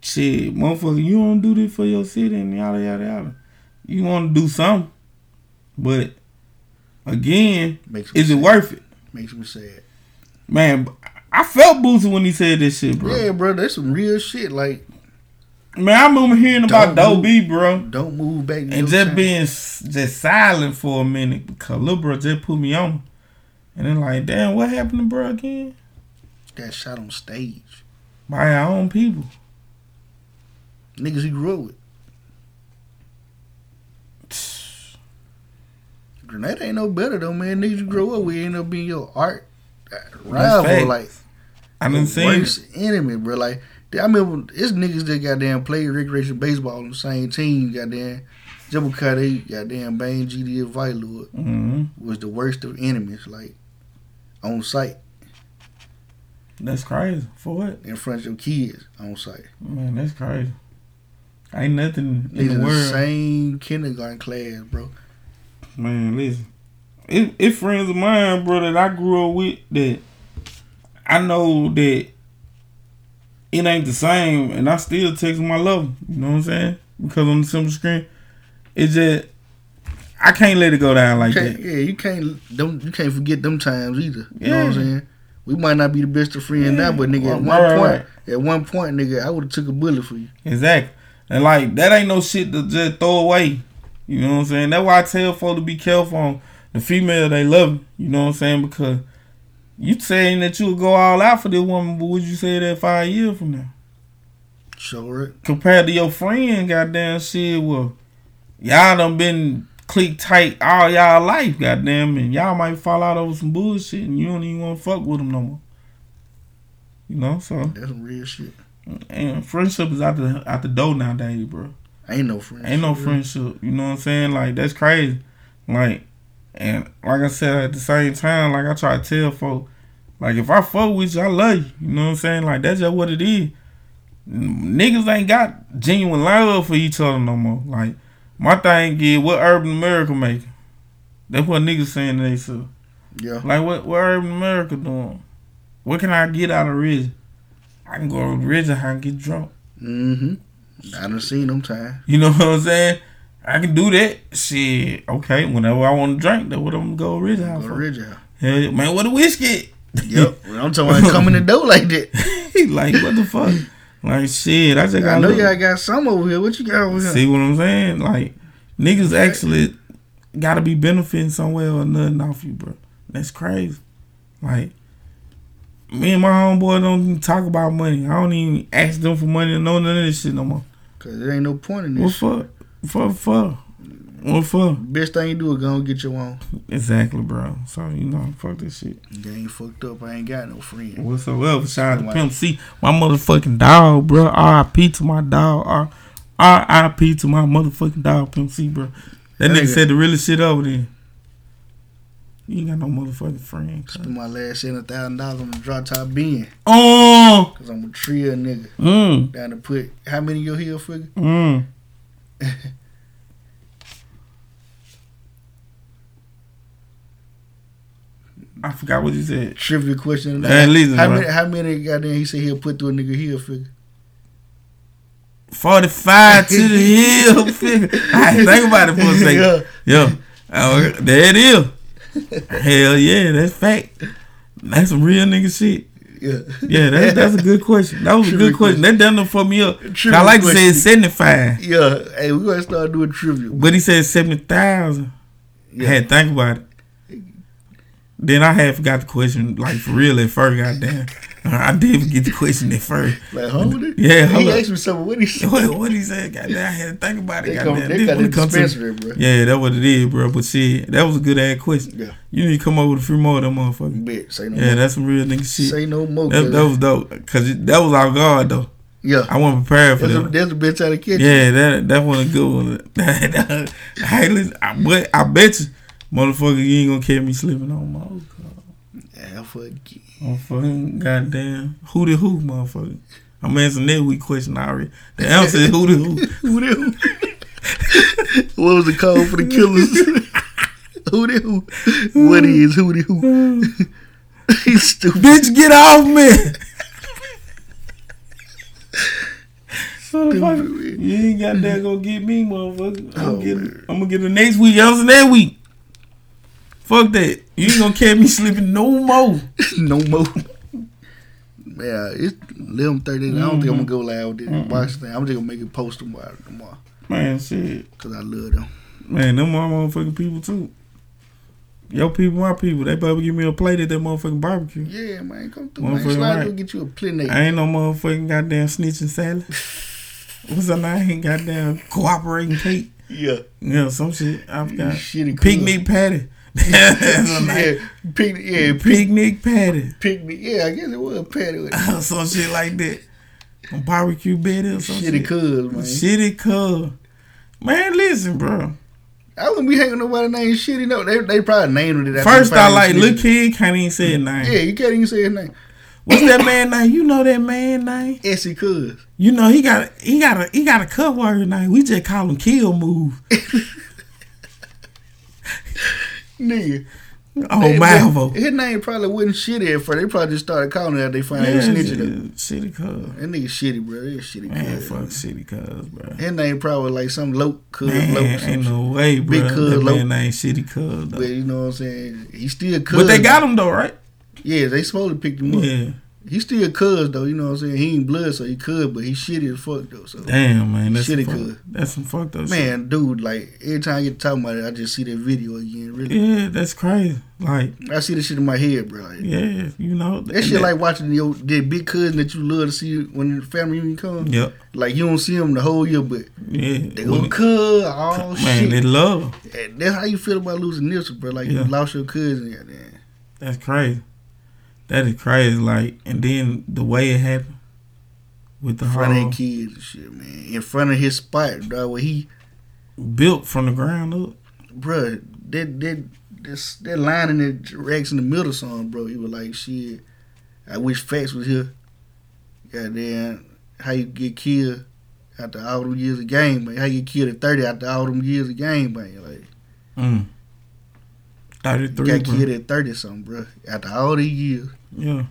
shit, motherfucker, you don't do this for your city and yada yada yada. You want to do something, but again, Makes is it worth it, Makes me sad. man? I felt Boosie when he said this shit, bro. Yeah, bro. That's some real shit. Like, Man, I remember hearing about. B, bro, don't move back. and just town. being just silent for a minute because little bro just put me on, and then like, damn, what happened to bro again? got shot on stage. By our own people. Niggas he grew up with. Grenada ain't no better though, man. Niggas you grow up with end up being your art rival, like I your seen worst enemy, bro. Like I remember it's niggas that goddamn play recreation baseball on the same team. Goddamn, Jumbo Carter, goddamn Bane GD Vital hmm was the worst of enemies, like on site That's crazy. For what? in front of your kids on site. Man, that's crazy. Ain't nothing in the the world. same kindergarten class, bro. Man, listen. It, it friends of mine, bro, that I grew up with that I know that it ain't the same and I still text my love. You know what I'm saying? Because on the simple screen, it's just I can't let it go down like that. yeah, you can't don't you can't forget them times either. You know what I'm saying? We might not be the best of friends Yeah. now, but nigga, at one right, point, right. at one point, nigga, I would have took a bullet for you. Exactly. And like that ain't no shit to just throw away. You know what I'm saying? That's why I tell folks to be careful on the female they love. You know what I'm saying? Because you saying that you would go all out for this woman, but would you say that five years from now? Sure. Compared to your friend, goddamn shit, well, y'all done been click tight all y'all life, goddamn, and y'all might fall out over some bullshit and you don't even want to fuck with them no more. You know, so That's some real shit. and friendship is out the out the door nowadays, bro. Ain't no friends. Ain't no friendship. You know what I'm saying? Like that's crazy. Like and like I said at the same time, like I try to tell folks, like if I fuck with you, I love you. You know what I'm saying? Like that's just what it is. Niggas ain't got genuine love for each other no more. Like my thing is what Urban America making. That's what niggas saying to themselves. Yeah. Like what what Urban America doing? What can I get out of Ridge? I can go to Ridge and I can get drunk. Mm-hmm. I done seen them times. You know what I'm saying? I can do that. Shit. Okay. Whenever I want to drink, that's what I'm gonna go Ridge House Go to. Ridge House. Hell yeah. Man, what a whiskey. Yep. I'm talking about coming the door like that. like, what the fuck? Like, shit. I just got I know y'all got some over here. What you got over here? See what I'm saying? Like, niggas actually gotta be benefiting somewhere or nothing off you, bro. That's crazy. Like me and my homeboy don't even talk about money. I don't even ask them for money or know none of this shit no more. Cause there ain't no point in this. What for? For for? What for? Best thing you do is go and get your own. Exactly, bro. So you know, fuck this shit. You ain't fucked up. I ain't got no friend. Whatsoever. Shout out to Pimp C, my motherfucking dog, bro. R.I.P. to my dog. R.I.P. to my motherfucking dog, Pimp C, bro. That That nigga nigga- said the realest shit over there. You ain't got no motherfucking friend. Spent my last seven thousand dollars on the drop top bin. Oh. Cause I'm a trio nigga. Mm. Down to put how many your heel figure? Mm. I forgot what you said. Trivia question. Hey, listen, how many? How many? Goddamn, he said he'll put through a nigga heel figure. 45 to the hill. figure. I had think about it for a second. Yeah. Oh, there it is. Hell yeah, that's fact. That's some real nigga shit. Yeah. Yeah, that's, that's a good question. That was a good question. That done for me up. I like to say it's 75. Yeah. Hey, we gonna start doing trivia. But he said 70,000. I had to think about it. Then I had got the question, like for real at first, goddamn. Uh, I did get the question at first. Like, hold it. Yeah, hold he up. asked me something. What he said? What, what he said, goddamn, I had to think about it. They come- goddamn. they This got the it comes to- bro. Yeah, that's what it is, bro. But shit, that was a good ass question. Yeah. You need to come up with a few more of them motherfuckers. Bet. Say no yeah, more. that's some real nigga shit. Say no more, That, that was dope. Cause it, that was our guard though. Yeah. I wasn't prepared for that. that's a bitch trying to catch Yeah, you. that that one a good one. hey, listen, I, but I bet you, motherfucker, you ain't gonna catch me sleeping on my. old Yeah, fuck you. I'm fucking goddamn who the who, motherfucker. I'm answering that weak question already. The answer is who the who. Who the who? what was the call for the killers? who the who? What is who the who? He's stupid. Bitch, get off me. Motherfucker, you ain't got that gonna get me, motherfucker. I'm, Oh, gonna get, I'm gonna get the next week. Answer that week. Fuck that. You ain't gonna catch me sleeping no more. no more. Yeah, it's eleven thirty. I don't think I'm gonna mm-hmm. go live with this thing. I'm just gonna make a post tomorrow. tomorrow. Man, shit. Cause I love them. Man, them my motherfucking people too. Your people, my people. They better give me a plate at that motherfucking barbecue. Yeah, man, come through. Man. Slide right. through, get you a plate. I ain't no motherfucking goddamn snitching Sally. What's her name? Goddamn cooperating Kate. Yeah. Yeah, some shit. I forgot. Shitty Picnic Patty. That's her name. yeah, picnic. Yeah, Picnic Patty. picnic. Yeah, I guess it was a patty. some shit like that. On barbecue bed or some Shitty shit. cuz, man. Shitty cuz. Man, listen, bro. I wouldn't be hanging nobody named Shitty. No, they they probably named it. First, I like Lil. Kid can't even say his name. Yeah, you can't even say his name. What's that man name? You know that man name? Essie Cuz. You know he got he got a he got a cut word name. We just call him Kill Move. Nigga. Oh, Malvo. His name probably wasn't shitty at first. They probably just started calling it after they found out he Yeah, snitching. Them. Shitty cuz. That nigga shitty, bro. That shitty Man, cuz. fuck shitty cuz, bro. His name probably like some low cuz Man, low. ain't no way, bro. Big cuz that low. man ain't shitty cuz. But you know what I'm saying? He still cuz. But they got him though, right? Yeah, they supposed to pick him up. Yeah. He still cuz though, you know what I'm saying? He ain't blood, so he could, but he shitty as fuck though. So Damn, man, that's shitty cuz. that's some fucked up shit. Man, dude, like every time I get talking about it, I just see that video again. Really, Yeah, that's crazy. Like, I see this shit in my head, bro. Like, yeah, you know that shit like watching your that big cousin that you love to see when the family reunion come. Yep. Like you don't see them the whole year, but Yeah, they go cuz oh shit. Man, they love. That's how you feel about losing Nipsey, bro. Like Yeah. you lost your cousin. Yeah. That's crazy. That is crazy. Like, and then the way it happened with the In front of whole kids and shit, man. In front of his spot, dog, where he, built from the ground up. bro, that that this that line in the Racks in the middle song, bro. He was like, shit. I wish Fatts was here. Goddamn, how you get killed after all them years of game, man. How you get killed at thirty after all them years of game, man. Like. Mm. You 33, got bro. killed at 30 something, bro. After all these years. Yeah.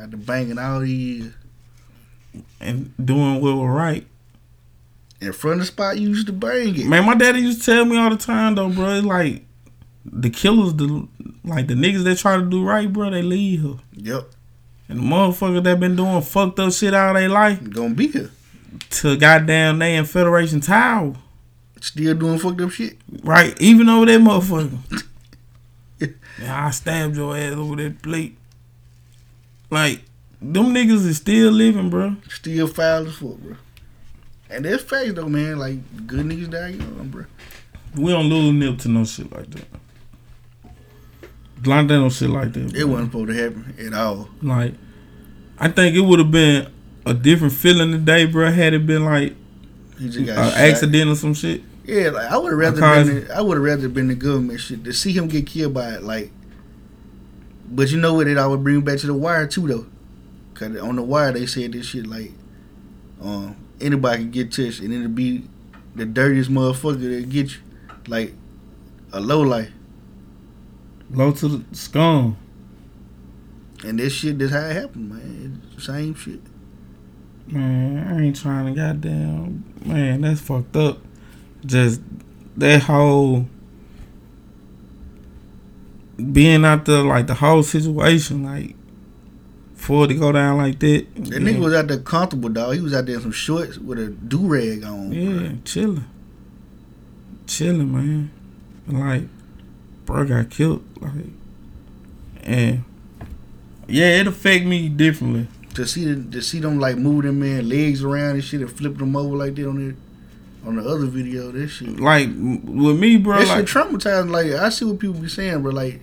After banging all these years. And doing what was right. In front of the spot you used to bang it. Man, my daddy used to tell me all the time though, bro. It's like the killers, the like the niggas that try to do right, bro, they leave her. Yep. And the motherfuckers that been doing fucked up shit all their life gonna be here to goddamn they in Federation Tower. Still doing fucked up shit. Right, even over that motherfucker. yeah, I stabbed your ass over that plate. Like, them niggas is still living, bro. Still as fuck, bro. And that's facts though, man. Like good niggas die young, bro. We don't lose nip to no shit like that. Like that no shit like that. It wasn't supposed to happen at all. Like, I think it would have been a different feeling today, bro. Had it been like an accident or some shit. Yeah, like I would have rather Because- been. The, I would have rather been the government shit to see him get killed by it. Like, but you know what? It I would bring back to the wire too, though. Cause on the wire they said this shit like, um, anybody can get touched and it'll be the dirtiest motherfucker that get you, like a low life. Low to the scum. And this shit, that's how it happened, man. It's the same shit. Man, I ain't trying to goddamn man, that's fucked up. Just that whole being out there like the whole situation, like for it to go down like that. That nigga was out there comfortable, dog. He was out there in some shorts with a do rag on. Yeah, chilling. Chilling, man. Like, bro got killed. Like, and yeah, it affect me differently. To see the, to see them like move them man legs around and shit and flip them over like that on the on the other video. That shit. Like with me, bro. that like, shit traumatizing. Like I see what people be saying, bro. Like,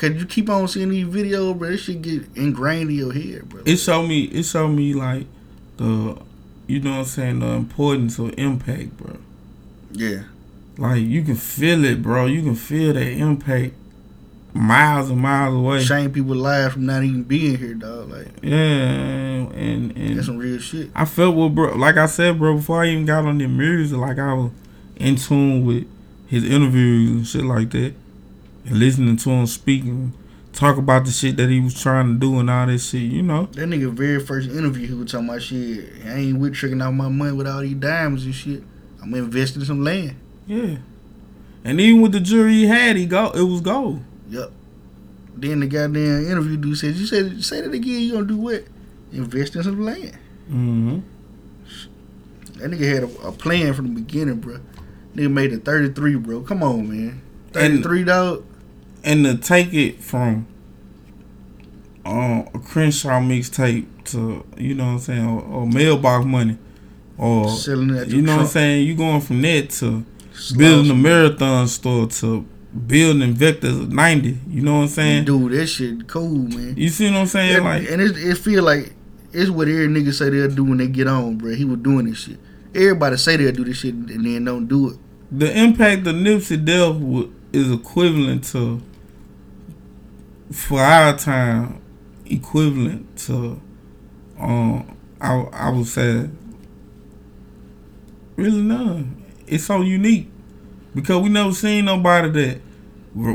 cause you keep on seeing these videos, bro. This shit get ingrained in your head, bro. it showed me. It showed me like the, you know what I'm saying, the importance of impact, bro. Yeah. Like you can feel it, bro. You can feel that impact miles and miles away. Shame people lives from not even being here, dog. Like Yeah, and and that's some real shit. I felt what bro, like I said, bro, before I even got on the music, like I was in tune with his interviews and shit like that, and listening to him speaking, talk about the shit that he was trying to do and all this shit, you know. That nigga very first interview, he was talking about shit. I ain't with tricking out my money with all these diamonds and shit. I'm investing in some land. Yeah, and even with the jury he had, he go, it was gold. Yep. Then the goddamn interview dude said, "You said say that again. You gonna do what? Invest in some land." Mm-hmm. That nigga had a, a plan from the beginning, bro. Nigga made it 33, bro. Come on, man. 33, dog. And to take it from uh, a Crenshaw mixtape to you know what I'm saying, or, or mailbox money, or Selling it at you know what I'm saying, you going from that to building a marathon store to building Vectors of 90. You know what I'm saying? Dude, that shit cool, man. You see what I'm saying? And, like and it, it feel like it's what every nigga say they'll do when they get on, bro. He was doing this shit. Everybody say they'll do this shit and then don't do it. the impact of Nipsey death is equivalent to, for our time, equivalent to, um, I I would say, really none. It's so unique because we never seen nobody that we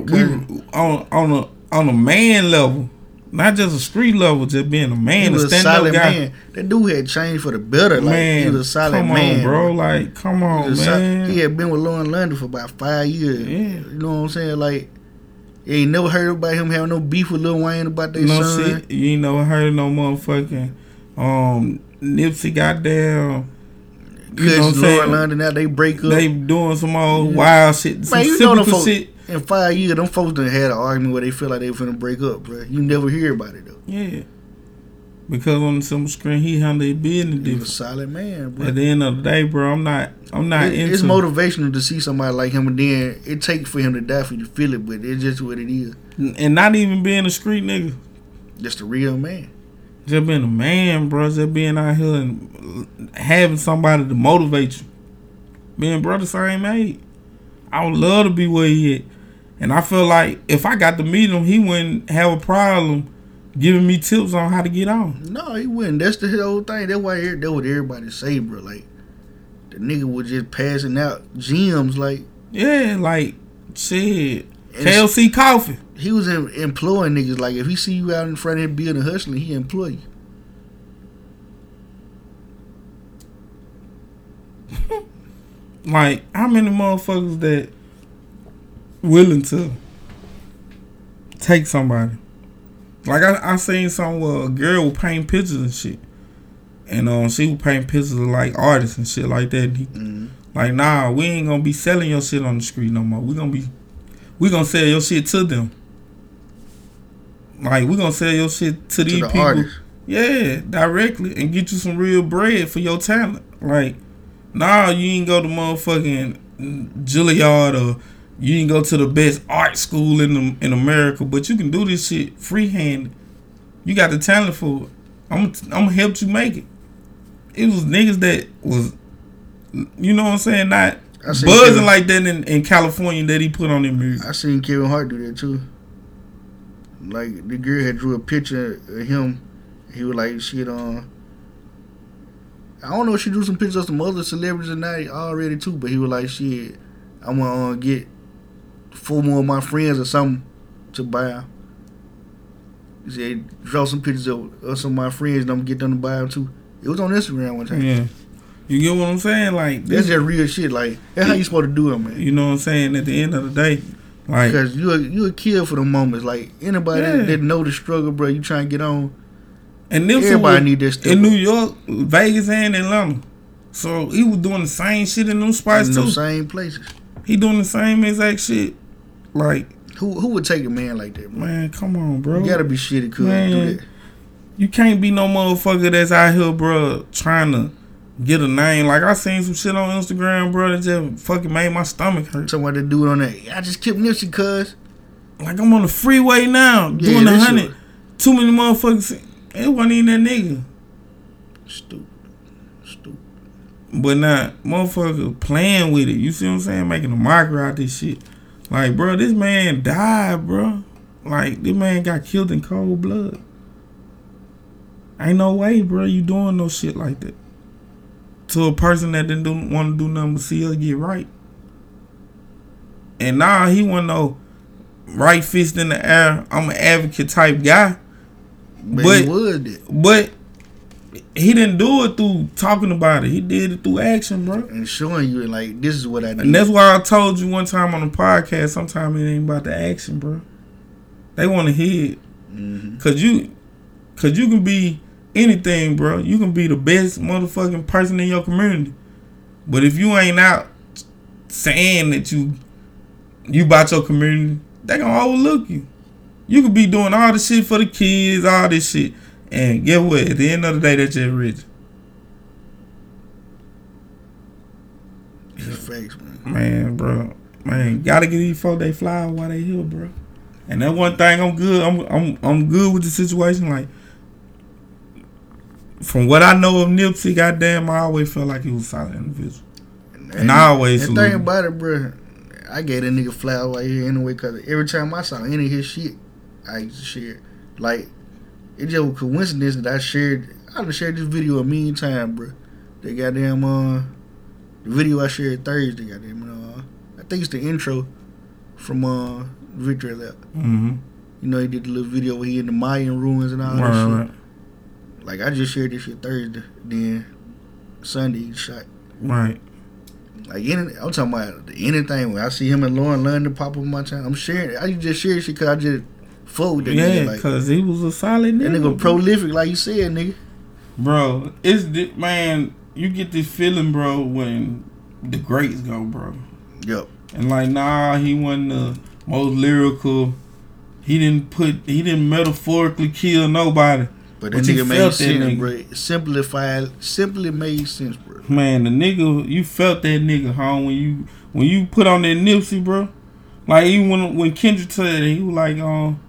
on on a on a man level, not just a street level, just being a man, he was a stand up solid guy. man. That dude had changed for the better. Like Man, he was a solid man. come on, man, bro. Like, come on, He was a sol- man. he had been with Lauren London for about five years. Yeah. You know what I'm saying? Like, you ain't never heard about him having no beef with Lil Wayne about their no son. shit. You ain't never heard no motherfucking um Nipsey goddamn. You know what I'm saying? London now they break up. They doing some old wild shit, some Man, you know them folks, shit. in five years, them folks done had an argument where they feel like they were finna break up, bro. You never hear about it though. Yeah. Because on the silver screen he handled his business He was a solid man, bro. At the end of the day, bro, I'm not I'm not It- into it's motivational to see somebody like him, and then it takes for him to die for you to feel it, but it's just what it is. and not even being a street nigga. Just a real man. Just being a man, bro. Just being out here and having somebody to motivate you. Being brother same age. I would love to be where he at. And I feel like if I got to meet him, he wouldn't have a problem giving me tips on how to get on. No, he wouldn't. That's the whole thing. That's why that's what everybody say, bro. Like the nigga was just passing out gems, like Yeah, like shit. KLC Coffee. he was em- employing niggas. Like if he see you out in front of him building hustling, he employ you. Like, how many motherfuckers that willing to take somebody? Like I, I seen some where a girl would paint pictures and shit. And um she would paint pictures of like artists and shit like that. He, Like, nah, we ain't gonna be selling your shit on the street no more. We gonna be, we gonna sell your shit to them. Like, we gonna sell your shit to these the people. artists. Yeah, directly, and get you some real bread for your talent. Like, nah, you ain't go to motherfucking Juilliard or you ain't go to the best art school in the, in America, but you can do this shit freehand. You got the talent for it. I'm I'm gonna help you make it. It was niggas that was, you know what I'm saying, not buzzing Kevin- like that in, in California that he put on their music. I seen Kevin Hart do that too. Like the girl had drew a picture of him. He was like shit on. I don't know if she drew some pictures of some other celebrities or not already too, but he was like shit. I'm gonna uh, get four more of my friends or something to buy 'em." He said draw some pictures of, of some of my friends and I'm gonna get them to buy them too. It was on Instagram one time. Yeah, you get what I'm saying? Like That's just real shit. Like that's how you supposed to do it, man. You know what I'm saying? At the end of the day, like Because you a, you a kid for the moments. Like anybody Yeah. that, that know the struggle, bro. You trying to get on. And Nipsey Everybody was need that stuff. in New York, Vegas, and Atlanta. So he was doing the same shit in them spots in too. those same places. He doing the same exact shit. Like Who who would take a man like that, bro? man, come on, bro. You gotta be shitty could do that. You can't be no motherfucker that's out here, bro, trying to get a name. Like I seen some shit on Instagram, bro, that just fucking made my stomach hurt. Somebody to do it on that. I just kept Nipsey, cuz. Like I'm on the freeway now, Yeah, doing a that hundred. shit- Too many motherfuckers. It wasn't even that nigga. Stupid. Stupid. But not motherfucker playing with it. You see what I'm saying? Making a mockery out this shit. Like, bro, this man died, bro. Like, this man got killed in cold blood. Ain't no way, bro, you doing no shit like that. To a person that didn't do, want to do nothing but see her get right. And now he want no right fist in the air. I'm an advocate type guy. But, But- he was that. But he didn't do it through talking about it. He did it through action, bro. And showing you like this is what I do. And that's why I told you one time on the podcast. Sometimes it ain't about the action, bro. They want to hear it, Mm-hmm. cause you, cause you can be anything, bro. You can be the best motherfucking person in your community, but if you ain't out saying that you, you about your community, they gonna overlook you. You could be doing all the shit for the kids, all this shit, and get what? At the end of the day, that's just rich. It's fakes, man. Man, bro, man, gotta get these folks they fly while they here, bro. And that one thing I'm good. I'm I'm I'm good with the situation. Like from what I know of Nipsey, goddamn, I always felt like he was a solid individual. And I always the salute thing about it, bro, I gave that nigga flowers right here anyway. Cause every time I saw any of his shit, I used to share. it. Like it just was coincidence that I shared. I done shared this video a million times, bro. They goddamn uh, the video I shared Thursday. Goddamn, uh, I think it's the intro from uh Victory Lap. Mm-hmm. You know, he did the little video where he in the Mayan ruins and all Right, that shit. Like I just shared this shit Thursday, then Sunday he shot. right. Like any, I'm talking about anything. When I see him and Lauren London pop up on my channel, I'm sharing. I just share shit because I just fuck with that Yeah, nigga. Like, cause he was a solid nigga. that nigga. prolific, like you said, nigga. bro. It's the, man. You get this feeling, bro, when the greats go, bro. Yep. And like, nah, he wasn't the most lyrical. He didn't put. He didn't metaphorically kill nobody. But that nigga made sense, nigga. bro. Simplified, simply made sense, bro. Man, the nigga, you felt that nigga, home when you when you put on that Nipsey, bro. Like even when when Kendrick said it, he was like, um,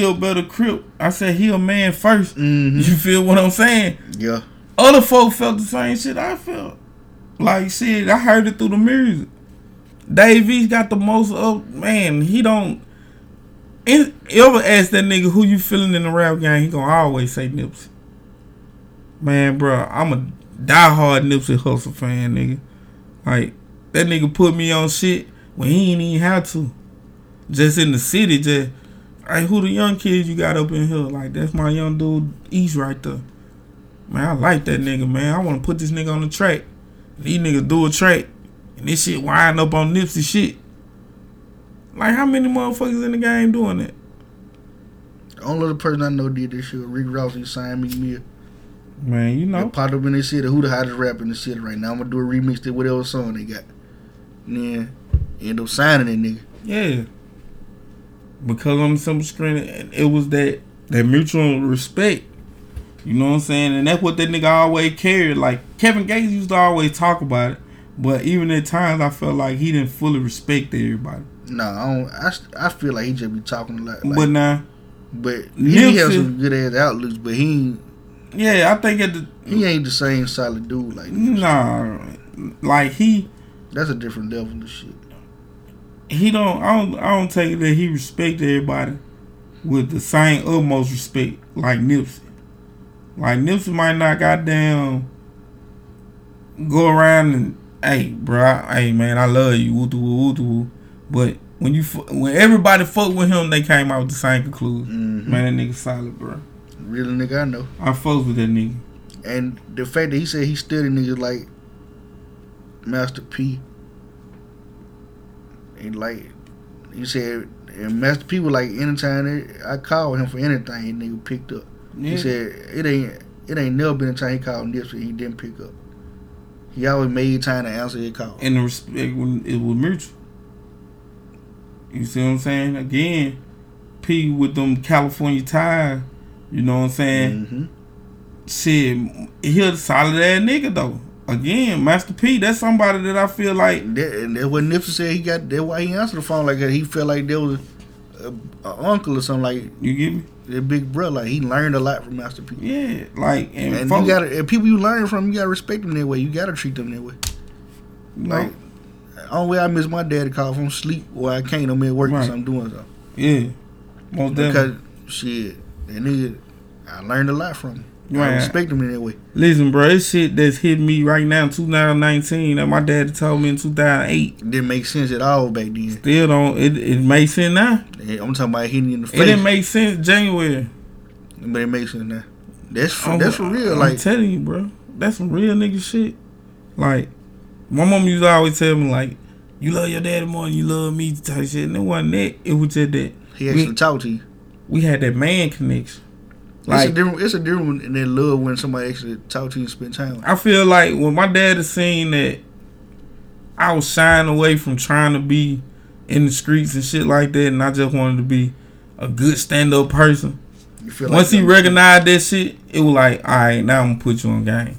a better crip. I said he a man 1st mm-hmm. You feel what I'm saying? Yeah. Other folk felt the same shit I felt. Like shit, I heard it through the music. Dave East got the most up man, he don't you ever ask that nigga who you feeling in the rap game, he gonna always say Nipsey. Man, bro, I'm a diehard Nipsey Hussle fan, nigga. Like, that nigga put me on shit when he ain't even have to. Just in the city, just like who the young kids you got up in here? Like, that's my young dude East right there. Man, I like that nigga, man. I wanna put this nigga on the track. These niggas do a track. And this shit wind up on Nipsey shit. Like how many motherfuckers in the game doing that? The only other person I know did this shit Rick Ross. and signed Meek Mill. Man, you know. That popped up in the city. Who the hottest rapper in the city right now? I'm gonna do a remix to whatever song they got. And then end up signing that nigga. Yeah. Because on the simple screen, it it was that that mutual respect. You know what I'm saying? And that's what that nigga always carried. Like Kevin Gates used to always talk about it, but even at times I felt like he didn't fully respect everybody. No, I don't. I, I feel like he just be talking a lot. Like, but now, but he be have some good ass outlooks. But he ain't, yeah, I think at the he ain't the same solid dude like. nah, like he That's a different level of shit. He don't I don't I don't take it that he respect everybody with the same utmost respect like Nipsey. Like Nipsey might not goddamn go around and hey bro, hey man, I love you, woo woo woo. But when you when everybody fuck with him, they came out with the same conclusion. Mhm. Man, that nigga solid, bro. Real nigga I know. I fuck with that nigga. And the fact that he said he studied niggas like Master P. And like he said, and Master P was like anytime I called him for anything, nigga picked up. Yeah. He said it ain't it ain't never been a time he called Nipsey he didn't pick up. He always made time to answer his call. and the respect when it was mutual. You see what I'm saying? Again, P with them California ties. You know what I'm saying? Mm-hmm. Shit, he a solid ass nigga though. Again, Master P, that's somebody that I feel like. That, and that's what Nipsey said. He got that's why he answered the phone like that. He felt like there was a, a uncle or something like you get me. That big brother, like he learned a lot from Master P. Yeah, like and, And, folks- you gotta and people you learn from, you gotta respect them that way. You gotta treat them that way. Like, only way I miss my dad to call from sleep or I can't. I'm at work Right. because I'm doing something. Yeah, most Because definitely. shit, that nigga, I learned a lot from him. Right. I respect him in that way. Listen, bro, this shit that's hitting me right now in 2019 that my dad told me in 2008 didn't make sense at all back then. still don't. It it makes sense now. Yeah, I'm talking about hitting you in the face. It didn't make sense January. but it makes sense now. That's for, I'm- that's for real. I'm Like telling you, bro, that's some real nigga shit. Like my mom used to always tell me, like, you love your daddy more than you love me, type shit. And it wasn't that. It was just that he actually we, talked to you. we had that man connection. It's a Like different. It's a different in that love when somebody actually talk to you and spend time. with. I feel like when my dad has seen that I was shying away from trying to be in the streets and shit like that, and I just wanted to be a good stand up person. You feel Once like he recognized that shit, it was like, all right, now I'm gonna put you on game.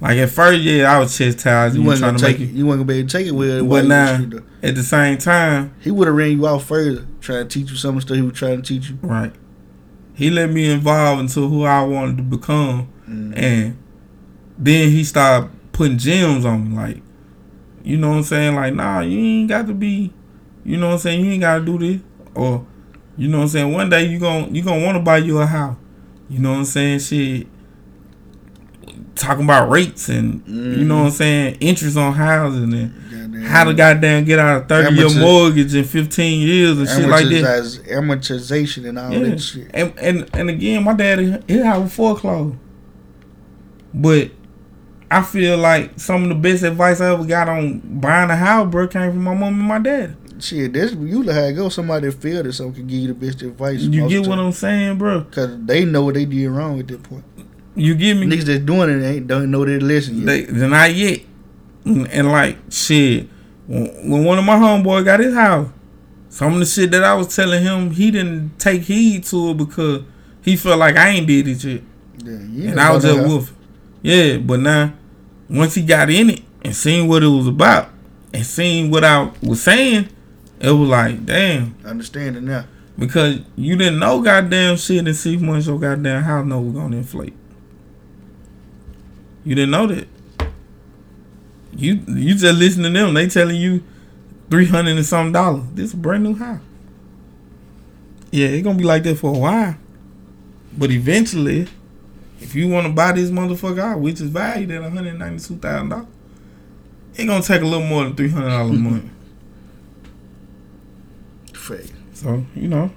Like at first, yeah, I was chastised. you You, wasn't trying gonna take make it. You wasn't gonna be able to take it with it. but now at the same time, he would have ran you out further, trying to teach you some of the stuff he was trying to teach you. right? He let me evolve into who I wanted to become, Mm-hmm. and then he started putting gems on me, like, you know what I'm saying? Like, nah, you ain't got to be, you know what I'm saying? You ain't got to do this, or you know what I'm saying? One day you gon' you gonna want to buy you a house, you know what I'm saying? Shit. Talking about rates and you know what I'm saying, interest on housing and how to mm-hmm. goddamn get out a thirty year mortgage in fifteen years and shit like that. Amortization and all Yeah. that shit. And, and and again, my daddy he have a foreclosure, but I feel like some of the best advice I ever got on buying a house, bro, came from my mom and my dad. Shit, that's usually how it goes. Somebody that feel that something can give you the best advice. You get what I'm saying, bro? Because they know what they did wrong at that point. You get me? Niggas that's doing it ain't don't know their lesson yet. They they're not yet, and, like shit, when, one of my homeboy got his house, some of the shit that I was telling him, he didn't take heed to it because he felt like I ain't did it shit. Yeah, and I was just with. Yeah, but now once he got in it and seen what it was about and seen what I was saying, it was like, damn. Understand it now. Because you didn't know goddamn shit in six months your goddamn house no was gonna inflate. You didn't know that. You you just listen to them. They telling you three hundred and some dollars. This is a brand new house. Yeah, it's gonna be like that for a while. But eventually, if you want to buy this motherfucker out, which is valued at one hundred ninety two thousand dollars, it's gonna take a little more than three hundred dollars a month. Fake. So you know,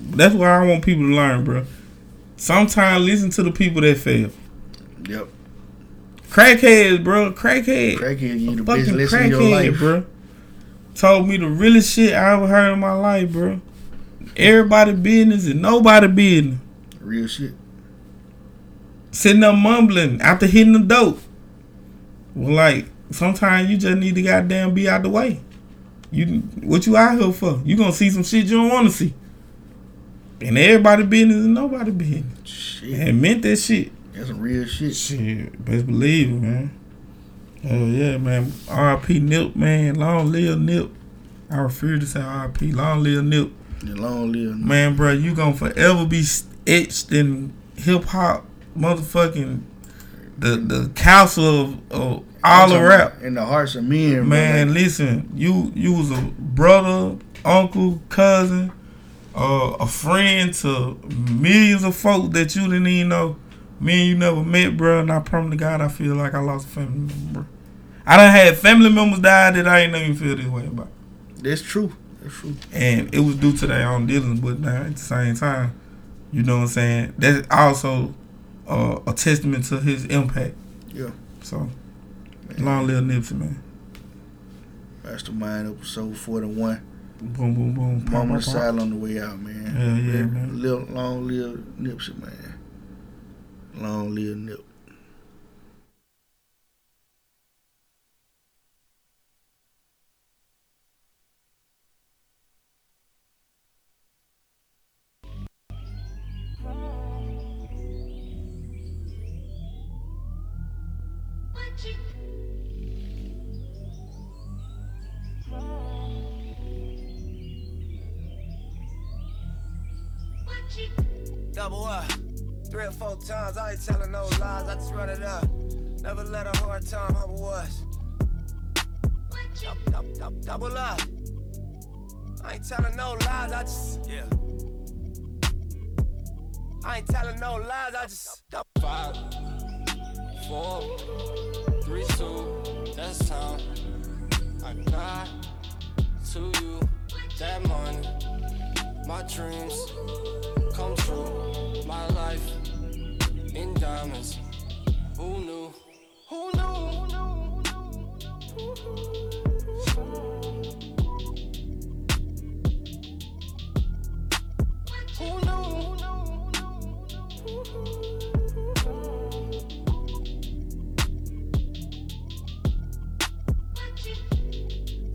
that's why I want people to learn, bro. Sometimes listen to the people that fail. Yep. Crackheads, bro. Crackhead. Crackhead you the best lesson in your life. bro. Told me the realest shit I ever heard in my life, bro. Everybody business and nobody business. Real shit. sitting up mumbling after hitting the dope. Well, like sometimes you just need to goddamn be out the way. You what you out here for? You gonna see some shit you don't want to see. And everybody business and nobody business. Shit. And meant that shit. That's some real shit. Shit, best believe it, man. Hell yeah, man. R.I.P. Nip, man. Long live Nip. I refuse to say R.I.P. Long live Nip. The long live. Nip. Man, bro, you gonna forever be etched in hip hop, motherfucking the the council of, of all of rap. In the hearts of men, Man, listen, you you was a brother, uncle, cousin, uh, a friend to millions of folks that you didn't even know. Me and you never met, bro. And I promise to God, I feel like I lost a family member, bro. I done had family members die that I ain't even feel this way about. That's true. That's true. And it was due to their own dealings, but now at the same time, you know what I'm saying? That's also uh, a testament to his impact. Yeah. So, long live Nipsey, man. Mastermind episode 41. Boom, boom, boom. Pop, Mama pop, pop. On the way out, man. Hell yeah, man. Live, long live Nipsey, man. Long live Nip. Times, I ain't telling no lies, I just run it up. Never let a hard time humble us. Dou- dou- dou- Double up. I ain't telling no lies, I just. Yeah. I ain't telling no lies, I just. Five, four, three, two, that's time. I got to you that money. My dreams come true. My life in diamonds. Who knew? Who knew? Who knew?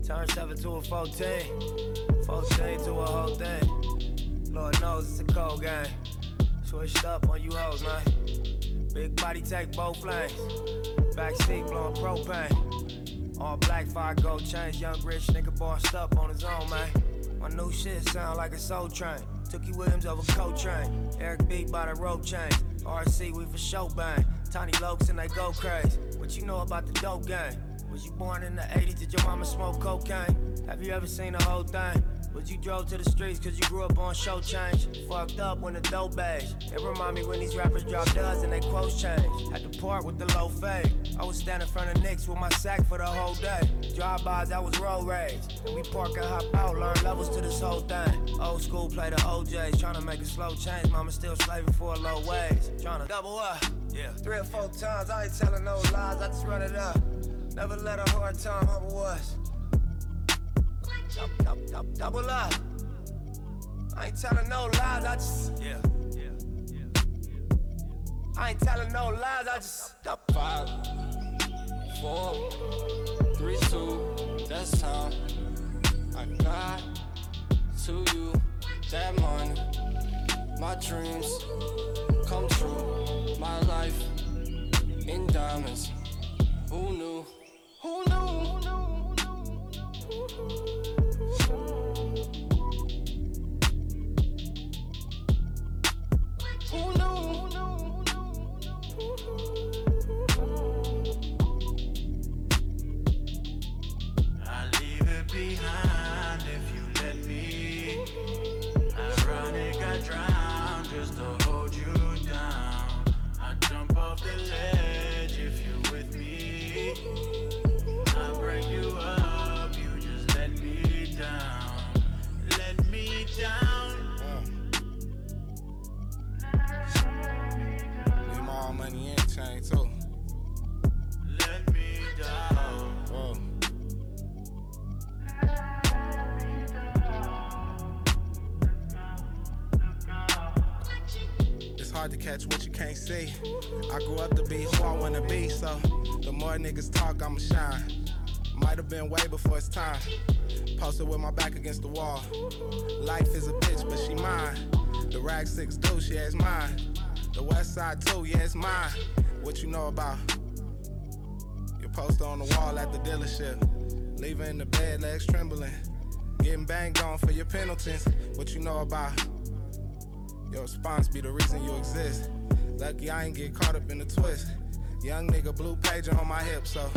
Turn 7 to a 14. 14 to a whole thing. Lord knows it's a cold game. Switched up on you hoes, man. Big body take both lanes. Backseat blowing propane. All black, five gold chains. Young rich nigga bossed up on his own, man. My new shit sound like a soul train. Tookie Williams over Coltrane. Eric B by the rope chain. RC, we for show bang. Tiny Lokes and they go crazy. What you know about the dope game? Was you born in the 80s? Did your mama smoke cocaine? Have you ever seen the whole thing? Was you drove to the streets cause you grew up on show change? Fucked up when the dope beige. It remind me when these rappers drop duds and they quotes change. Had to part with the low fade. I was standing in front of Nix with my sack for the whole day. Drive-bys, I was road rage. And we park and hop out, learn levels to this whole thing. Old school play the O'Jays, trying to make a slow change. Mama still slaving for a low wage. Trying to double up. Yeah. Three or four times, I ain't telling no lies, I just run it up. Never let a hard time humble us. Dou- dou- dou- Double up. I ain't telling no lies, I just. Yeah. I ain't telling no lies, I just. dou- Five, four, three, two, that's time. I got to you that money. My dreams come true. My life in diamonds. Who knew? Who knew? Who knew? Hard to catch what you can't see. I grew up to be who I wanna be, so the more niggas talk, I'ma shine. Might have been way before it's time. Posted with my back against the wall. Life is a bitch, but she mine. The rag six do, she it's mine. The west side too, yeah, it's mine. What you know about? Your poster on the wall at the dealership. Leaving the bed, legs trembling. Getting banged on for your penalties. What you know about? Your response be the reason you exist. Lucky I ain't get caught up in the twist. Young nigga, blue pager on my hip, so